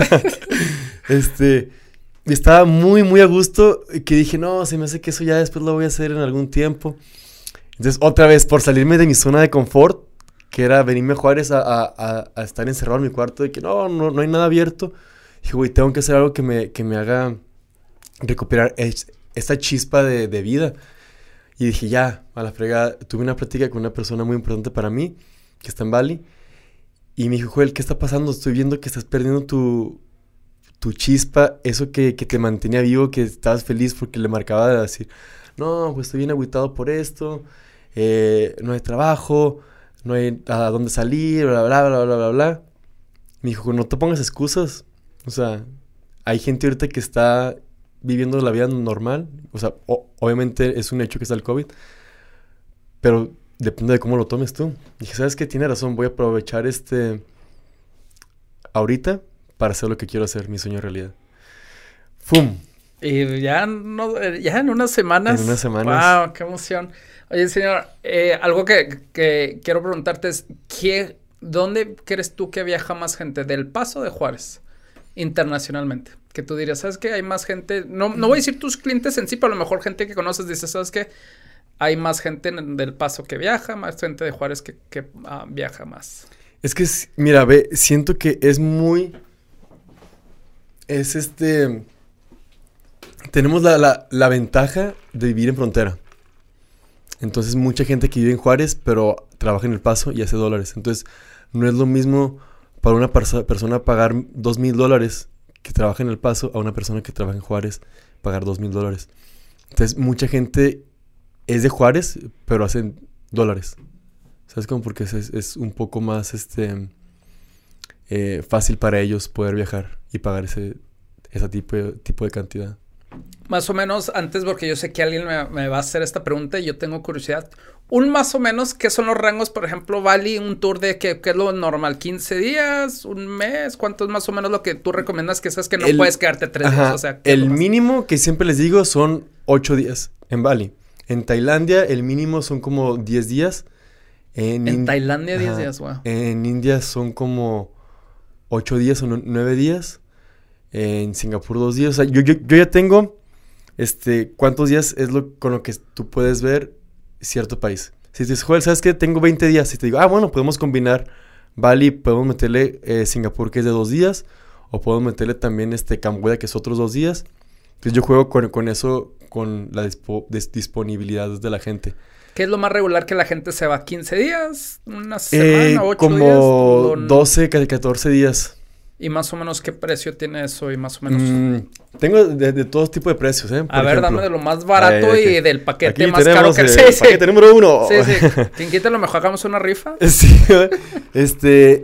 este, y estaba muy, muy a gusto y que dije, no, se me hace que eso ya después lo voy a hacer en algún tiempo. Entonces, otra vez, por salirme de mi zona de confort, que era venirme a Juárez a, a- a- estar encerrado en mi cuarto, de que no, no, no hay nada abierto. Dije, güey, tengo que hacer algo que me, que me haga recuperar es- esta chispa de, de vida. Y dije, ya, a la fregada. Tuve una plática con una persona muy importante para mí, que está en Bali. Y me dijo, Joel, ¿qué está pasando? Estoy viendo que estás perdiendo tu, tu chispa, eso que, que te mantenía vivo, que estabas feliz porque le marcaba de decir, no, pues estoy bien agüitado por esto, eh, no hay trabajo, no hay a dónde salir, bla, bla, bla, bla, bla, bla. Me dijo, no te pongas excusas. O sea, hay gente ahorita que está viviendo la vida normal. O sea, obviamente es un hecho que está el COVID. Pero depende de cómo lo tomes tú. Dije, ¿sabes qué? Tiene razón. Voy a aprovechar este... Ahorita para hacer lo que quiero hacer, mi sueño realidad. ¡Fum! Y ya, no, ya en unas semanas. En unas semanas. ¡Wow! ¡Qué emoción! Oye, señor, eh, algo que, que quiero preguntarte es: ¿qué, ¿dónde crees tú que viaja más gente? ¿Del Paso de Juárez? Internacionalmente. Que tú dirías, ¿sabes qué? Hay más gente. No, no voy a decir tus clientes en sí, pero a lo mejor gente que conoces dice, ¿sabes qué? Hay más gente en- del Paso que viaja, más gente de Juárez que, que ah, viaja más. Es que, mira, ve, siento que es muy... Es este... Tenemos la, la- la ventaja de vivir en frontera. Entonces, mucha gente que vive en Juárez, pero trabaja en El Paso y hace dólares. Entonces, no es lo mismo para una perso- persona pagar dos mil dólares que trabaja en El Paso a una persona que trabaja en Juárez pagar dos mil dólares. Entonces, mucha gente es de Juárez, pero hacen dólares. ¿Sabes cómo? Porque es, es- un poco más este eh, fácil para ellos poder viajar y pagar ese, ese tipo, tipo de cantidad. Más o menos, antes, porque yo sé que alguien me, me va a hacer esta pregunta y yo tengo curiosidad. Un más o menos, ¿qué son los rangos? Por ejemplo, Bali, un tour de qué, qué es lo normal, 15 días, un mes, ¿cuánto es más o menos lo que tú recomiendas que sabes que no El- puedes quedarte tres días? Ajá, O sea, ¿qué es lo el mínimo que siempre les digo son 8 días en Bali. En Tailandia el mínimo son como 10 días. En, En Tailandia 10 ajá, días, wow. En India son como 8 días o 9 días. En Singapur 2 días. O sea, yo, yo, yo ya tengo este, cuántos días es lo con lo que tú puedes ver cierto país. Si dices, Joel, ¿sabes qué? Tengo 20 días. Y te digo, ah, bueno, podemos combinar Bali, podemos meterle eh, Singapur, que es de 2 días. O podemos meterle también este Camboya, que es otros 2 días. Entonces yo juego con, con eso, con la dispo- dis- disponibilidad de la gente. ¿Qué es lo más regular que la gente se va? ¿15 días? ¿Una Eh, semana? ¿8 como días? O no- 12, ca- 14 días. ¿Y más o menos qué precio tiene eso? Y más o menos... Mm, tengo de, de todo tipo de precios, ¿eh? Por a ver, ejemplo, dame de lo más barato Ay, y del paquete aquí más caro que... el Sí, sí. paquete número uno. Sí, sí. Quien quita lo mejor hagamos una rifa. Sí, este,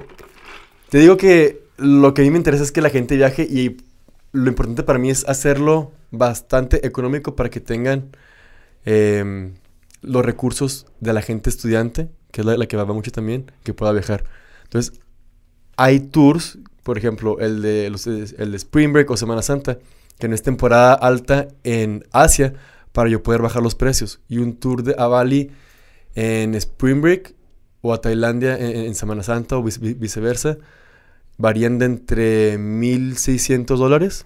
te digo que lo que a mí me interesa es que la gente viaje y lo importante para mí es hacerlo bastante económico para que tengan em, los recursos de la gente estudiante, que es la, la que va mucho también, que pueda viajar. Entonces, hay tours, por ejemplo, el de, los- el de Spring Break o Semana Santa, que no es temporada alta en Asia, para yo poder bajar los precios. Y un tour de, a Bali en Spring Break o a Tailandia en, en Semana Santa o vice- vi- viceversa, varían de entre 1.600 dólares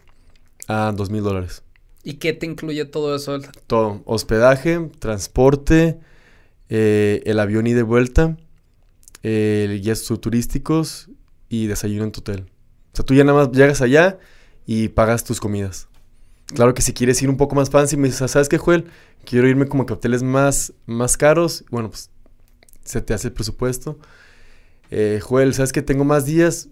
a 2.000 dólares. ¿Y qué te incluye todo eso? Todo, hospedaje, transporte, eh, el avión y de vuelta, eh, guías tu- turísticos y desayuno en tu hotel. O sea, tú ya nada más llegas allá y pagas tus comidas. Claro que si quieres ir un poco más fancy, me dices, ¿sabes qué, Joel? Quiero irme como a hoteles más, más caros. Bueno, pues se te hace el presupuesto. Eh, Joel, ¿sabes que tengo más días?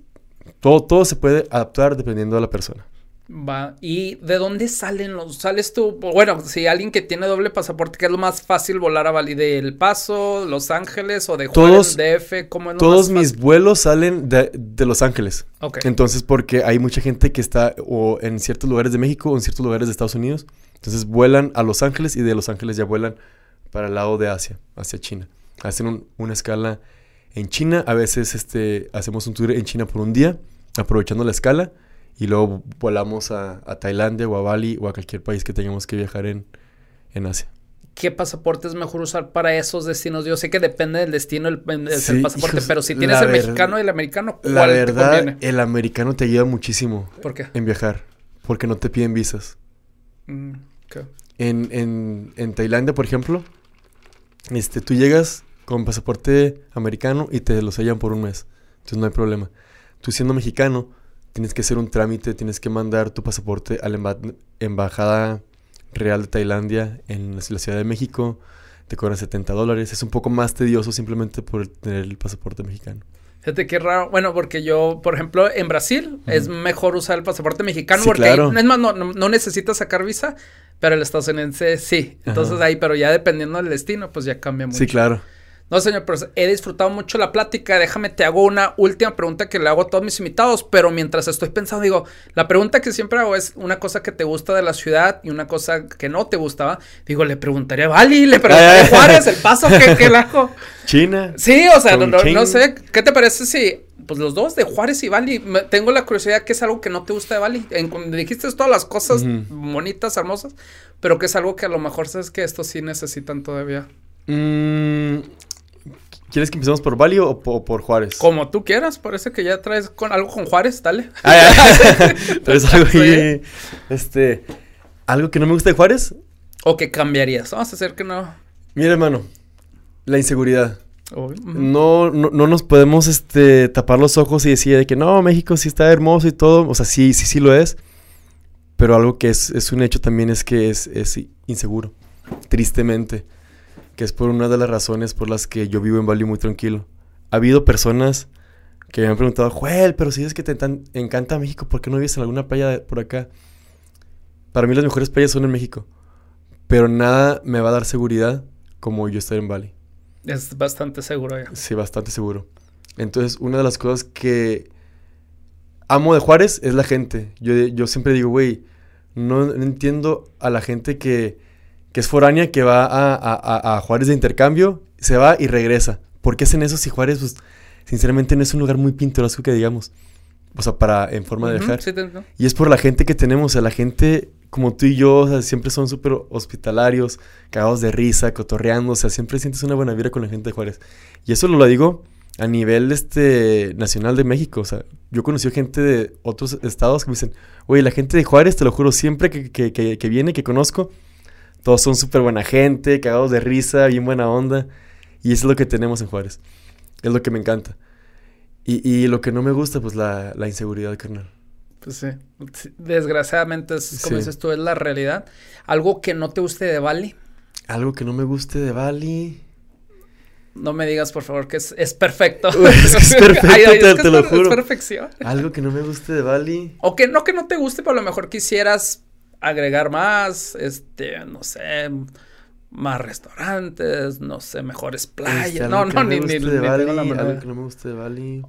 Todo, todo se puede adaptar dependiendo de la persona. Va. ¿Y de dónde salen los? ¿Sales tú? Bueno, si alguien que tiene doble pasaporte, ¿qué es lo más fácil volar a Bali? ¿De El Paso, Los Ángeles o de Todos- Juárez, DF? ¿Cómo es lo Todos más mis vuelos salen de, de Los Ángeles. fácil? Ok. Entonces, porque hay mucha gente que está o en ciertos lugares de México o en ciertos lugares de Estados Unidos. Entonces vuelan a Los Ángeles y de Los Ángeles ya vuelan para el lado de Asia, hacia China. Hacen un- una escala en China. A veces este, hacemos un tour en China por un día, aprovechando la escala. Y luego volamos a, a Tailandia o a Bali o a cualquier país que tengamos que viajar en, en Asia. ¿Qué pasaporte es mejor usar para esos destinos? Yo sé que depende del destino el, el- pasaporte, hijos, pero si tienes el mexicano y el americano, ¿cuál La te verdad, conviene? el americano te ayuda muchísimo ¿Por qué? en viajar. Porque no te piden visas. Mm. En, en, en Tailandia, por ejemplo, este, tú llegas con pasaporte americano y te lo sellan por un mes. Entonces no hay problema. Tú siendo mexicano, tienes que hacer un trámite, tienes que mandar tu pasaporte a la emba- embajada real de Tailandia en la ciudad de México. Te cobran 70 dólares. Es un poco más tedioso simplemente por tener el pasaporte mexicano. Fíjate qué raro. Bueno, porque yo, por ejemplo, en Brasil es mejor usar el pasaporte mexicano Sí, porque claro. ahí, es más, no, no, no necesitas sacar visa, pero el estadounidense sí. Entonces Ajá. ahí, pero ya dependiendo del destino, pues ya cambia mucho. Sí, claro. No, señor, pero he disfrutado mucho la plática. Déjame, te hago una última pregunta que le hago a todos mis invitados, pero mientras estoy pensando, digo, la pregunta que siempre hago es una cosa que te gusta de la ciudad y una cosa que no te gustaba. Digo, le preguntaría a Bali, le preguntaría a Juárez, el paso que, hago. China. Sí, o sea, no, no- Chongqing. no sé, ¿qué te parece si, pues los dos, de Juárez y Bali, me- tengo la curiosidad que es algo que no te gusta de Bali? En, cuando dijiste todas las cosas bonitas, hermosas, pero que es algo que a lo mejor sabes que estos sí necesitan todavía. Mm, ¿Quieres que empecemos por Bali o, po- por Juárez? Como tú quieras, parece que ya traes con algo con Juárez, dale. Ah, algo ahí, Este. Algo que no me gusta de Juárez. O que cambiarías. Vamos a hacer que no. Mira, hermano. La inseguridad. No, no, no nos podemos este, tapar los ojos y decir de que no, México sí está hermoso y todo. O sea, sí, sí, sí lo es. Pero algo que es, es un hecho también es que es, es inseguro. Tristemente. Que es por una de las razones por las que yo vivo en Bali muy tranquilo. Ha habido personas que me han preguntado, Joel, pero si es que te encanta México, ¿por qué no vives en alguna playa de- por acá? Para mí las mejores playas son en México. Pero nada me va a dar seguridad como yo estar en Bali. Es bastante seguro ya. Sí, bastante seguro. Entonces, una de las cosas que amo de Juárez es la gente. Yo, yo siempre digo, güey, no entiendo a la gente que, que es foránea, que va a, a- a- Juárez de intercambio, se va y regresa. ¿Por qué hacen eso si Juárez, pues, sinceramente no es un lugar muy pintoresco que digamos? O sea, para, en forma de sí te entiendo. Y es por la gente que tenemos, o sea, la gente como tú y yo, o sea, siempre son súper hospitalarios, cagados de risa, cotorreando, o sea, siempre sientes una buena vida con la gente de Juárez. Y eso lo digo a nivel este nacional de México, o sea, yo he conocido gente de otros estados que me dicen, oye, la gente de Juárez, te lo juro, siempre que, que, que, que viene, que conozco, todos son súper buena gente, cagados de risa, bien buena onda, y eso es lo que tenemos en Juárez, es lo que me encanta. Y, y lo que no me gusta, pues la, la inseguridad, carnal. Pues sí. Desgraciadamente, es, como Sí. dices tú, es la realidad. Algo que no te guste de Bali. Algo que no me guste de Bali. No me digas, por favor, que es, es perfecto. Uy, es que es perfecto, te- es que te lo juro. Es perfección. Algo que no me guste de Bali. O que no que no te guste, pero a lo mejor quisieras agregar más, este, no sé, más restaurantes, no sé, mejores playas. Este, no, no, ni, ni, ni Bali, la Algo que no me guste de Bali.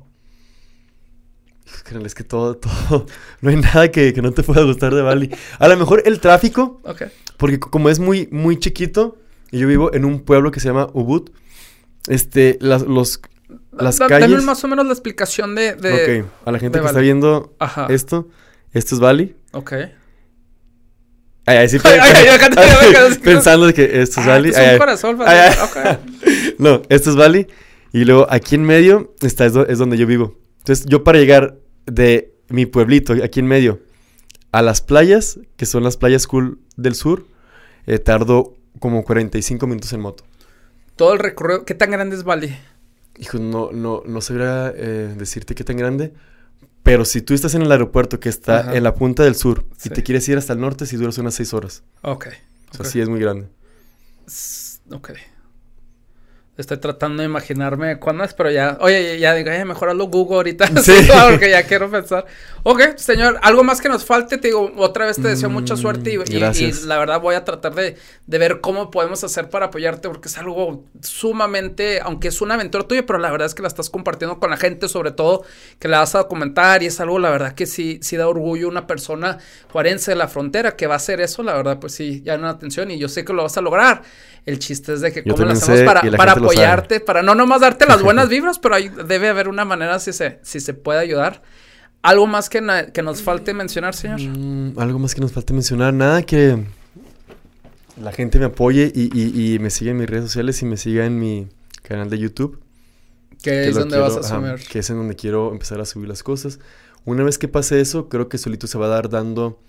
Es que todo, todo. No hay nada que, que no te pueda gustar de Bali. A lo mejor el tráfico, Ok. porque co- como es muy, muy chiquito, y yo vivo en un pueblo que se llama Ubud, este, las, los, las Da- Dame calles. más o menos la explicación de... de... ok, a la gente que está Bali. viendo Ajá. esto, esto es Bali. Ok. Ay, ay, sí, pensando que esto es Ah, Bali. es Ay, un corazón. Ay, ay. fácil. Ok. No, esto es Bali. Y luego aquí en medio está, es, es donde yo vivo. Entonces, yo para llegar de mi pueblito, aquí en medio, a las playas, que son las playas cool del sur, eh, tardo como 45 minutos en moto. Todo el recorrido, ¿qué tan grande es Bali? Hijo, no, no, no sabría eh, decirte qué tan grande. Pero si tú estás en el aeropuerto que está Ajá. en la punta del sur Sí. y te quieres ir hasta el norte, si duras unas 6 horas. Ok. O sea, ok. sí es muy grande. S- Ok. Estoy tratando de imaginarme cuándo es, pero ya, oye, ya digo, eh, mejor hazlo Google ahorita, sí. porque ya quiero pensar. Ok, señor, algo más que nos falte, te digo, otra vez te deseo mucha suerte y, y, la verdad voy a tratar de, de, ver cómo podemos hacer para apoyarte, porque es algo sumamente, aunque es una aventura tuya, pero la verdad es que la estás compartiendo con la gente, sobre todo que la vas a comentar y es algo, la verdad que sí, sí da orgullo una persona juarense de la frontera que va a hacer eso, la verdad, pues sí, ya una atención y yo sé que lo vas a lograr. El chiste es de que cómo lo hacemos para, para apoyarte, para no nomás darte las buenas vibras, pero hay, debe haber una manera si se, si se puede ayudar. ¿Algo más que, que nos falte mencionar, señor? Mm, algo más que nos falte mencionar, nada que la gente me apoye y, y, me siga en mis redes sociales y me siga en mi canal de YouTube. Que, es donde vas a subir. que es en donde quiero empezar a subir las cosas. Una vez que pase eso, creo que solito se va a dar dando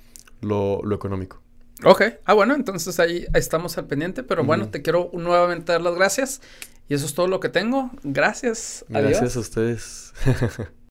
lo, lo económico. Ok, ah bueno, entonces ahí estamos al pendiente, pero bueno, te quiero nuevamente dar las gracias y eso es todo lo que tengo. Gracias. Gracias a ustedes.